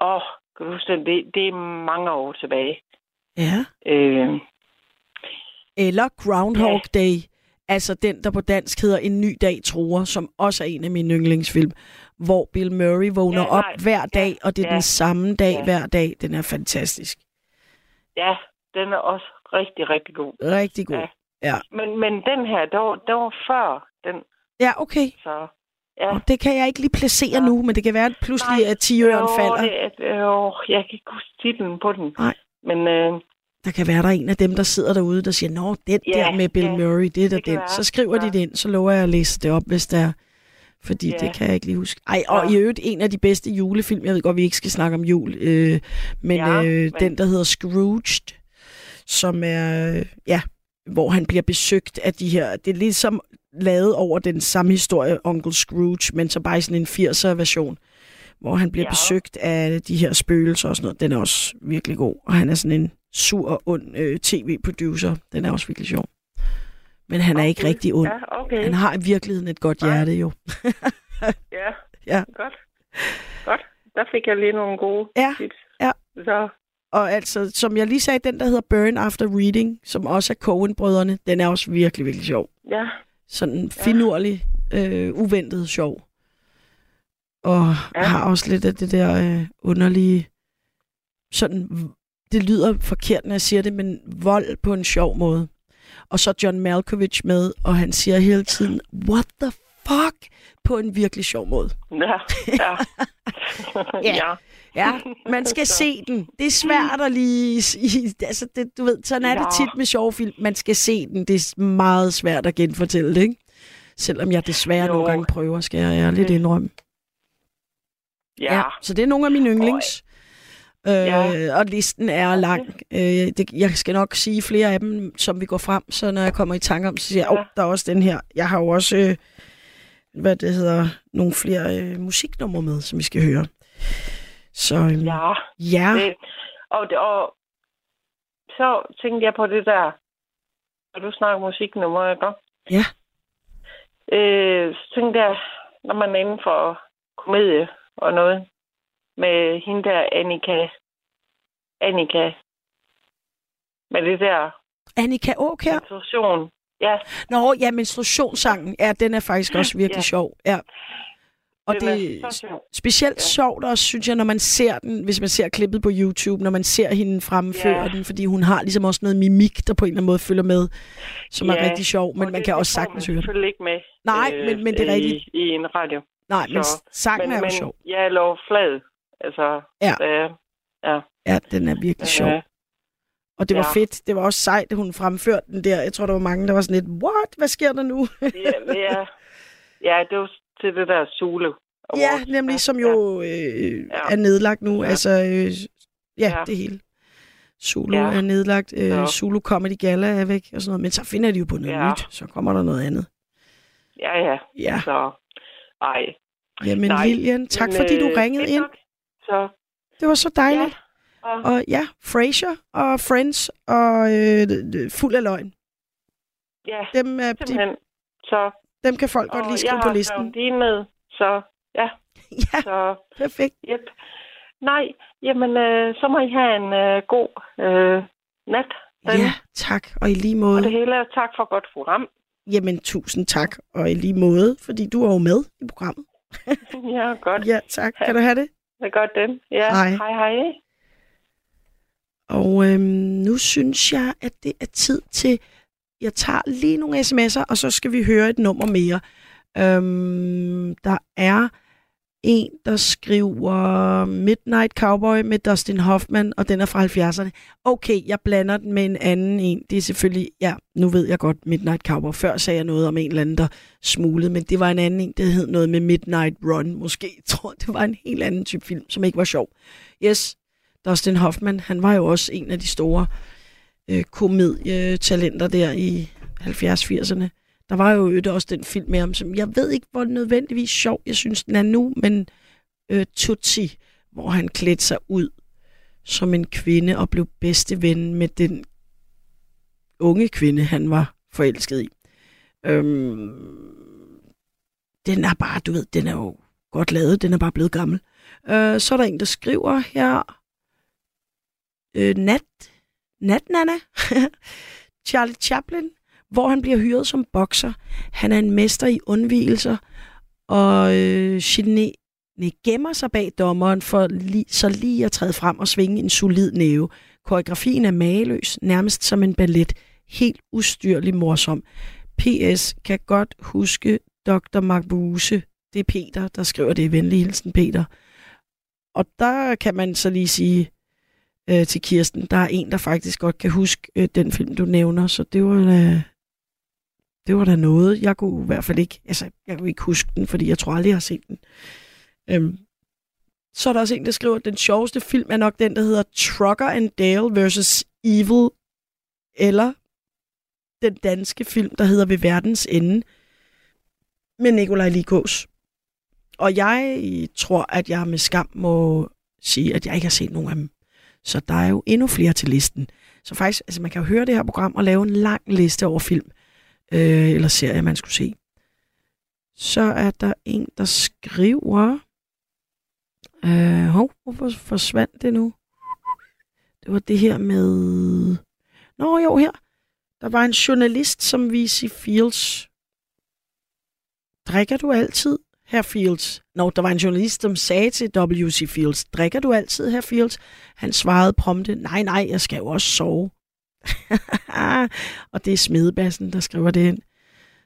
åh, kan du huske det? det? Det er mange år tilbage. Ja. Øh, Eller Groundhog Day. Altså den, der på dansk hedder En ny dag truer, som også er en af mine yndlingsfilm, hvor Bill Murray vågner Ja, op hver dag, og det er ja, den samme dag ja. hver dag. Den er fantastisk. ja, den er også rigtig, rigtig god. Rigtig god. Ja. Ja, Men, men den her, der var, der var før den, ja okay. så... Ja. Og det kan jeg ikke lige placere Ja. nu, men det kan være, at pludselig Nej, at 10 øren Jo, falder. Det, jo, jeg kan ikke huske titlen på den. Nej. Men øh, Der kan være, der er en af dem, der sidder derude, der siger, Nå, den Ja, der med Bill ja, Murray, det er kan den. være. Så skriver de Ja. det ind, så lover jeg at læse det op, hvis der er. Fordi Ja. det kan jeg ikke lige huske. Ej, og Ja. i øvrigt en af de bedste julefilm, jeg ved godt, vi ikke skal snakke om jul, øh, men, Ja, øh, men- den, der hedder Scrooged, som er, øh, ja, hvor han bliver besøgt af de her, det er ligesom lavet over den samme historie, Onkel Scrooge, men så bare i sådan en 80'er version, hvor han bliver Ja. besøgt af de her spøgelser og sådan noget. Den er også virkelig god, og han er sådan en sur og ond øh, tv-producer. Den er også virkelig sjov. Men han er ikke Okay. rigtig ond. Ja, okay. Han har i virkeligheden et godt Nej. hjerte, jo. [laughs] Ja, Ja. godt. Godt. Der fik jeg lige nogle gode Ja, tips. ja. Så, Og altså, som jeg lige sagde, den der hedder Burn After Reading, som også er Coen-brødrene, den er også virkelig, virkelig sjov. ja. Sådan finurlig, øh, uventet sjov. Og ja. Ja. har også lidt af det der øh, underlige, sådan, det lyder forkert, når jeg siger det, men vold på en sjov måde. Og så John Malkovich med, og han siger hele tiden, what the fuck, på en virkelig sjov måde. Ja, ja. [laughs] Ja. ja. Ja, man skal [laughs] se den. Det er svært at lige... Altså, det, du ved, sådan er det Ja. tit med sjove film. Man skal se den. Det er meget svært at genfortælle det, ikke? Selvom jeg desværre Jo. nogle gange prøver, skal jeg ærligt Det- indrømme. Ja. Så det er nogle af mine yndlings. Øh, Ja. Og listen er lang. Øh, det, jeg skal nok sige flere af dem, som vi går frem, så når jeg kommer i tanke om, så siger jeg, åh, Ja. oh, der er også den her. Jeg har jo også, øh, hvad det hedder, nogle flere øh, musiknumre med, som vi skal høre. Så øh, Ja. ja. Det, og, og så tænkte jeg på det der, når du snakker musiknummer, ikke? Ja. Øh, så tænkte jeg, når man er inden for komedie og noget, med hende der Annika, Annika, med det der Annika Åkær. menstruation. Ja, Nå, ja, menstruationssangen, ja, den er faktisk også [laughs] virkelig Ja. sjov. Ja. Og den det er er specielt Ja. sjovt også, synes jeg, når man ser den, hvis man ser klippet på YouTube, når man ser hende fremføre Ja. den, fordi hun har ligesom også noget mimik, der på en eller anden måde følger med, som er Ja, rigtig sjov, men Og man det- kan det også sagtens høre den. ikke med. Nej, men- men det er i, rigtigt. I en radio. Nej, men så- sangen men, er jo men sjov. jeg lå flad. Altså, Ja. Øh, ja. Ja, den er virkelig sjov. Øh, Og det var ja. fedt. Det var også sejt, at hun fremførte den der. Jeg tror, der var mange, der var sådan lidt, what? Hvad sker der nu? ja, ja, ja, det var til det der Zulu ja, nemlig, som jo øh, Ja. er nedlagt nu. Ja. Altså, øh, ja, Ja. det hele. Zulu Ja. er nedlagt. Øh, Så. Zulu Comedy Gala er væk og sådan noget. Men så finder de jo på noget Ja. nyt. Så kommer der noget andet. Ja, ja. Ja. Så, ej. Jamen, Nej, Lilian, tak men, fordi du øh, ringede fedt ind. Så, Det var så dejligt. ja. Og, Og ja, Frasier og Friends og øh, fuld af løgn. ja, Dem, er, de, simpelthen. Så, dem kan folk godt og lige jeg skrive på har listen. skrevet dine med, så ja, [laughs] Ja, så perfekt. Yep. Nej, jamen, øh, så må I have en øh, god øh, nat. Den, Ja, tak. Og i lige Og måde. det hele, tak for godt program. Jamen, tusind tak. Og i lige måde, fordi du er jo med i programmet. [laughs] ja, godt. Ja, tak. Kan du have det? Det godt, den. Ja, Hej. hej. hej. Og øhm, nu synes jeg, at det er tid til, jeg tager lige nogle sms'er, og så skal vi høre et nummer mere. Øhm, der er en, der skriver Midnight Cowboy med Dustin Hoffman, og den er fra 70'erne. Okay, jeg blander den med en anden en. Det er selvfølgelig, ja, nu ved jeg godt Midnight Cowboy. Før sagde jeg noget om en eller anden, der smuglede, men det var en anden en, der hed noget med Midnight Run. Måske, [laughs] jeg tror det var en helt anden type film, som ikke var sjov. Yes, Dustin Hoffman, han var jo også en af de store øh, komedietalenter der i 70-80'erne. Der var jo øvrigt også den film med ham, som jeg ved ikke, hvor nødvendigvis sjov, jeg synes, den er nu, men øh, Tutsi, hvor han klædte sig ud som en kvinde og blev bedste ven med den unge kvinde, han var forelsket i. Øhm, den er bare, du ved, den er jo godt lavet, den er bare blevet gammel. Øh, så er der en, der skriver her, øh, Nat, Nat Nana, [laughs] Charlie Chaplin, hvor han bliver hyret som bokser. Han er en mester i undvigelser, og øh, Gene gemmer sig bag dommeren for li- så lige at træde frem og svinge en solid næve. Koreografien er mageløs, nærmest som en ballet. Helt ustyrlig morsom. P.S. kan godt huske Dr. Marbuse. Det er Peter, der skriver det. Venlig hilsen, Peter. Og der kan man så lige sige øh, til Kirsten, der er en, der faktisk godt kan huske øh, den film, du nævner. Så det var øh, det var da noget. Jeg kunne i hvert fald ikke, altså jeg kunne ikke huske den, fordi jeg tror aldrig, jeg har set den. Øhm, så er der også en, der skriver, at den sjoveste film er nok den, der hedder Trucker and Dale vs. Evil, eller den danske film, der hedder Ved verdens ende, med Nikolaj Likås. Og jeg tror, at jeg med skam må sige, at jeg ikke har set nogen af dem. Så der er jo endnu flere til listen. Så faktisk, altså man kan jo høre det her program og lave en lang liste over film, øh, eller serie, man skulle se. Så er der en, der skriver... Øh, hov, hvorfor forsvandt det nu? Det var det her med... Nå jo, her. Der var en journalist, som viste Fields. Drikker du altid, herr Fields? Nå, der var en journalist, som sagde til W.C. Fields, drikker du altid, herr Fields? Han svarede prompte, nej, nej, jeg skal jo også sove. [laughs] og det er Smedebassen, der skriver det ind.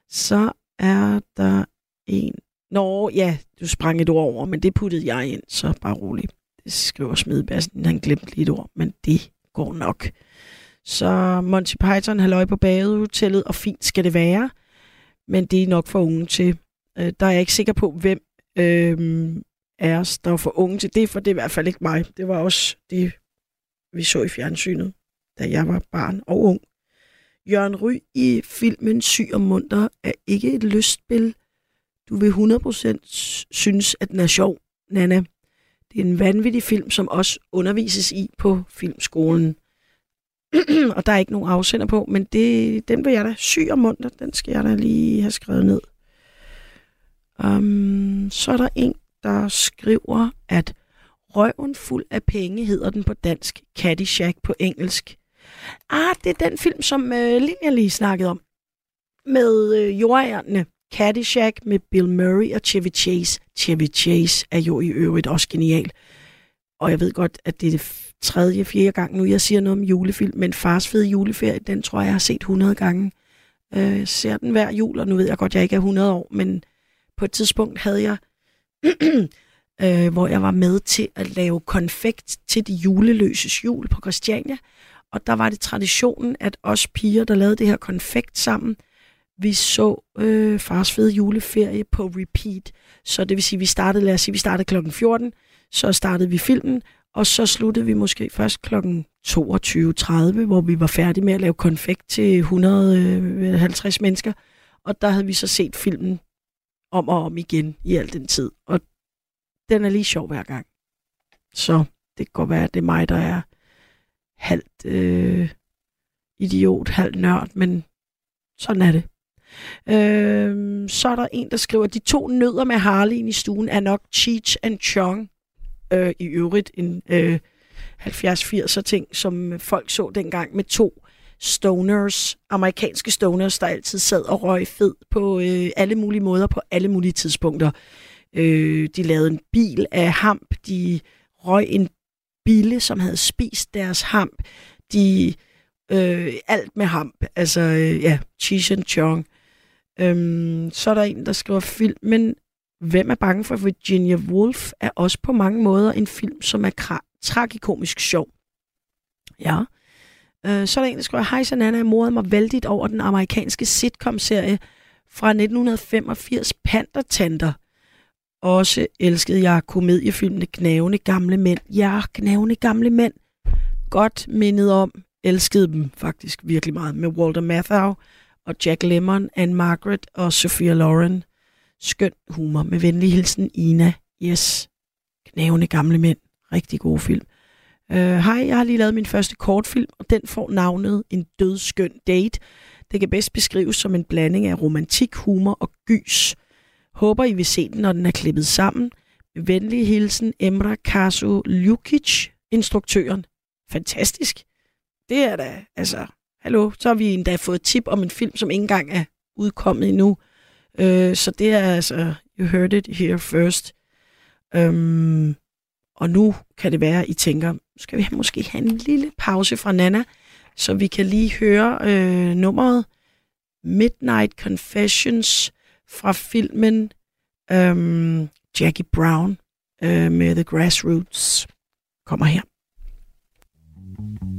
Så er der en... Nå, ja, du sprang et ord over, men det puttede jeg ind, så bare rolig. Det skriver Smedebassen, han glemte lige et ord, men det går nok. Så Monty Python, halløj på badehotellet, og fint skal det være. Men det er nok for unge til. Øh, der er jeg ikke sikker på, hvem øh, er os, der er for unge til det, for det er i hvert fald ikke mig. Det var også det, vi så i fjernsynet, da jeg var barn og ung. Jørgen Ry i filmen Syg og Munter er ikke et lystspil. Du vil 100% synes, at den er sjov, Nana. Det er en vanvittig film, som også undervises i på filmskolen. [clears throat] og der er ikke nogen afsender på, men det, den vil jeg da syg og munter. Den skal jeg da lige have skrevet ned. Um, så er der en, der skriver, at Røven fuld af penge hedder den på dansk, Caddyshack på engelsk. Ah, det er den film, som øh, Linja lige snakkede om. Med øh, jordærne. Caddyshack med Bill Murray og Chevy Chase. Chevy Chase er jo i øvrigt også genial. Og jeg ved godt, at det er det tredje, fjerde gang nu, jeg siger noget om julefilm, men Fars fede juleferie, den tror jeg, jeg har set 100 gange. Øh, jeg ser den hver jul, og nu ved jeg godt, at jeg ikke er 100 år, men på et tidspunkt havde jeg, [clears throat] øh, hvor jeg var med til at lave konfekt til de juleløses jul på Christiania, og der var det traditionen, at os piger, der lavede det her konfekt sammen, vi så øh, fars fede juleferie på repeat. Så det vil sige, vi startede, lad os sige, vi startede klokken 14, så startede vi filmen, og så sluttede vi måske først klokken 22.30, hvor vi var færdige med at lave konfekt til 150 øh, mennesker. Og der havde vi så set filmen om og om igen i al den tid. Og den er lige sjov hver gang. Så det kan godt være, at det er mig, der er halvt øh, idiot, halvt nørd, men sådan er det. Øh, så er der en, der skriver, de to nødder med Harley'en i stuen er nok Cheech and Chong. Øh, I øvrigt en øh, 70-80'er ting, som folk så dengang med to stoners, amerikanske stoners, der altid sad og røg fed på øh, alle mulige måder, på alle mulige tidspunkter. Øh, de lavede en bil af hamp, de røg en bille, som havde spist deres hamp, de øh, alt med hamp, altså øh, ja, Cheech and Chong. Øhm, så er der en, der skriver filmen Hvem er bange for Virginia Woolf er også på mange måder en film, som er kra- tragikomisk sjov. Ja. Øh, så er der en, der skriver, Hej Sanana, jeg morede mig vældigt over den amerikanske sitcom-serie fra 1985, Pantertanter. Også elskede jeg komediefilmene Knævende Gamle Mænd. Ja, Knævende Gamle Mænd. Godt mindet om. Elskede dem faktisk virkelig meget. Med Walter Matthau og Jack Lemmon, Anne Margaret og Sophia Loren. Skøn humor. Med venlig hilsen, Ina. Yes. Knævende Gamle Mænd. Rigtig god film. Uh, hej, jeg har lige lavet min første kortfilm, og den får navnet En dødskøn date. Det kan bedst beskrives som en blanding af romantik, humor og gys. Håber, I vil se den, når den er klippet sammen. Med venlig hilsen, Emra Kasu Ljukic, instruktøren. Fantastisk. Det er da, altså, hallo, så har vi endda fået tip om en film, som ikke engang er udkommet endnu. Øh, så det er altså, you heard it here first. Øhm, og nu kan det være, I tænker, skal vi måske have en lille pause fra Nana, så vi kan lige høre øh, nummeret Midnight Confessions fra filmen øhm, Jackie Brown øh, med The Grassroots. Kommer her. my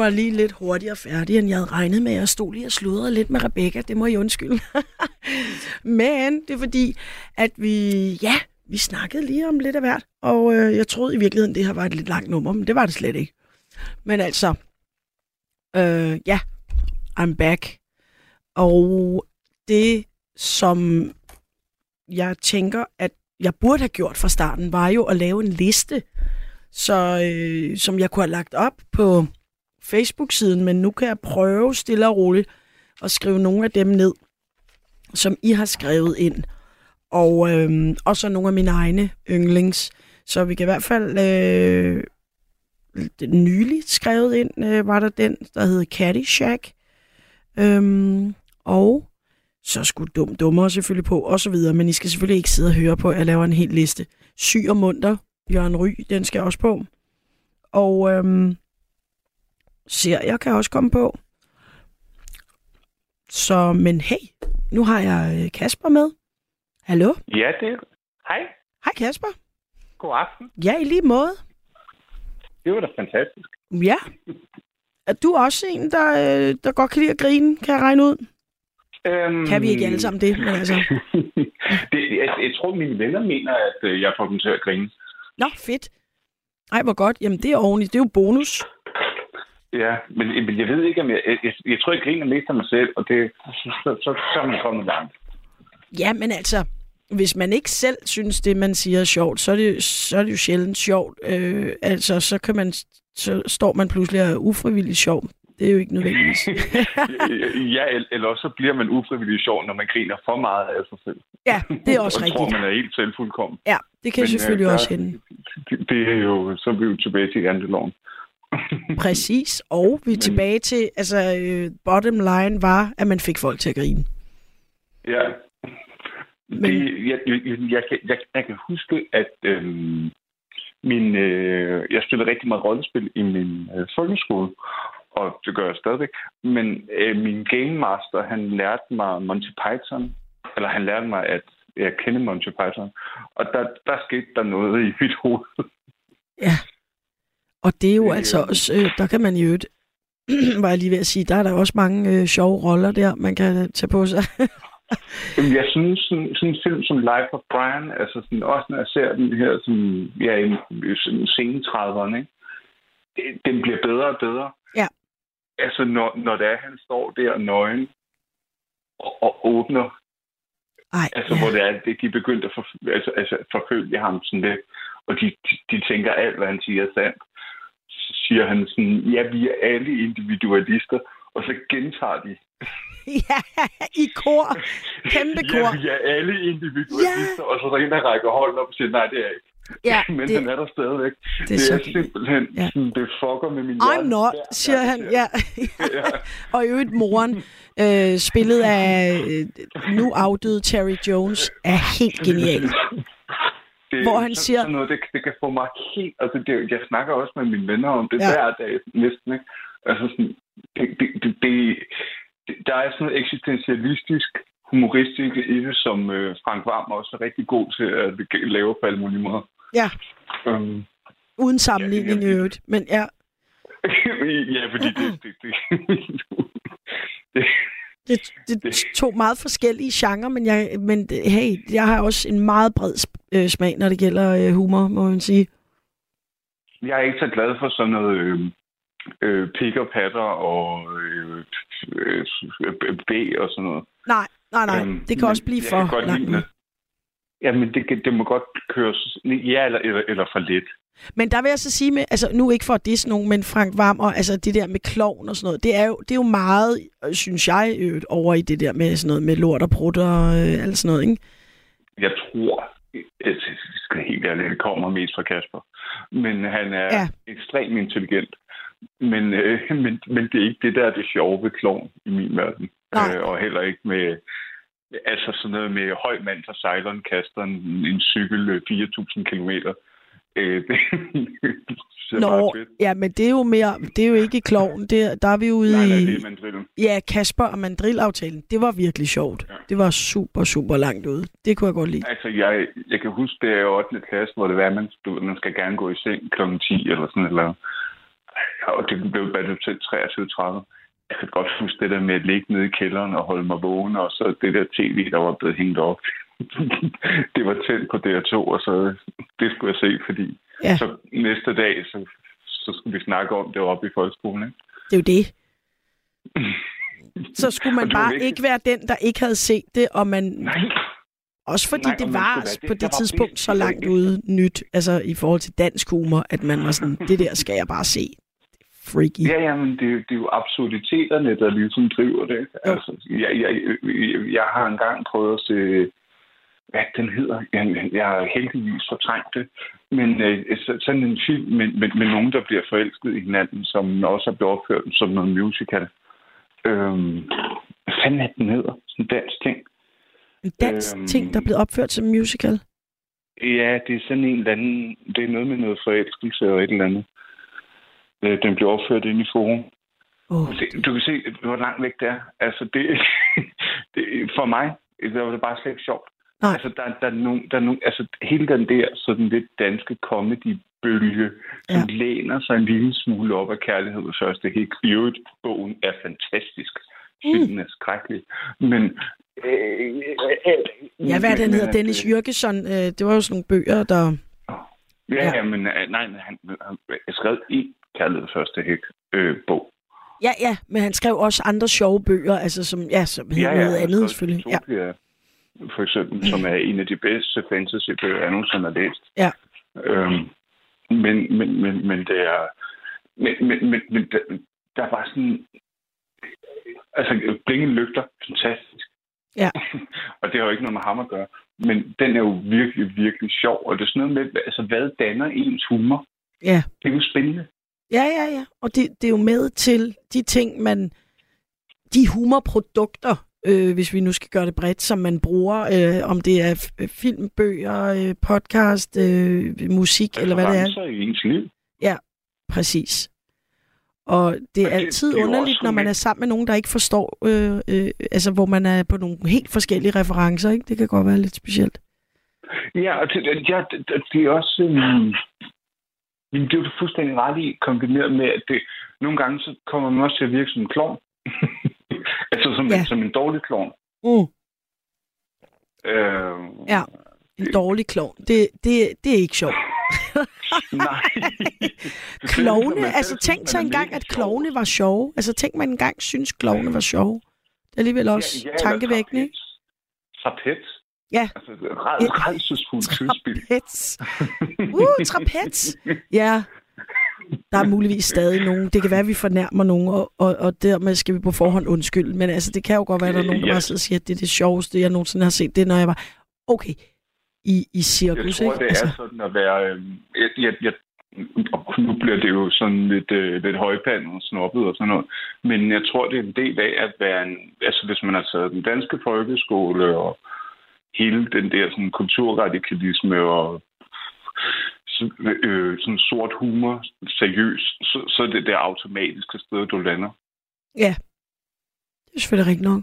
var lige lidt hurtigere færdig, end jeg havde regnet med. Jeg stod lige og sludrede lidt med Rebecca, det må jeg undskylde. [laughs] Men det er fordi, at vi, ja, vi snakkede lige om lidt af hvert, og øh, jeg troede i virkeligheden, det her var et lidt langt nummer, men det var det slet ikke. Men altså, øh, ja, I'm back. Og det, som jeg tænker, at jeg burde have gjort fra starten, var jo at lave en liste, så, øh, som jeg kunne have lagt op på Facebook-siden, men nu kan jeg prøve stille og roligt at skrive nogle af dem ned, som I har skrevet ind. Og, øh, og så nogle af mine egne yndlings. Så vi kan i hvert fald øh, nyligt skrevet ind, øh, var der den, der hed Caddyshack. Øhm, og så skulle dum dummere selvfølgelig på, og så videre. Men I skal selvfølgelig ikke sidde og høre på, at jeg laver en hel liste. Syg og munter, Jørgen Ry, den skal også på. Og øhm, serier kan også komme på. Så, men hey, nu har jeg øh, Kasper med. Hallo? Ja, det er... Hej. Hej Kasper. God aften. Ja, i lige måde. Det var da fantastisk. Ja. Er du også en, der, øh, der godt kan lide at grine, kan jeg regne ud? Øhm, Kan vi ikke alle sammen det? Men altså. [laughs] det jeg, jeg tror, mine venner mener, at øh, jeg får dem til at grine. Nå, fedt. Ej, hvor godt. Jamen, det er ordentligt. Det er jo bonus. Ja, men, men jeg ved ikke, om jeg... Jeg, jeg, jeg tror, jeg griner mest af mig selv, og det, så, så, så, så er man kommet langt. Ja, men altså, hvis man ikke selv synes, det man siger er sjovt, så er det, så er det jo sjældent sjovt. Øh, altså, så kan man, så står man pludselig og er ufrivilligt sjov. Det er jo ikke nødvendigvis. [laughs] ja, el- eller også så bliver man ufrivilligt sjov, når man griner for meget af sig selv. ja, det er også og rigtigt. tror, man er helt selvfuldkommen. Ja, det kan Men, øh, selvfølgelig der- også hende. Det, det er jo... Så er vi jo tilbage til janteloven. Præcis. Og vi er tilbage til, altså, øh, bottom line var, at man fik folk til at grine. Ja. Men- Det, jeg, jeg, jeg, kan- jeg, jeg kan huske, at øhm, min, øh, jeg spillede rigtig meget rollespil i min øh, folkeskole, og det gør jeg stadigvæk. Men øh, min game master, han lærte mig Monty Python, eller han lærte mig at jeg kende Monty Python, og der, der skete der noget i mit hoved. Ja. Og det er jo Øh. altså også, øh, der kan man jo øvrigt, [clears throat] var jeg lige ved at sige, der er der også mange øh, sjove roller der, man kan tage på sig. [laughs] Jamen, jeg synes, sådan, sådan en film som Life of Brian, altså sådan, også når jeg ser den her sådan, ja, i sene 30'erne, ikke? Den bliver bedre og bedre. Ja. Altså, når, når det er, han står der nøgen og, og åbner, Ej, altså, ja. hvor det er, det, de er begyndt at for, altså, altså, forfølge ham sådan lidt, og de, de, de tænker alt, hvad han siger er sandt. Så siger han sådan, ja, vi er alle individualister, og så gentager de, [laughs] ja, i kor. Kæmpe kor. Ja, vi er alle individualister, ja. og så er der en, der rækker hånden op og siger, nej, det er ikke. Ja, [laughs] Men det, han er der stadigvæk. det Det er så simpelthen, Ja. ja. sådan, det fucker med min I'm hjerne. not, hver siger han. Ja. [laughs] ja. Og i øvrigt moren, øh, spillet af øh, nu afdøde Terry Jones, er helt genial. Det, Hvor han siger- Sådan noget, det, det kan få mig helt... Altså, det, jeg snakker også med mine venner om det Ja. hver dag næsten, ikke? Altså sådan... Det, det, det, det, der er sådan noget eksistentialistisk humoristisk i det, som øh, Frank Varm også er rigtig god til at lave på alle mulige måder. Ja, Um, uden sammenligning i Ja, øvrigt. Men ja, [laughs] ja, fordi det... det, det, [laughs] det det, det tog meget forskellige genrer, men, jeg, men hey, jeg har også en meget bred øh, smag, når det gælder øh, humor, må man sige. jeg er ikke så glad for sådan noget øh, øh, pik og patter og øh, øh, B og sådan noget. Nej, nej, nej. Øhm, det kan også blive for godt langt. Ja, men det, det må godt køres... Ja, eller, eller, eller for lidt. Men der vil jeg så sige med, altså nu ikke for at disse nogen, men Frank Vam og altså det der med klovn og sådan noget, det er jo, det er jo meget, øh, synes jeg, øvrigt, over i det der med sådan noget med lort og prut og øh, alt sådan noget, ikke? Jeg tror, jeg skal helt ærligt, det kommer mest fra Kasper. Men han er Ja. ekstremt intelligent. Men, øh, [laughs] men, men det er ikke det, der er det sjove ved klovn i min verden. Nej. Øh, og heller ikke med... Altså sådan noget med høj mand, der sejler en kaster en, en cykel øh, 4.000 kilometer. Øh, [laughs] Nå, ja, men det er jo mere, det er jo ikke klovn, det, der er vi ude Nej, nej, i, det er mandrillen. ja, Kasper og Mandrill-aftalen, det var virkelig sjovt. Ja. Det var super, super langt ude. Det kunne jeg godt lide. Altså, jeg, jeg kan huske, det er 8. klasse, hvor det var, man, du, man skal gerne gå i seng kl. 10 eller sådan eller Og det blev bare til 23.30. Jeg kan godt huske det der med at ligge nede i kælderen og holde mig vågen, og så det der tv, der var blevet hængt op. [laughs] det var tændt på DR2, og så det skulle jeg se, fordi Ja. så næste dag, så, så skulle vi snakke om det oppe i folkeskolen. Ikke? Det er jo det. [laughs] Så skulle man det bare vigtigt. ikke være den, der ikke havde set det, og man... Nej, Også fordi Nej, det var den, på det var tidspunkt så langt det. ude nyt, altså i forhold til dansk humor, at man var sådan, det der skal jeg bare se. Freaky. Ja, ja, men det, er det er jo absurditeterne, der ligesom driver det. Jo. Altså, jeg, jeg, jeg, jeg har engang prøvet at se, hvad den hedder, jeg, jeg har heldigvis fortrængt det, men øh, så- sådan en film med, med, med nogen, der bliver forelsket i hinanden, som også er blevet opført som noget musical. Øhm, hvad fanden er den hedder? En dansk ting. En dansk Øhm. ting, der er blevet opført som musical. Ja, det er sådan en eller anden... Det er noget med noget forelskelse og et eller andet. Øh, Den blev opført inde i forum. Oh, Du kan se, hvor langt væk det er. Altså, det, [laughs] det for mig, der var det bare slet ikke sjovt. Nej. Altså, der, der, er nogen, der er nogen, altså, hele den der sådan lidt danske comedy-bølge, som ja. læner sig en lille smule op af kærlighed og første hik. I øvrigt, bogen er fantastisk. Filmen er skrækkelig. Men... Øh, øh, ja, hvad er han men, hedder? altså, Dennis Jørgensen. Øh, det var jo sådan nogle bøger, der... Ja, Ja. ja, men øh, nej, men han, han jeg skrev en kærlighed første hæk øh, bog. Ja, ja, men han skrev også andre sjove bøger, altså som, ja, som hed noget han andet selvfølgelig. Ja. For eksempel, som er en af de bedste fantasy-bøger, jeg nogensinde har læst. Ja. Øhm, men, men, men, men det er... Men, men, men, men der, der er bare sådan... Altså, Blinkende Lygter, fantastisk. Ja. [laughs] og det har jo ikke noget med ham at gøre. Men den er jo virkelig, virkelig sjov. Og det er sådan noget med, altså, hvad danner ens humor? Ja. Det er jo spændende. Ja, ja, ja. Og det, det er jo med til de ting, man... De humorprodukter, øh, hvis vi nu skal gøre det bredt, som man bruger, øh, om det er f- film, bøger, øh, podcast, øh, musik, eller hvad det er. I ens liv. Præcis. Og det er det- altid det er underligt, når man er sammen med nogen, der ikke forstår, øh, øh, altså hvor man er på nogle helt forskellige referencer, ikke? Det kan godt være lidt specielt. Ja, og det, ja, det, det er også... Um, men det er jo fuldstændig ret i, kombineret med, at det, nogle gange så kommer man også til at virke som en klovn. [laughs] altså som, Ja. ja. som en dårlig klovn. Mm. Øh, Ja. En dårlig klovn. Det, det, det er ikke sjovt. [laughs] Nej. [laughs] Klovne, altså tænk sig engang, at klovne var sjove. Altså tænk man engang synes, klovne var sjove. Det er alligevel også ja, ja, tankevækkende, ikke? Trapez. Ja. Altså, red, redselsfuldt tidsspil. [laughs] Trapez. Uh, trapez. Ja. Der er muligvis stadig nogen. Det kan være, at vi fornærmer nogen, og, og, og dermed skal vi på forhånd undskylde. Men altså, det kan jo godt være, at der er nogen, der bare sidder og siger, at det er det sjoveste, jeg nogensinde har set. Det er, når jeg var... Okay, i, i Jeg cirkus, tror, ikke? det er sådan at være... Øh, jeg, jeg, jeg, og nu bliver det jo sådan lidt, øh, lidt højpandet og snobbet og sådan noget. Men jeg tror, det er en del af at være en... Altså, hvis man har taget den danske folkeskole og hele den der sådan, kulturradikalisme og øh, sådan sort humor seriøst, så, så er det det automatiske sted, du lander. Ja. Det er selvfølgelig rigtigt nok.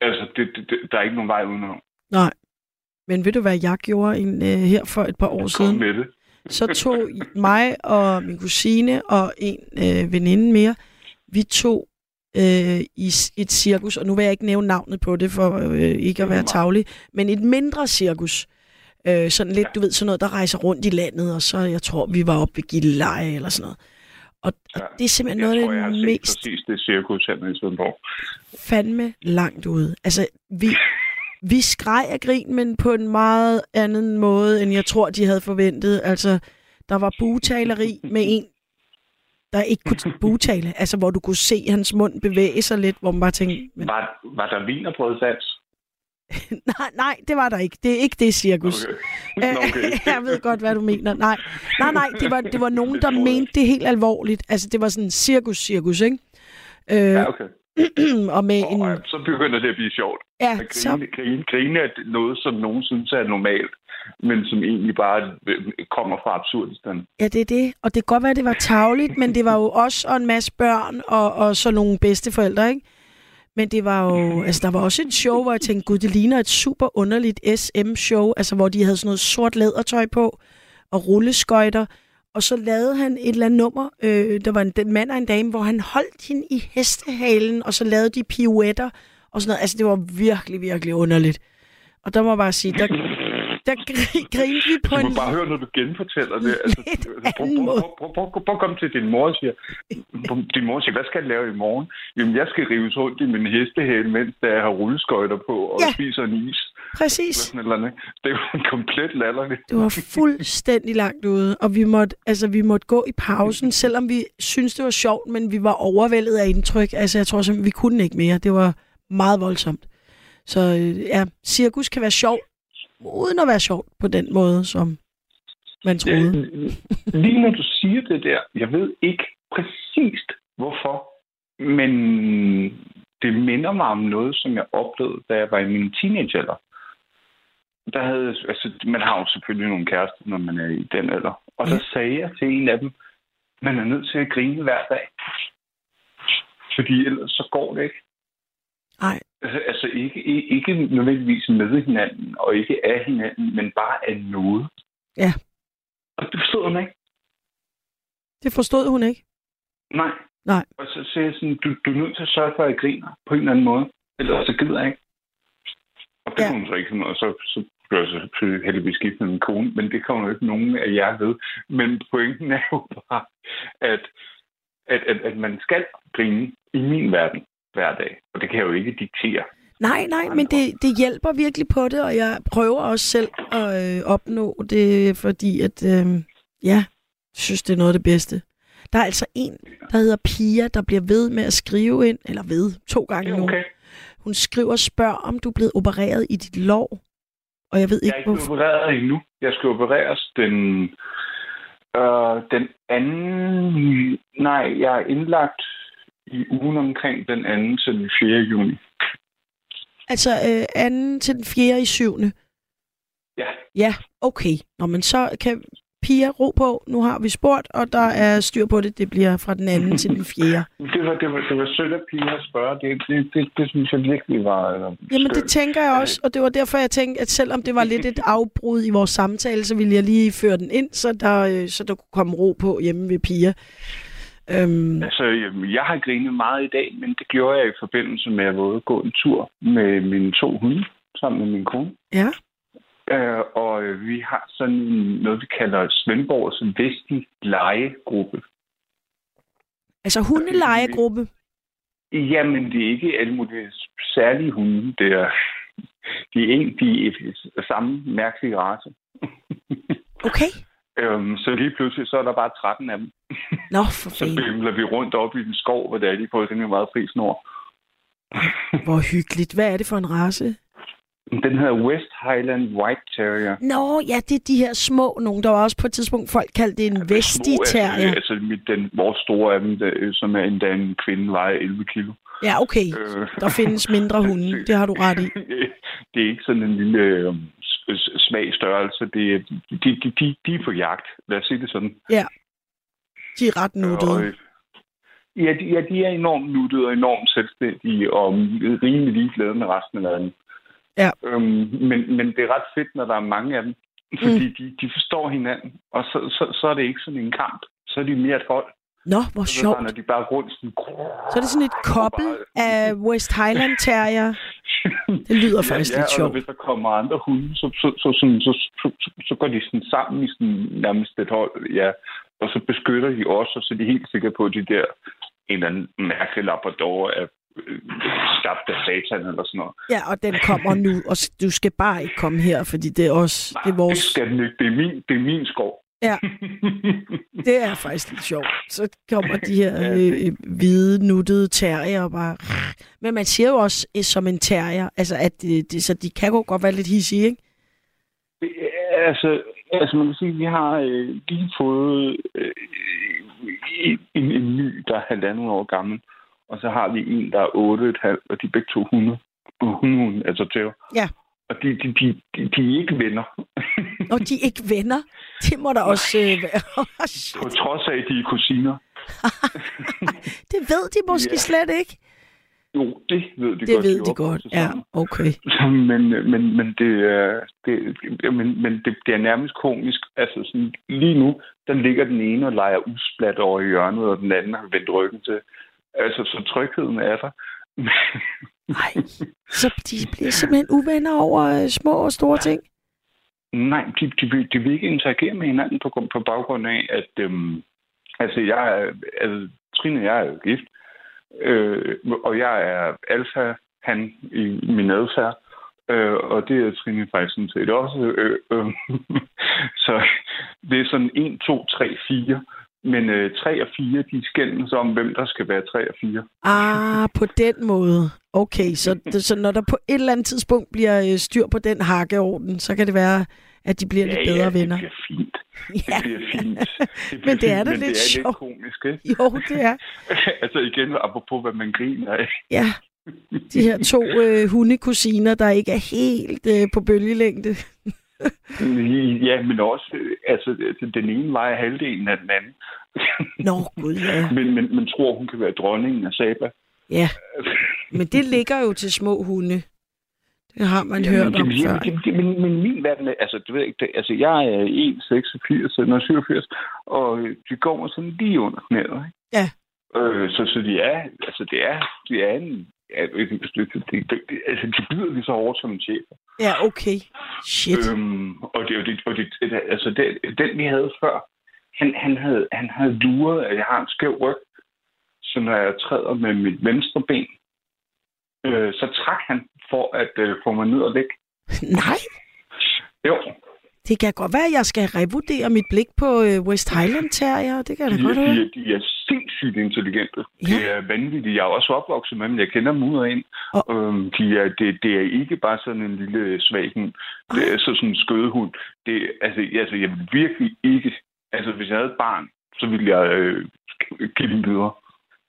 Altså, det, det, det, der er ikke nogen vej udenom. Nej. Men ved du, hvad jeg gjorde en, øh, her for et par år Kom siden? med det. Så tog mig og min kusine og en øh, veninde mere, vi tog øh, i et cirkus, og nu vil jeg ikke nævne navnet på det, for øh, ikke at være tavlig, men et mindre cirkus. Øh, sådan lidt, du ved, sådan noget, der rejser rundt i landet, og så, jeg tror, vi var oppe ved Gilleleje eller sådan noget. Og, og Ja. det er simpelthen Jeg noget jeg af har det set mest præcis det cirkus her i Svendborg. fandme langt ude. Altså, vi, vi skreg af grin, men på en meget anden måde, end jeg tror, de havde forventet. Altså, der var bugtaleri med en, der ikke kunne bugtale. Altså, hvor du kunne se hans mund bevæge sig lidt, hvor man bare tænkte, men, Var, var der vin og brødsats? [laughs] nej, nej, det var der ikke. Det er ikke det cirkus. Okay. Okay. [laughs] jeg ved godt, hvad du mener. Nej, nej, nej det, var, det var [laughs] nogen, der mente det helt alvorligt. Altså, det var sådan cirkus-cirkus, ikke? Øh, Ja, okay. [clears throat] og med en... Oh, ja, så begynder det at blive sjovt. Ja, At så, grine, grine, grine er noget, som nogen synes er normalt, men som egentlig bare øh, kommer fra absurdistan. Ja, det er det. Og det kan godt være, at det var tavligt, men det var jo os og en masse børn og, og så nogle bedsteforældre, ikke? Men det var jo, [laughs] altså der var også et show, hvor jeg tænkte, gud, det ligner et super underligt SM-show, altså hvor de havde sådan noget sort lædertøj på og rulleskøjter. Og så lavede han et eller andet nummer, øh, der var en mand og en dame, hvor han holdt hende i hestehalen, og så lavede de pirouetter og sådan noget. Altså det var virkelig, virkelig underligt. Og der må jeg bare sige, der, der gri- grinede vi på Du en må bare høre, når du genfortæller det. [laughs] Altså, lidt prøv, prøv, at komme til din mor og sige, din mor siger, hvad skal jeg lave i morgen? Jamen, jeg skal rives rundt i min hestehæl, mens jeg har rulleskøjter på og Ja. spiser en is. Præcis. Eller sådan et eller andet. Det er jo [laughs] komplet latterligt. Det var fuldstændig langt ude, og vi måtte, altså, vi måtte gå i pausen, selvom vi syntes, det var sjovt, men vi var overvældet af indtryk. Altså, jeg tror simpelthen, vi kunne ikke mere. Det var meget voldsomt. Så øh, ja, cirkus kan være sjovt, uden at være sjovt på den måde, som man troede. Lige når du siger det der, jeg ved ikke præcist hvorfor, men det minder mig om noget, som jeg oplevede, da jeg var i min teenagealder. Der havde, altså, man har jo selvfølgelig nogle kærester, når man er i den alder. Og så sagde jeg til en af dem, man er nødt til at grine hver dag. Fordi ellers så går det ikke. Nej. Altså, ikke, ikke, nødvendigvis med hinanden, og ikke af hinanden, men bare af noget. Ja. Og det forstod hun ikke. Det forstod hun ikke. Nej. Nej. Og så sagde jeg sådan, du, du er nødt til at sørge for, at jeg griner på en eller anden måde. Ellers så gider jeg ikke. Og det Ja. hun så ikke og så, så blev jeg så selvfølgelig heldigvis gift med min kone, men det kommer jo ikke nogen af jer ved. Men pointen er jo bare, at, at, at, at man skal grine i min verden hver dag. Og det kan jeg jo ikke diktere. Nej, nej, men det, det hjælper virkelig på det, og jeg prøver også selv at øh, opnå det, fordi at, øh, ja, jeg synes, det er noget af det bedste. Der er altså en, der hedder Pia, der bliver ved med at skrive ind, eller ved, to gange nu. okay. Hun skriver, spørg om du er blevet opereret i dit lov. Og jeg ved Jeg ikke, er ikke opereret endnu. Jeg skal opereres den, øh, den anden... Nej, jeg er indlagt i ugen omkring den anden til den 4. juni. Altså øh, anden til den fjerde i syvende. Ja. Ja, okay. Nå, men så kan Pia ro på. Nu har vi spurgt, og der er styr på det. Det bliver fra den anden til den fjerde. [laughs] Det var, det var, det var sødt af Pia at spørge. Det, det, det, det synes jeg virkelig var... Øh, Jamen, det tænker jeg også, og det var derfor, jeg tænkte, at selvom det var lidt et [laughs] afbrud i vores samtale, så ville jeg lige føre den ind, så der, øh, så der kunne komme ro på hjemme ved Pia. Øhm, Altså, jamen, jeg har grinet meget i dag, men det gjorde jeg i forbindelse med, at at gå en tur med mine to hunde, sammen med min kone. ja, Øh, og øh, vi har sådan noget, vi kalder Svendborgs Vesti Legegruppe. altså hundelegegruppe. Jamen, det er ikke alle mulige særlige hunde. Det er, de er, en, de er samme mærkelige race. Okay. Øhm, så lige pludselig, så er der bare 13 af dem. Nå, for [laughs] Så bimler vi rundt op i den skov, hvor der er de på sådan en meget fri snor. [laughs] Hvor hyggeligt. Hvad er det for en race? Den hedder West Highland White Terrier. Nå, ja, det er de her små nogen. Der var også på et tidspunkt, folk kaldte det en Små, altså, vestiterrier. Altså, mit- den, vores store af dem, der, som er endda en kvinde, vejer 11 kilo. Ja, okay. Øh, Der findes mindre hunde. [laughs] Det har du ret i. det er ikke sådan en lille øh, s- s- svag størrelse. Det de, de, de, de er på jagt. Lad os sige det sådan. Ja. De er ret nuttede. ja, de, ja, de er enormt nuttede og enormt selvstændige og rimelig ligeglade med resten af verden. Ja. Øhm, men, men det er ret fedt, når der er mange af dem. Fordi mm. de, de forstår hinanden, og så, så, så er det ikke sådan en kamp. Så er de mere et hold. Nå, hvor så sjovt. Så de bare rundt sådan... Så er det sådan et koppel af West Highland Terrier. Det lyder faktisk ja, ja, lidt sjovt. Og hvis der kommer andre hunde, så, så, så, så, så, så, så går de sådan sammen i sådan nærmest et hold, ja. Og så beskytter de også, og så er de helt sikre på, at de der en eller anden mærkelig labrador er øh, skabt af satan eller sådan noget. Ja, og den kommer nu, og du skal bare ikke komme her, fordi det er også... Nej, det, er vores... det skal den ikke. Det er min, det er min skov. Ja. [laughs] Det er faktisk lidt sjovt. Så kommer de her øh, øh, hvide, nuttede terrier og bare... Men man siger jo også øh, som en terrier, altså at det, det, så de kan jo godt være lidt hissige, ikke? altså, altså, man kan sige, at vi har øh, lige fået øh, en, en ny, der er halvandet år gammel. Og så har vi en, der er otte et halvt, og de er begge to hunde. Hunde, altså tæv. Ja. Og de, de, de, de, de er ikke venner. Og de er ikke venner. Det må der også øh, være. [laughs] Oh, shit. På trods af, at de er kusiner. [laughs] det ved de måske Ja. slet ikke. Jo, det ved de Det godt. ved er de opvokset godt. Ja, okay. [laughs] men, men, men, det, er, det, men, men det, det er nærmest komisk. Altså sådan, lige nu, der ligger den ene og leger usplat over i hjørnet, og den anden har vendt ryggen til. Altså, så trygheden er der. Nej. [laughs] Så de bliver simpelthen uvenner over øh, små og store ting. Nej, de, de, vil, de vil ikke interagere med hinanden på, på baggrund af, at øhm, altså jeg er, altså, Trine og jeg er jo gift, øh, og jeg er alfa, han i min adfærd, øh, og det er Trine faktisk sådan set også. Øh, øh, [laughs] så det er sådan 1, 2, 3, 4. Men øh, 3 og 4, de skændes om, hvem der skal være 3 og 4. Ah, på den måde. Okay, så, [laughs] så når der på et eller andet tidspunkt bliver øh, styr på den hakkeorden, så kan det være, at de bliver lidt bedre ja, venner. [laughs] det bliver fint. Ja. Det bliver fint. [laughs] Det Men det er fint, da men lidt det er sjovt. lidt komisk, ikke? Jo, det er. altså igen, apropos hvad man griner af. Ja, De her to øh, hundekusiner, der ikke er helt øh, på bølgelængde. Ja, men også, øh, altså, den ene vejer halvdelen af den anden. [laughs] Nå, gud ja. men, men, men tror, hun kan være dronningen af Saba. Ja, men det ligger jo til små hunde. Det har man Jamen, hørt om det, før. det, det, men, men min verden er, altså, du ved ikke, det, altså, jeg er 1,86 eller 87, og de går sådan lige under knæet, ikke? Ja. Øh, så, så de er, altså, det er, de er en, ja, det, det, det, altså, de bider lige så hårdt som en chef. Ja, okay. Shit. Øhm, og det, og det, og det, det, altså, det, den vi havde før, han, han, havde, han havde luret, at jeg har en skæv ryg, så når jeg træder med mit venstre ben, øh, så trak han for at øh, få mig ned og ligge. [laughs] Nej, Jo, det kan godt være, at jeg skal revurdere mit blik på øh, West Highland Terrier. Det kan da de, godt de, høre. er- de er sindssygt intelligente. Ja. Det er vanvittigt. Jeg er også opvokset med dem. Jeg kender dem ud og ind. Og- Øhm, de er, det, det er ikke bare sådan en lille svag hund. Det er så sådan en skødehund. Det, altså, altså, jeg vil virkelig ikke... Altså, hvis jeg havde et barn, så ville jeg øh, give dem videre.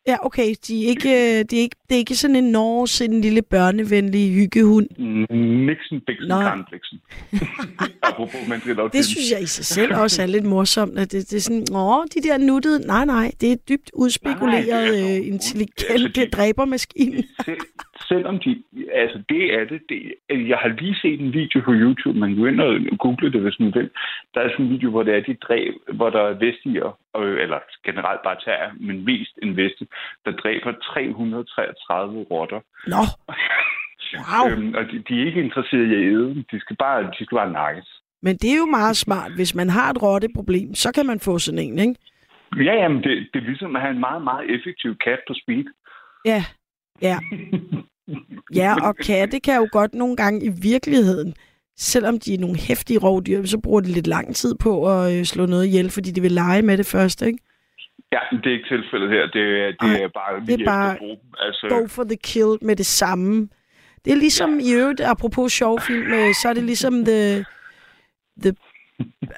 Ja, okay. De er ikke, øh, de er ikke, det er ikke sådan en Norge, en lille børnevenlig hyggehund. Nixon, Bixen, Nå. Karnbliksen. [laughs] Apropos, man skal Det synes jeg i sig selv også er lidt morsomt. At det, det er sådan, åh, de der nuttede... Nej, nej, det er dybt udspekuleret, Nej, det er øh, så- intelligente altså, dræbermaskine. Selv, selvom de... Altså, det er det, det. Jeg har lige set en video på YouTube. Man kan gå ind og google det, hvis man vil. Der er sådan en video, hvor det er de dræb, hvor der er vestiger, øh, eller generelt bare tager, men mest en vesti, der dræber 333 rotter. Nå, wow. [laughs] Øhm, og de, de, er ikke interesseret i at æde dem. De skal bare, de skal bare nakkes. Men det er jo meget smart. Hvis man har et rotteproblem, så kan man få sådan en, ikke? Ja, jamen, det, det er ligesom at have en meget, meget effektiv kat på speed. Ja, ja. [laughs] Ja, og katte kan jo godt nogle gange i virkeligheden, selvom de er nogle hæftige rovdyr, så bruger de lidt lang tid på at øh, slå noget ihjel, fordi de vil lege med det først, ikke? Ja, det er ikke tilfældet her. Det, er- det Nej, er bare det er bare. Altså, Go for the kill med det samme. Det er ligesom i øvrigt, apropos sjov film, øh, så er det ligesom the, the,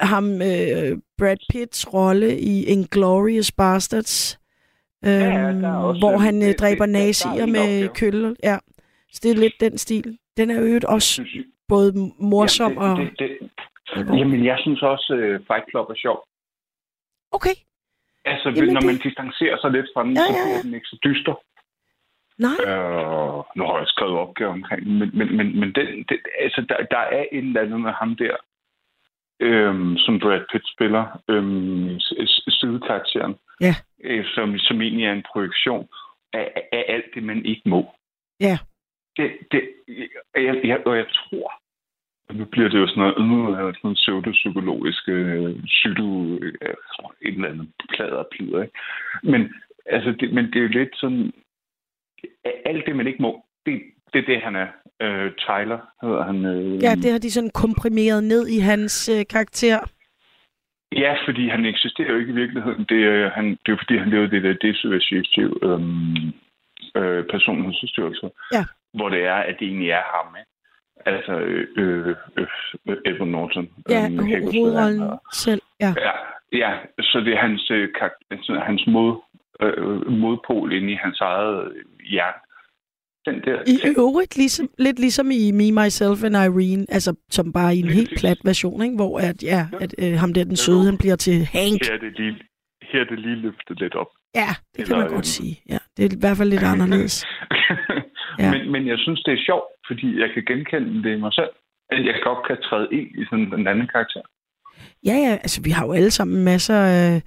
ham, øh, Brad Pitts rolle i Inglourious Bastards, øh, ja, også- hvor han øh, det- dræber det- er nazier en med køller. Ja, så det er lidt den stil. Den er øvrigt også både morsom ja, og... det, det, det, Jamen, jeg synes også, uh, Fight Club er sjov. Okay, Altså, Jamen, Jamen, når det- man distancerer sig lidt fra den, Ja, så ja, bliver ja. den ikke så dyster. nej, Øh, nu har jeg skrevet opgave omkring men, men, men, men den, den, altså, der, der er et eller andet med ham der, øhm, som Brad Pitt spiller, øhm, sidekarakteren, Ja. øh, som, som egentlig er en projektion af, af alt det, man ikke må. Ja. Det, det, jeg, jeg, og jeg tror, nu bliver det jo sådan noget, nu er sådan noget pseudopsykologisk, øh, psyko, øh, et eller andet plader og plider, ikke? Men, altså, det, men det er jo lidt sådan, alt det, man ikke må, det, det er det, han er. Øh, Tyler hedder han. Øh, ja, det har de sådan komprimeret ned i hans øh, karakter. Ja, fordi han eksisterer jo ikke i virkeligheden. Det er, han, det er jo fordi, han lever det der dissociativ øhm, øh, personlighedsforstyrrelse. Ja. Hvor det er, at det egentlig er ham. Ikke? Altså, øh, øh, øh, Edward Norton. Ja, han hovedrollen selv. Ja. Ja, ja, så det er hans, øh, altså, hans mod, øh, modpol inde i hans eget øh, hjerte. Den der I ting. øvrigt ligesom, lidt ligesom i Me, Myself and Irene, altså som bare i en helt præcis. plat version, ikke? hvor at, ja, at, øh, ham der, den søde, han bliver til Hank. Her er det lige, her er det lige løftet lidt op. Ja, det kan Eller, man øhm, godt sige. Ja, det er i hvert fald lidt [laughs] anderledes. Ja. ja. men, men jeg synes, det er sjovt, fordi jeg kan genkende det i mig selv. At jeg godt kan træde ind i sådan en anden karakter. Ja, ja, altså vi har jo alle sammen masser af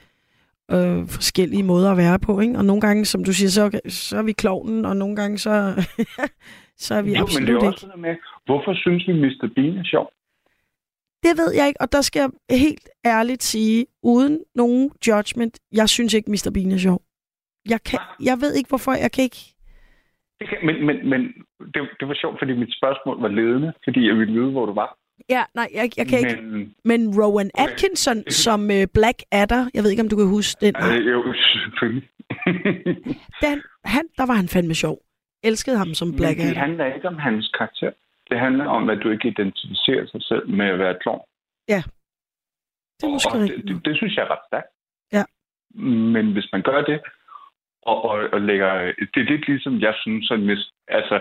øh, forskellige måder at være på, ikke? Og nogle gange, som du siger, så, så er vi klovnen, og nogle gange, så, [laughs] så er vi jo, men det absolut er ikke. også noget med, hvorfor synes vi, Mr. Bean er sjov? Det ved jeg ikke, og der skal jeg helt ærligt sige, uden nogen judgment, jeg synes ikke, Mr. Bean er sjov. Jeg, kan, jeg ved ikke, hvorfor. Jeg kan ikke... Det kan, men men, men det, det var sjovt, fordi mit spørgsmål var ledende, fordi jeg ville vide, hvor du var. Ja, nej, jeg, jeg kan men... ikke... men, Rowan Okay. Atkinson som øh, Black Adder, jeg ved ikke, om du kan huske den. Nej, jo, selvfølgelig. [laughs] den han, der var han fandme sjov. Elskede ham som Black men det Adder. handler ikke om hans karakter. Det handler om, at du ikke identificerer sig selv med at være klovn. Det er måske Og rigtigt. det, det, det synes jeg er ret stærkt. Ja. Men hvis man gør det, og, og, og lægger... Det er lidt ligesom, jeg synes, sådan, hvis, altså,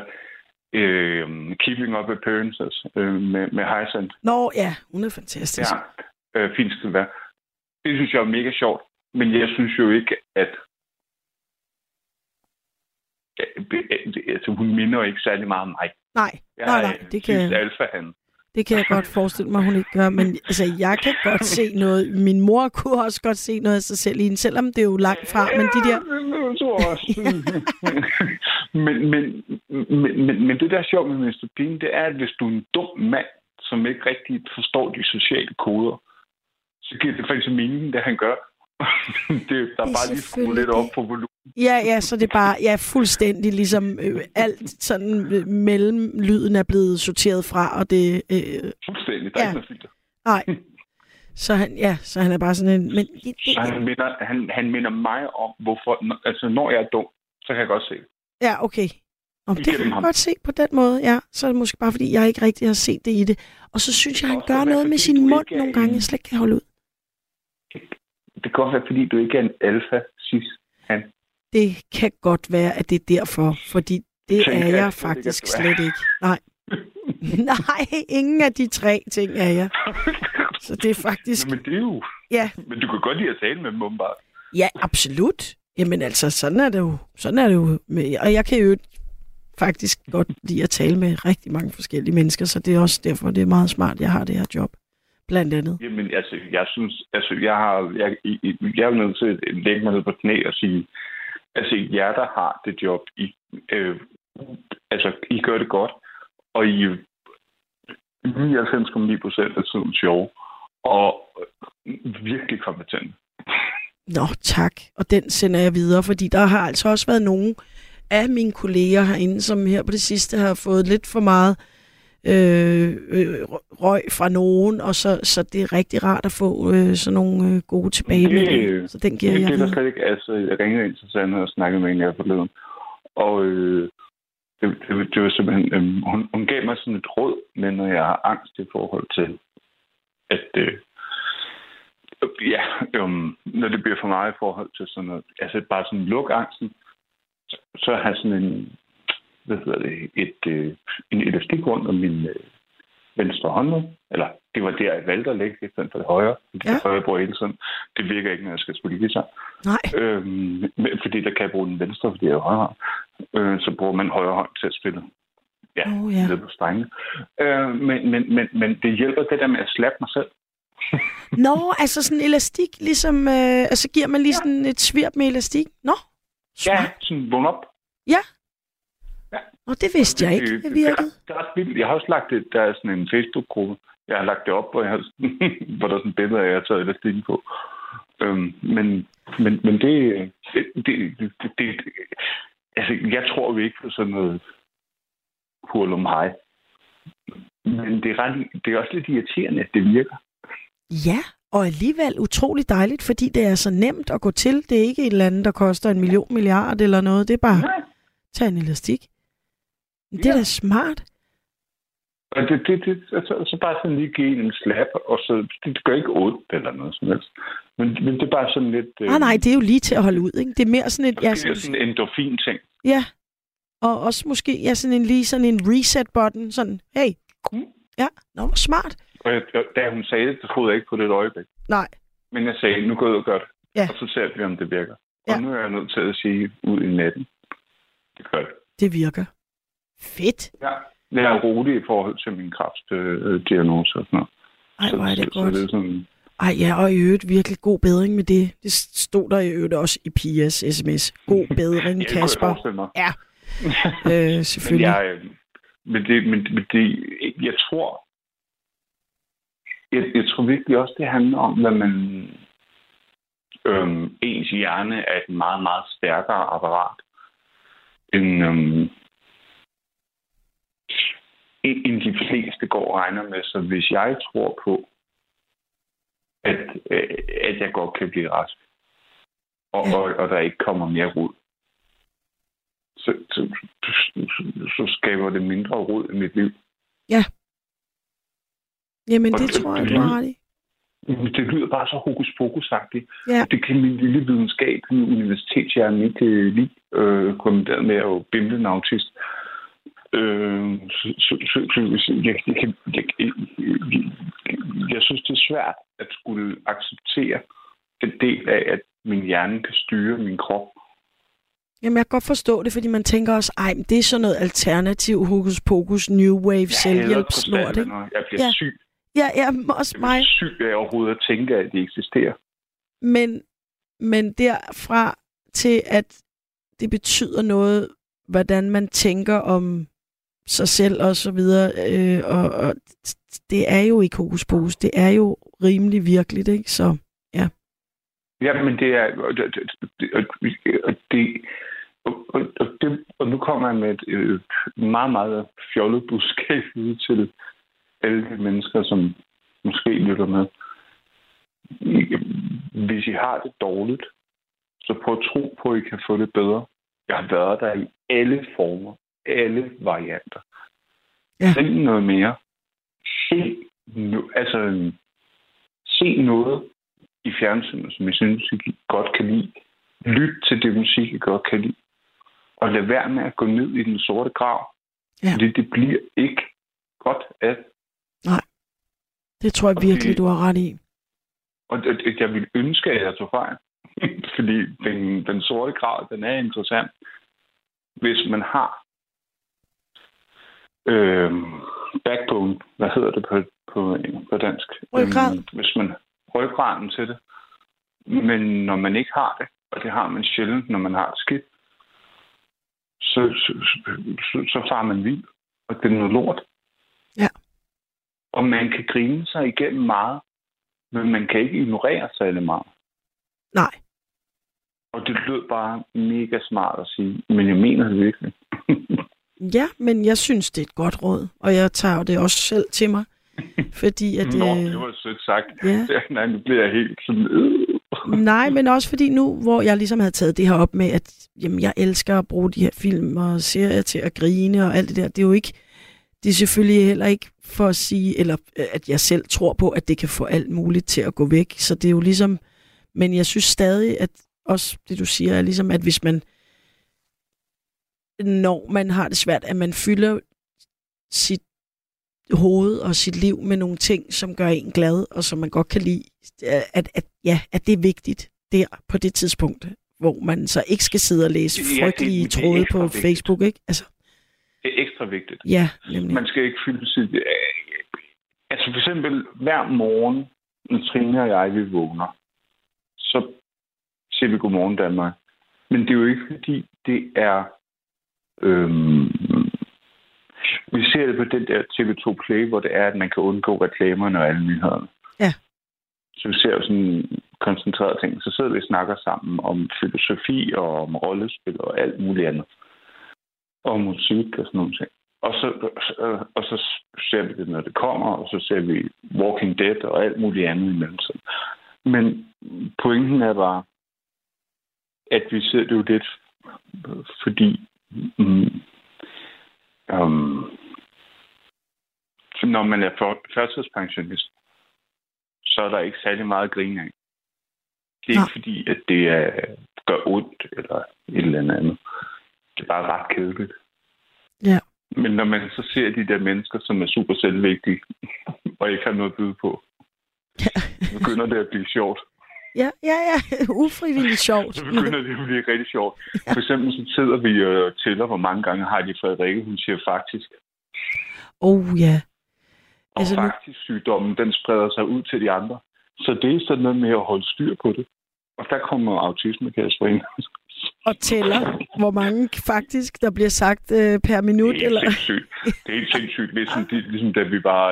øh, Keeping Up Appearances øh, med, med Hyacinth. Nå, ja, hun er fantastisk. Ja, øh, fint skal det være. Det synes jeg er mega sjovt, men jeg synes jo ikke, at altså, hun minder jo ikke særlig meget om mig. Nej, Jeg nej, nej, det kan, typisk alfa-han. Det kan jeg godt forestille mig, hun ikke gør. Men altså, jeg kan godt se noget. Min mor kunne også godt se noget af sig selv i hende, selvom det er jo langt fra. Men de der... Jeg tror også. [laughs] men, men, men, men, men det der er sjovt med. Bean, det er, at hvis du er en dum mand, som ikke rigtig forstår de sociale koder, så giver det faktisk mening, det han gør. [laughs] det, der er bare lige skruet lidt op på volumen. Ja, ja, så det er bare ja, fuldstændig ligesom øh, alt sådan øh, mellemlyden er blevet sorteret fra, og det... Øh, Fuldstændig. Der er Ja. ikke noget filter. nej. Så han, ja, så han er bare sådan en... Men det, det, Så han minder, han, han minder mig om, hvorfor... Altså, når jeg er dum, så kan jeg godt se. det. ja, okay. Om det kan jeg godt se på den måde, ja. Så er det måske bare, fordi jeg ikke rigtig har set det i det. Og så synes jeg, han Det gør noget med sin mund er nogle gange, jeg slet ikke kan holde ud. Det kan også være, fordi du ikke er en alfa cis han. Det kan godt være, at det er derfor, fordi det Tænker er jeg jeg faktisk at er. slet ikke. Nej. [laughs] Nej, ingen af de tre ting er jeg. Så det er faktisk... Nå, men det er jo... Ja, Men du kan godt lide at tale med dem, åbenbart. ja absolut. Jamen altså, sådan er det jo. Sådan er det jo. Med, og jeg kan jo faktisk godt lide at tale med rigtig mange forskellige mennesker, så det er også derfor, det er meget smart, jeg har det her job. Blandt andet. Jamen, altså, jeg synes, altså, jeg har, jeg, jeg, er nødt til at lægge mig ned på knæ og sige, altså, jer, der har det job, I, øh, altså, I gør det godt, og I er 99,9 procent af tiden sjove, og virkelig kompetent. Nå, tak. Og den sender jeg videre, fordi der har altså også været nogen af mine kolleger herinde, som her på det sidste har fået lidt for meget øh, øh, røg fra nogen, og så, så det er rigtig rart at få øh, sådan nogle øh, gode tilbagemeldinger. Så den giver Det, jeg det er der slet ikke. Altså, jeg ringede ind til Sande og snakkede med hende her forleden. Og øh, det, det, det var simpelthen... Øh, hun, hun gav mig sådan et råd, men når jeg har angst i forhold til, at... Øh, ja, øh, når det bliver for meget i forhold til sådan noget... Altså, bare sådan luk angsten, så, så har jeg sådan en... Hvad hedder det? Et, øh, en elastik rundt om min øh, venstre hånd. Eller det var der, jeg valgte at lægge i stedet for det højre. Det Ja. ja. højre jeg bruger hele tiden. Det virker ikke, når jeg skal spille guitar. Nej, Øhm, fordi der kan jeg bruge den venstre, fordi jeg er højre. Øh, så bruger man højre hånd til at spille. Ja, Åh, ja. nede på strengene. Øh, men, men, men, men det hjælper det der med at slappe mig selv. [laughs] Nå, altså sådan en elastik, ligesom, øh, altså giver man lige sådan et svirp med elastik? Nå, Ja, smart. sådan vågn op. Nå, det vidste jeg ikke, det virkede. det er vildt. Jeg har også lagt det, der er sådan en Facebook-gruppe. Jeg har lagt det op, hvor, jeg har, [laughs] hvor der er sådan et billede af, at jeg har taget elastikken på. Øhm, men, men, men det, det, det, det, det, altså, jeg tror jo ikke på sådan noget hurlum hej. Men det er, ret, det er også lidt irriterende, at det virker. Ja, og alligevel utrolig dejligt, fordi det er så nemt at gå til. Det er ikke et eller andet, der koster en million milliard eller noget. Det er bare, Nej. tag en elastik. Det er Ja. da smart. Og det, det, det, altså, så bare sådan lige give en slap, og så det, gør ikke ondt eller noget som helst. Men, men det er bare sådan lidt... Øh, Ah, nej, det er jo lige til at holde ud, ikke? Det er mere sådan et... ja, er sådan, sådan en endorfin-ting. ja. Og også måske ja, sådan en, lige sådan en reset-button. Sådan, hey. Mm. Ja, nå, hvor smart. Og jeg, da hun sagde det, så troede jeg ikke på det et øjeblik. Nej, Men jeg sagde, nu går jeg ud og gør det. Ja. Og så ser vi, om det virker. Ja. Og nu er jeg nødt til at sige ud i natten. Det gør det. det virker. Fedt. Ja. Jeg er rolig i forhold til min kræftdiagnose og sådan noget. Ej, hvor er det så, godt. Så det er sådan, Ej, ja, og i øvrigt virkelig god bedring med det. Det stod der i øvrigt også i Pias sms. God [laughs] bedring, ja, Kasper. [laughs] Ja, øh, Men, selvfølgelig. jeg, øh, men, det, men, men det, jeg tror, jeg, jeg tror virkelig også, det handler om, hvad man... Øhm, ens hjerne er et meget, meget stærkere apparat end, øhm, end de fleste går og regner med. Så hvis jeg tror på, at, øh, at jeg godt kan blive rask, og, Ja. og, og der ikke kommer mere rod, så, så, så, så skaber det mindre rod i mit liv. Jamen, Og det det- tror jeg, du har i. Det lyder bare så hokus pokus Ja. Det kan min lille videnskab, min universitetshjerne ikke øh, lide, øh, kombineret med at bimle en autist. Øh, så, så, så, så jeg, jeg, jeg, jeg, jeg, jeg synes, det er svært at skulle acceptere den del af, at min hjerne kan styre min krop. Jamen, jeg kan godt forstå det, fordi man tænker også, ej, men det er sådan noget alternativ hokus pokus, new wave, selvhjælpslort, ikke? jeg bliver Ja. syg. Ja, ja, også Jeg mig. bliver syg af overhovedet at tænke, at det eksisterer. Men, men derfra til, at det betyder noget, hvordan man tænker om sig selv og så videre, øh, og, og det er jo ikke hokus pokus, det er jo rimelig virkeligt, ikke? Så Ja, Ja, men det er... Og det, og og det, og, og, og, det, og nu kommer jeg med et øh, meget, meget fjollet budskab ud til alle de mennesker, som måske lytter med. Hvis I har det dårligt, så prøv at tro på, at I kan få det bedre. Jeg har været der i alle former, alle varianter. Ja. Se noget mere. Se, nu, altså, se noget i fjernsynet, som jeg synes, I godt kan lide. Lyt til det musik, I godt kan lide. Og lad være med at gå ned i den sorte grav. Ja. Fordi det bliver ikke godt af. det tror jeg Og virkelig, det- du har ret i. Og det- det- jeg vil ønske, at jeg tog fejl. [laughs] Fordi den, den sorte grav, den er interessant. Hvis man har øh, backbone, hvad hedder det på, på, på dansk? Ryggrad. Øhm, hvis man ryggraden til det. Men når man ikke har det, og det har man sjældent, når man har det skidt, så, så, så, så farer man vild, og det er noget lort. Ja. Og man kan grine sig igennem meget, men man kan ikke ignorere særlig meget. Nej, Og det lød bare mega smart at sige, men jeg mener det virkelig. [laughs] ja, men jeg synes, det er et godt råd, og jeg tager det også selv til mig, [laughs] fordi at... Nå, øh, det var sødt sagt. ja. [laughs] Nej, nu bliver jeg helt sådan... Øh. Nej, men også fordi nu, hvor jeg ligesom havde taget det her op med, at jamen, jeg elsker at bruge de her film og serier til at grine og alt det der, det er jo ikke, det er selvfølgelig heller ikke for at sige, eller øh, at jeg selv tror på, at det kan få alt muligt til at gå væk. Så det er jo ligesom, men jeg synes stadig, at også det du siger, er ligesom, at hvis man, når man har det svært, at man fylder sit hoved og sit liv med nogle ting, som gør en glad, og som man godt kan lide, at, at, ja, at det er vigtigt der på det tidspunkt, hvor man så ikke skal sidde og læse Ja, det- frygtelige det er tråde på vigtigt. Facebook, ikke? Altså, Det er ekstra vigtigt. ja, nemlig. Man skal ikke fylde sit... øh, Altså for eksempel hver morgen, når Trine og jeg vi vågner, så siger vi godmorgen Danmark. Men det er jo ikke fordi, det er... Øhm, vi ser det på den der TV2 Play, hvor det er, at man kan undgå reklamerne og alle nyhederne. Ja. Så vi ser jo sådan koncentrerede ting. Så sidder vi og snakker sammen om filosofi og om rollespil og alt muligt andet. Og musik og sådan nogle ting. Og så, og så ser vi det, når det kommer, og så ser vi Walking Dead og alt muligt andet i mellemtiden. Men pointen er bare, at vi ser det jo lidt, fordi mm, um, når man er førtidspensionist, så er der ikke særlig meget at grine af. Det er Nå. ikke fordi, at det er, gør ondt eller et eller andet. Det er bare ret kedeligt. Ja. Men når man så ser de der mennesker, som er super selvvægtige, og ikke har noget at byde på, Ja. så begynder det at blive sjovt. Ja, ja, ja. [laughs] Ufrivilligt sjovt. Så begynder det at blive rigtig sjovt. For eksempel så sidder vi og tæller, hvor mange gange har de Frederikke, hun siger faktisk. Oh ja. Og Altså faktisk sygdommen, den spreder sig ud til de andre. Så det er sådan noget med at holde styr på det. Og der kommer autisme, kan jeg springe. Og tæller, hvor mange faktisk, der bliver sagt øh, per minut. Det er Eller... sindssygt. Det er helt sindssygt. Ligesom, det, ligesom da vi var,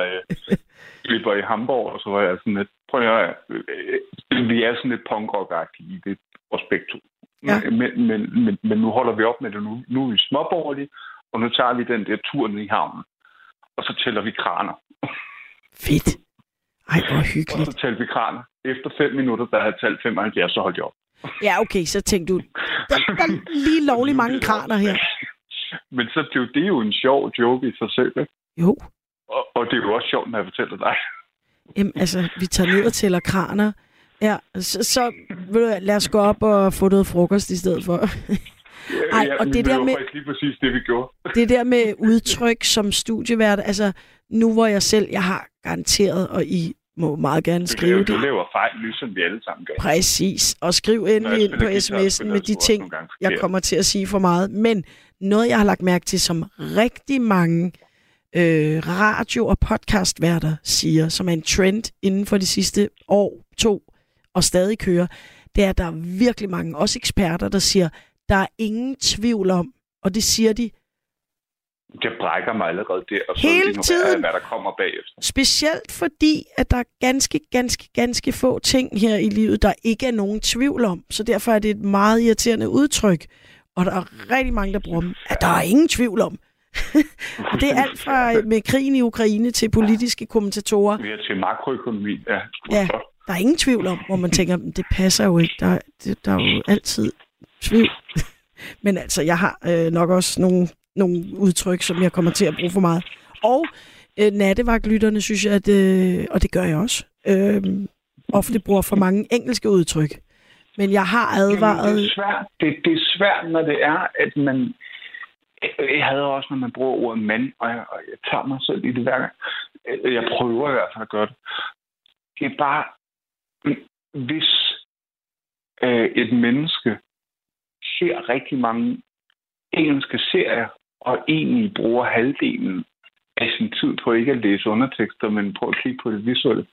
øh, var i Hamburg, og så var jeg sådan lidt, prøv at høre, øh, vi er sådan lidt punkrock i det aspekt. Ja. Men, men, men, men, nu holder vi op med det. Nu, nu er vi småborgerlige, og nu tager vi den der tur ned i havnen. Og så tæller vi kraner. Fedt. Ej, hvor Og så hyggeligt. tæller vi kraner. Efter fem minutter, der havde talt 75, så holdt jeg op. Ja, okay, så tænkte du, der, der er lige lovlig mange [laughs] kraner her. Men så blev det jo en sjov joke i sig selv. Ikke? Jo. Og, og det er jo også sjovt, når jeg fortæller dig. [laughs] Jamen, altså, vi tager ned og tæller kraner. Ja, så, så vil du, lad os gå op og få noget frokost i stedet for. [laughs] Ej, og men det der med- lige præcis det, vi gjorde. det der med udtryk som studievært, altså nu hvor jeg selv, jeg har garanteret, og I må meget gerne skrive det. du laver fejl, ligesom vi alle sammen gør. Præcis. Og skriv endelig ind på sms'en med de ting, jeg kommer til at sige for meget. Men noget, jeg har lagt mærke til, som rigtig mange øh, radio- og podcastværter siger, som er en trend inden for de sidste år, to, og stadig kører, det er, at der er virkelig mange, også eksperter, der siger, der er ingen tvivl om, og det siger de Det brækker mig allerede der, og så Hele jeg, tiden. hvad der kommer bagefter. Specielt fordi, at der er ganske, ganske, ganske få ting her i livet, der ikke er nogen tvivl om. Så derfor er det et meget irriterende udtryk. Og der er rigtig mange, der bruger dem. At der er ingen tvivl om. [laughs] og det er alt fra [laughs] øh, med krigen i Ukraine til politiske kommentatorer. Vi er til makroøkonomi. Ja, Ja. så. Der er ingen tvivl om, hvor man tænker, "Men det passer jo ikke. Der, er- det, der er jo altid tvivl. [laughs] Men altså, jeg har øh, nok også nogle, nogle udtryk, som jeg kommer til at bruge for meget. Og øh, nattevagtlytterne synes jeg, at, øh, og det gør jeg også, øh, ofte bruger for mange engelske udtryk. Men jeg har Jamen, advaret... det, er svært. Det, det er svært, når det er, at man... Jeg havde også, når man bruger ordet mand, og jeg, og jeg tager mig selv i det hver gang. Jeg prøver i hvert fald at gøre det. Det er bare, hvis øh, et menneske ser rigtig mange engelske serier, og egentlig bruger halvdelen af sin tid på ikke at læse undertekster, men på at kigge på det visuelle,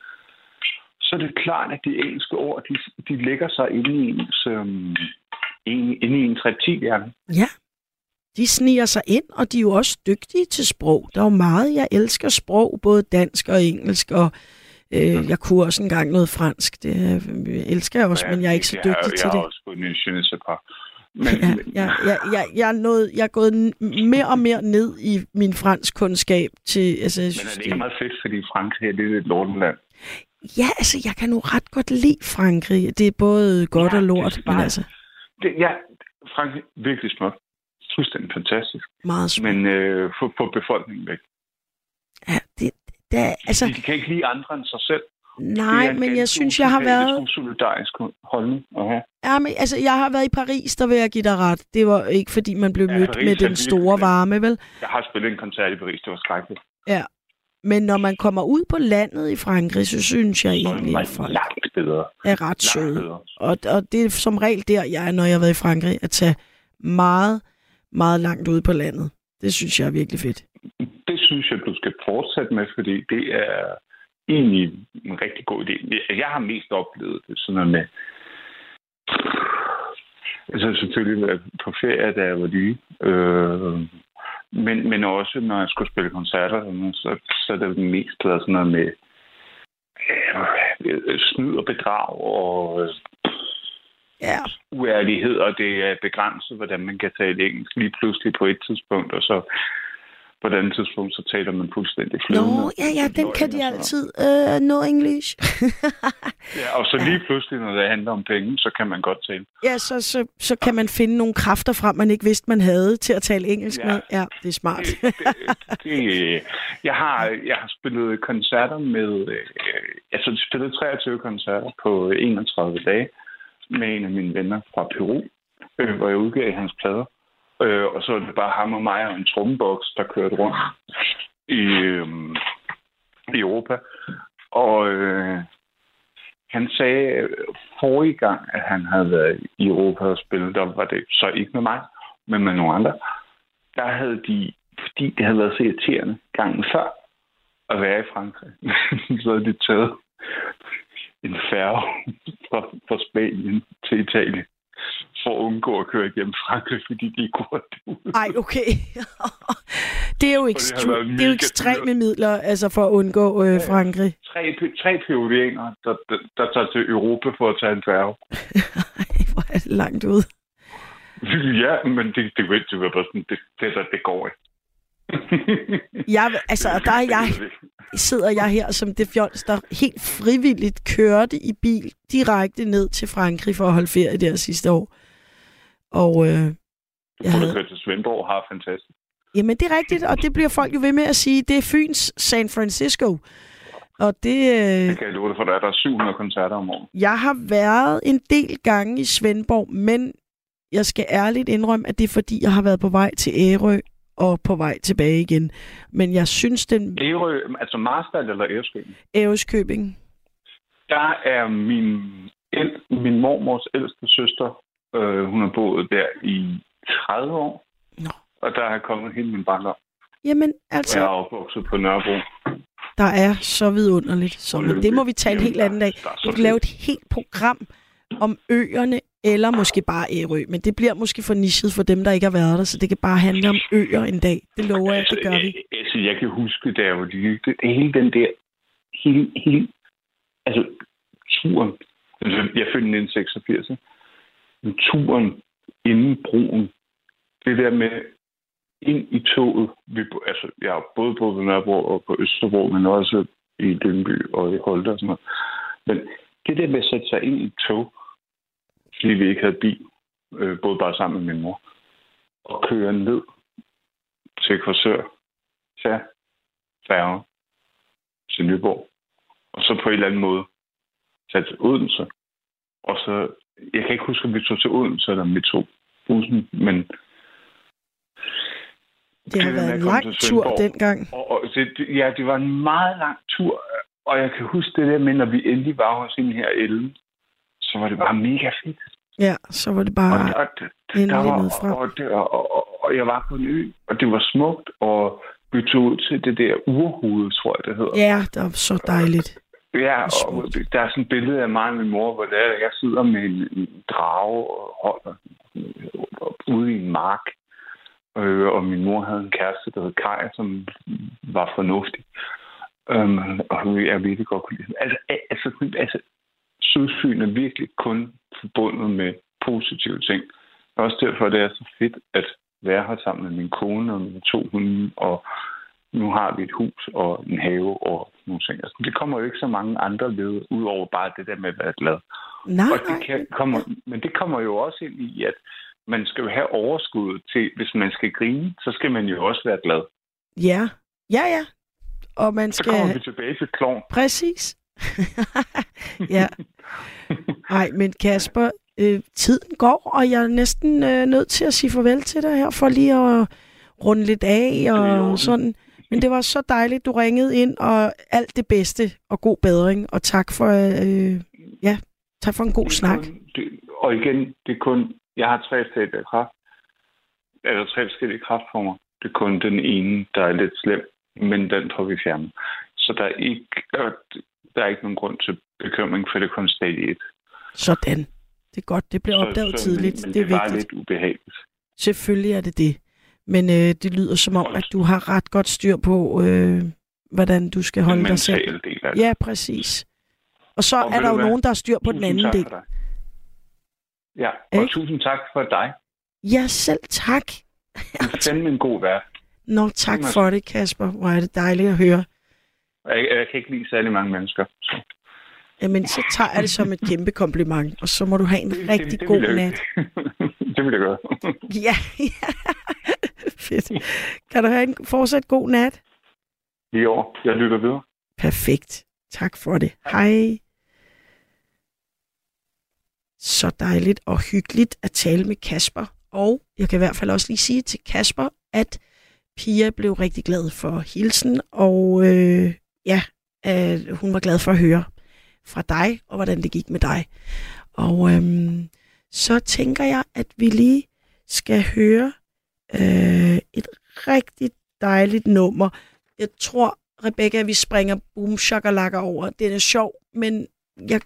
så er det klart, at de engelske ord, de, de lægger sig inde i ens, øhm, inde, inde i ens reptilhjerne. Ja, de sniger sig ind, og de er jo også dygtige til sprog. Der er jo meget, jeg elsker sprog, både dansk og engelsk, og øh, jeg kunne også engang noget fransk. Det øh, elsker jeg også, men jeg er ikke så jeg, dygtig jeg, til jeg det. har også en je ne sais pas. Men, Ja, men- ja, ja, ja, jeg, er nået, jeg er gået mere og mere ned i min fransk kundskab til... Altså, men er det ikke meget fedt, fordi Frankrig er lidt et lorteland? Ja, altså, jeg kan nu ret godt lide Frankrig. Det er både godt Ja, og det lort, men bare- altså Det, ja, Frankrig er virkelig smukt. Fuldstændig fantastisk. meget smukt. Men øh, få, få befolkningen væk. Ja, det, det er, altså, De kan ikke lide andre end sig selv. Det nej, er en men jeg synes, jeg har været... usympatisk, usolidarisk holdning at have. Ja, men, altså, jeg har været i Paris, der vil jeg give dig ret. Det var ikke, fordi man blev Ja, mødt Paris med er den store varme, vel? Jeg har spillet en koncert i Paris, det var skrækkeligt. Men når man kommer ud på landet i Frankrig, så synes jeg Det egentlig, at folk er ret søde. Og, og det er som regel der, jeg er, når jeg har været i Frankrig, at tage meget, meget langt ud på landet. Det synes jeg er virkelig fedt. Det synes jeg, du skal fortsætte med, fordi det er egentlig en rigtig god idé. Jeg har mest oplevet det sådan noget med... Altså selvfølgelig på ferie, da jeg var lille. Øh, men, men også når jeg skulle spille koncerter, så, så er det mest været sådan noget med øh, snyd og bedrag og Ja, uærlighed, og det er begrænset, hvordan man kan tale engelsk lige pludselig på et tidspunkt, og så på et andet tidspunkt, så taler man fuldstændig flydende. Nå, ja, ja, den kan de og altid. Uh, no English. [laughs] Ja, og så lige pludselig, når det handler om penge, så kan man godt tale. ja, så, så, så kan man finde nogle kræfter frem, man ikke vidste, man havde til at tale engelsk Ja. med. Ja, det er smart. Det, det, det, jeg, har, jeg har spillet koncerter med... Øh, altså, spillet 23 koncerter på 31 dage med en af mine venner fra Peru, øh, hvor jeg udgav hans plader. Øh, og så var det bare ham og mig og en trommeboks, der kørte rundt i, øh, i Europa. Og øh, han sagde forrige gang, at han havde været i Europa og spillet, der var det så ikke med mig, men med nogle andre. Der havde de, fordi det havde været så irriterende gangen før at være i Frankrig, [laughs] så havde de taget en færge fra, fra Spanien til Italien for at undgå at køre igennem Frankrig, fordi de ikke kunne holde det ud. Ej, okay. det er jo, ekstre- det er jo ekstreme dyrt. midler altså for at undgå øh, Frankrig. Tre, tre POV'er, der, der, der tager til Europa for at tage en færge. Hvor er det langt ud. Ja, men det, det, det, det det, det, det, det går ikke. [laughs] Jeg, altså, der er jeg, sidder jeg her som det fjols, der helt frivilligt kørte i bil direkte ned til Frankrig for at holde ferie der sidste år. Og øh, Du jeg kunne havde, til Svendborg, har fantastisk. jamen det er rigtigt, og det bliver folk jo ved med at sige, det er Fyns San Francisco. Og det, øh, Det kan jeg love dig for, der er der er 700 koncerter om året. jeg har været en del gange i Svendborg, men jeg skal ærligt indrømme, at det er fordi, jeg har været på vej til Ærø og på vej tilbage igen. Men jeg synes, den Ærø, altså Marstal eller Ærøskøben, Ærøskøbing, der er min, el, min mormors ældste søster, øh, hun har boet der i 30 år. Nå. Og der er kommet hele min barndom. jamen altså, jeg er opvokset på Nørrebro. der er så vidunderligt. Så, men det må vi tage en helt anden dag. Vi kan lave et helt program om øerne, eller måske bare Ærø. Men det bliver måske for nichet for dem, der ikke har været der, så det kan bare handle om øer en dag. Det lover jeg, det gør vi. Altså, jeg altså, kan huske, da jeg var lille, det, hele den der, hele, hele, altså turen, altså, jeg er født i 1986, men turen inden broen, det der med ind i toget, vi, altså jeg har både på Nørrebro og på Østerbro, men også i Lyngby og i Holte og sådan noget. Men det der med at sætte sig ind i et tog, fordi vi ikke havde bil, øh, både bare sammen med min mor, og køre ned til Korsør, tage færge til Nyborg, og så på en eller anden måde tage til Odense. Og så, jeg kan ikke huske, om vi tog til Odense, eller om vi tog bussen, men Det har været en lang tur dengang. Og, og det- ja, det var en meget lang tur, og jeg kan huske det der med, når vi endelig var hos hende her Ellen, så var det bare mega fedt. Ja, så var det Og, bare... og, endelig der var, frem. og, det, og, og, og jeg var på en ø, og det var smukt, og vi tog ud til det der urhoved, tror jeg, det hedder. Ja, det var så dejligt. Ja, og smukt. der er sådan et billede af mig og min mor, hvor der, jeg sidder med en, en drage og holder ude i en mark. Øh, og min mor havde en kæreste, der hed Kaj, som var fornuftig. Øhm, og jeg virkelig godt kunne lide. Altså, a- altså, altså, Sydfyn er virkelig kun forbundet med positive ting. Er også derfor, det er så fedt at være her sammen med min kone og mine to hunde, og nu har vi et hus og en have og nogle ting. Altså, det kommer jo ikke så mange andre ved, udover bare det der med at være glad. Nej, Og det kan, kommer, men det kommer jo også ind i, at man skal jo have overskud til, hvis man skal grine, så skal man jo også være glad. ja. Ja, ja. Og man Så skal... kommer vi tilbage til klovn. Præcis. [laughs] ja. Nej, men Kasper, øh, tiden går, og jeg er næsten øh, nødt til at sige farvel til dig her, for lige at runde lidt af og sådan. Men det var så dejligt, du ringede ind, og alt det bedste og god bedring. Og tak for, øh, ja, tak for en god Det snak. Kun, det, og igen, det er kun, jeg har tre af kraft. Eller tre forskellige kraftformer. Det er kun den ene, der er lidt slem, men den får vi fjernet. Så der er ikke, der er ikke nogen grund til bekymring, for det kun stadie 1. Sådan. Det er godt, det blev opdaget tidligt. Men, men det er det var vigtigt. lidt ubehageligt. Selvfølgelig er det det. Men øh, det lyder som om, at du har ret godt styr på, øh, hvordan du skal holde Den dig selv. del af det. Ja, præcis. Og så Og er der jo hvad? nogen, der har styr på den Tusind anden tak del. Ja, og Ikke? tusind tak for dig. Ja, selv tak. Du er fandme en god vært. Nå, tak for det, Kasper. Hvor er det dejligt at høre. Jeg, jeg kan ikke lide særlig mange mennesker. Så. Jamen, så tager jeg det som et kæmpe kompliment, og så må du have en Det- rigtig det, det god jeg- nat. [laughs] det vil jeg gøre. Ja, ja. Fedt. Kan du have en fortsat god nat? År. Jeg lytter videre. Perfekt. Tak for det. Hej. Så dejligt og hyggeligt at tale med Kasper. Og jeg kan i hvert fald også lige sige til Kasper, at Pia blev rigtig glad for hilsen, og øh, ja, øh, hun var glad for at høre fra dig, og hvordan det gik med dig. Og øhm, så tænker jeg, at vi lige skal høre øh, et rigtig dejligt nummer. Jeg tror, Rebecca, at vi springer Boom Shakalaka over. Den er sjov, men jeg,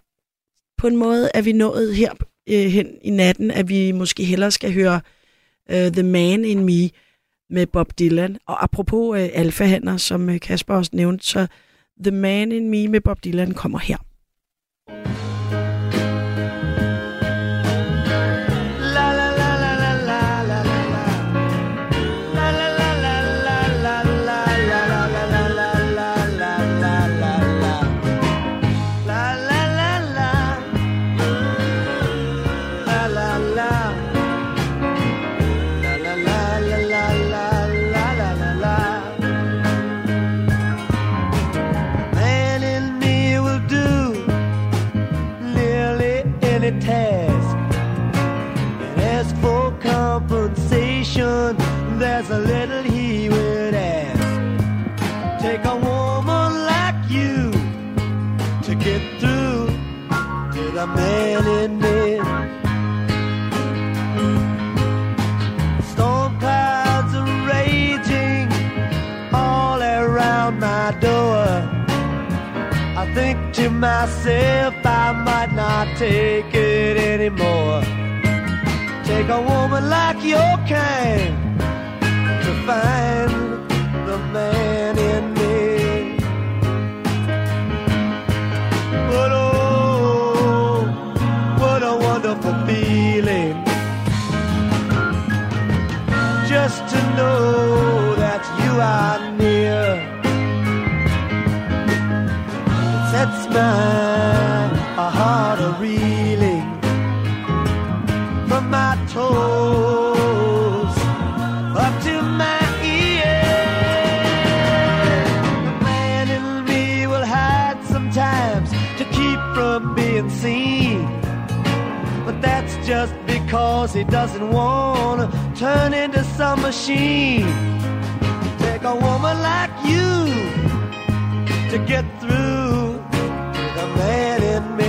på en måde er vi nået her øh, hen i natten, at vi måske hellere skal høre øh, The Man in Me med Bob Dylan. Og apropos øh, alfahander, som øh, Kasper også nævnte, så The Man in Me med Bob Dylan kommer her. Myself I might not take it anymore. Take a woman like your kind to find the man in me. But oh, what a wonderful feeling just to know that you are sets my heart a reeling from my toes up to my ears. The man in me will hide sometimes to keep from being seen. But that's just because he doesn't want to turn into some machine. Take a woman like you to get through me.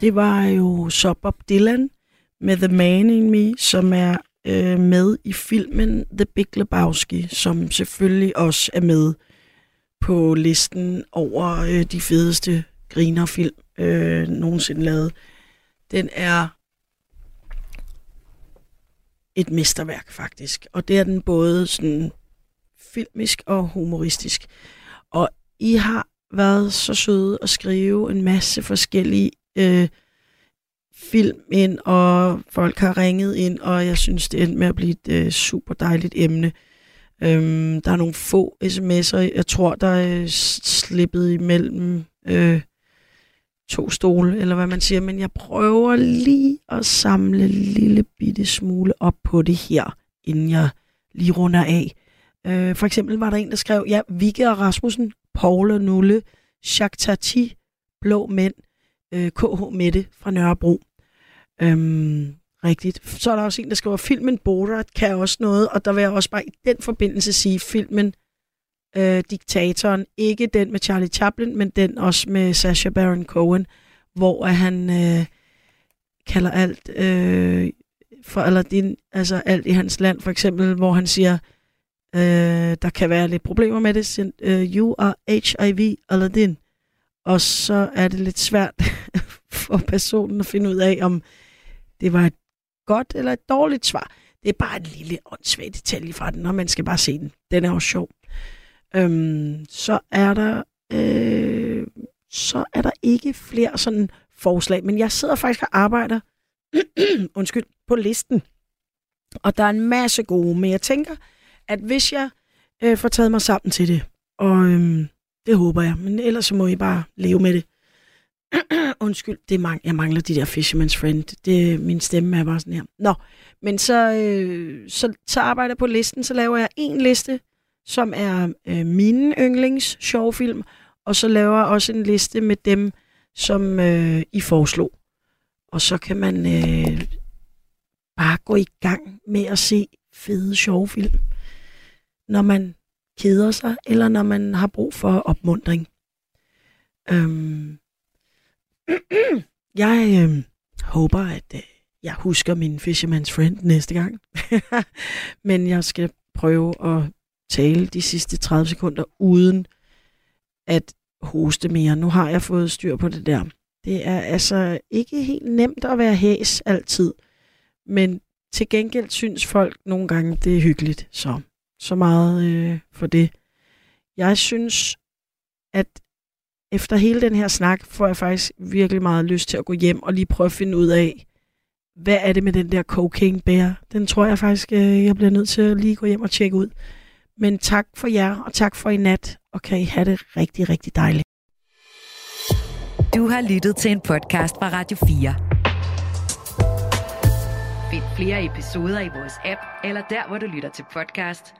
Det var jo så Bob Dylan med The Man in Me, som er øh, med i filmen The Big Lebowski, som selvfølgelig også er med på listen over øh, de fedeste grinerfilm øh, nogensinde lavet. Den er et mesterværk faktisk, og det er den både sådan filmisk og humoristisk. Og I har været så søde at skrive en masse forskellige øh, film ind, og folk har ringet ind, og jeg synes, det endte med at blive et øh, super dejligt emne. Øhm, der er nogle få sms'er, jeg tror, der er slippet imellem øh, to stole, eller hvad man siger, men jeg prøver lige at samle en lille bitte smule op på det her, inden jeg lige runder af. Øh, for eksempel var der en, der skrev, ja, Vikke og Rasmussen, Paul og Nulle, Jacques Tati, Blå Mænd, øh, KH Mette fra Nørrebro. Øhm, rigtigt. Så er der også en, der skriver, filmen Borat kan også noget, og der vil jeg også bare i den forbindelse sige, filmen øh, Diktatoren, ikke den med Charlie Chaplin, men den også med Sacha Baron Cohen, hvor han øh, kalder alt øh, for Aladdin, altså alt i hans land, for eksempel, hvor han siger, øh, der kan være lidt problemer med det, siger, øh, you are HIV Aladdin. Og så er det lidt svært [laughs] for personen at finde ud af, om det var et godt eller et dårligt svar. Det er bare en lille åndssvag detalje fra den, og man skal bare se den. Den er også sjov. Øhm, så er der øh, så er der ikke flere sådan forslag, men jeg sidder faktisk og arbejder [clears throat] undskyld, på listen. Og der er en masse gode, men jeg tænker, at hvis jeg øh, får taget mig sammen til det, og øhm, det håber jeg, men ellers så må I bare leve med det. [clears throat] Undskyld, det er mang- jeg mangler de der Fisherman's Friend. Det, min stemme er bare sådan her. Nå, men så, øh, så, så arbejder jeg på listen, så laver jeg en liste, som er øh, mine yndlings sjovfilm, og så laver jeg også en liste med dem, som øh, I foreslog. Og så kan man øh, bare gå i gang med at se fede sjovfilm, når man keder sig, eller når man har brug for opmundring. Øhm. [clears throat] jeg øh, håber, at øh, jeg husker min Fisherman's Friend næste gang. [laughs] Men jeg skal prøve at tale de sidste 30 sekunder, uden at hoste mere. Nu har jeg fået styr på det der. Det er altså ikke helt nemt at være hæs altid. Men til gengæld synes folk nogle gange, det er hyggeligt. Så, så meget øh, for det. Jeg synes, at efter hele den her snak, får jeg faktisk virkelig meget lyst til at gå hjem og lige prøve at finde ud af, hvad er det med den der cocaine bear? Den tror jeg faktisk, øh, jeg bliver nødt til at lige gå hjem og tjekke ud. Men tak for jer, og tak for i nat, og kan I have det rigtig, rigtig dejligt. Du har lyttet til en podcast fra Radio 4. Find flere episoder i vores app, eller der, hvor du lytter til podcast.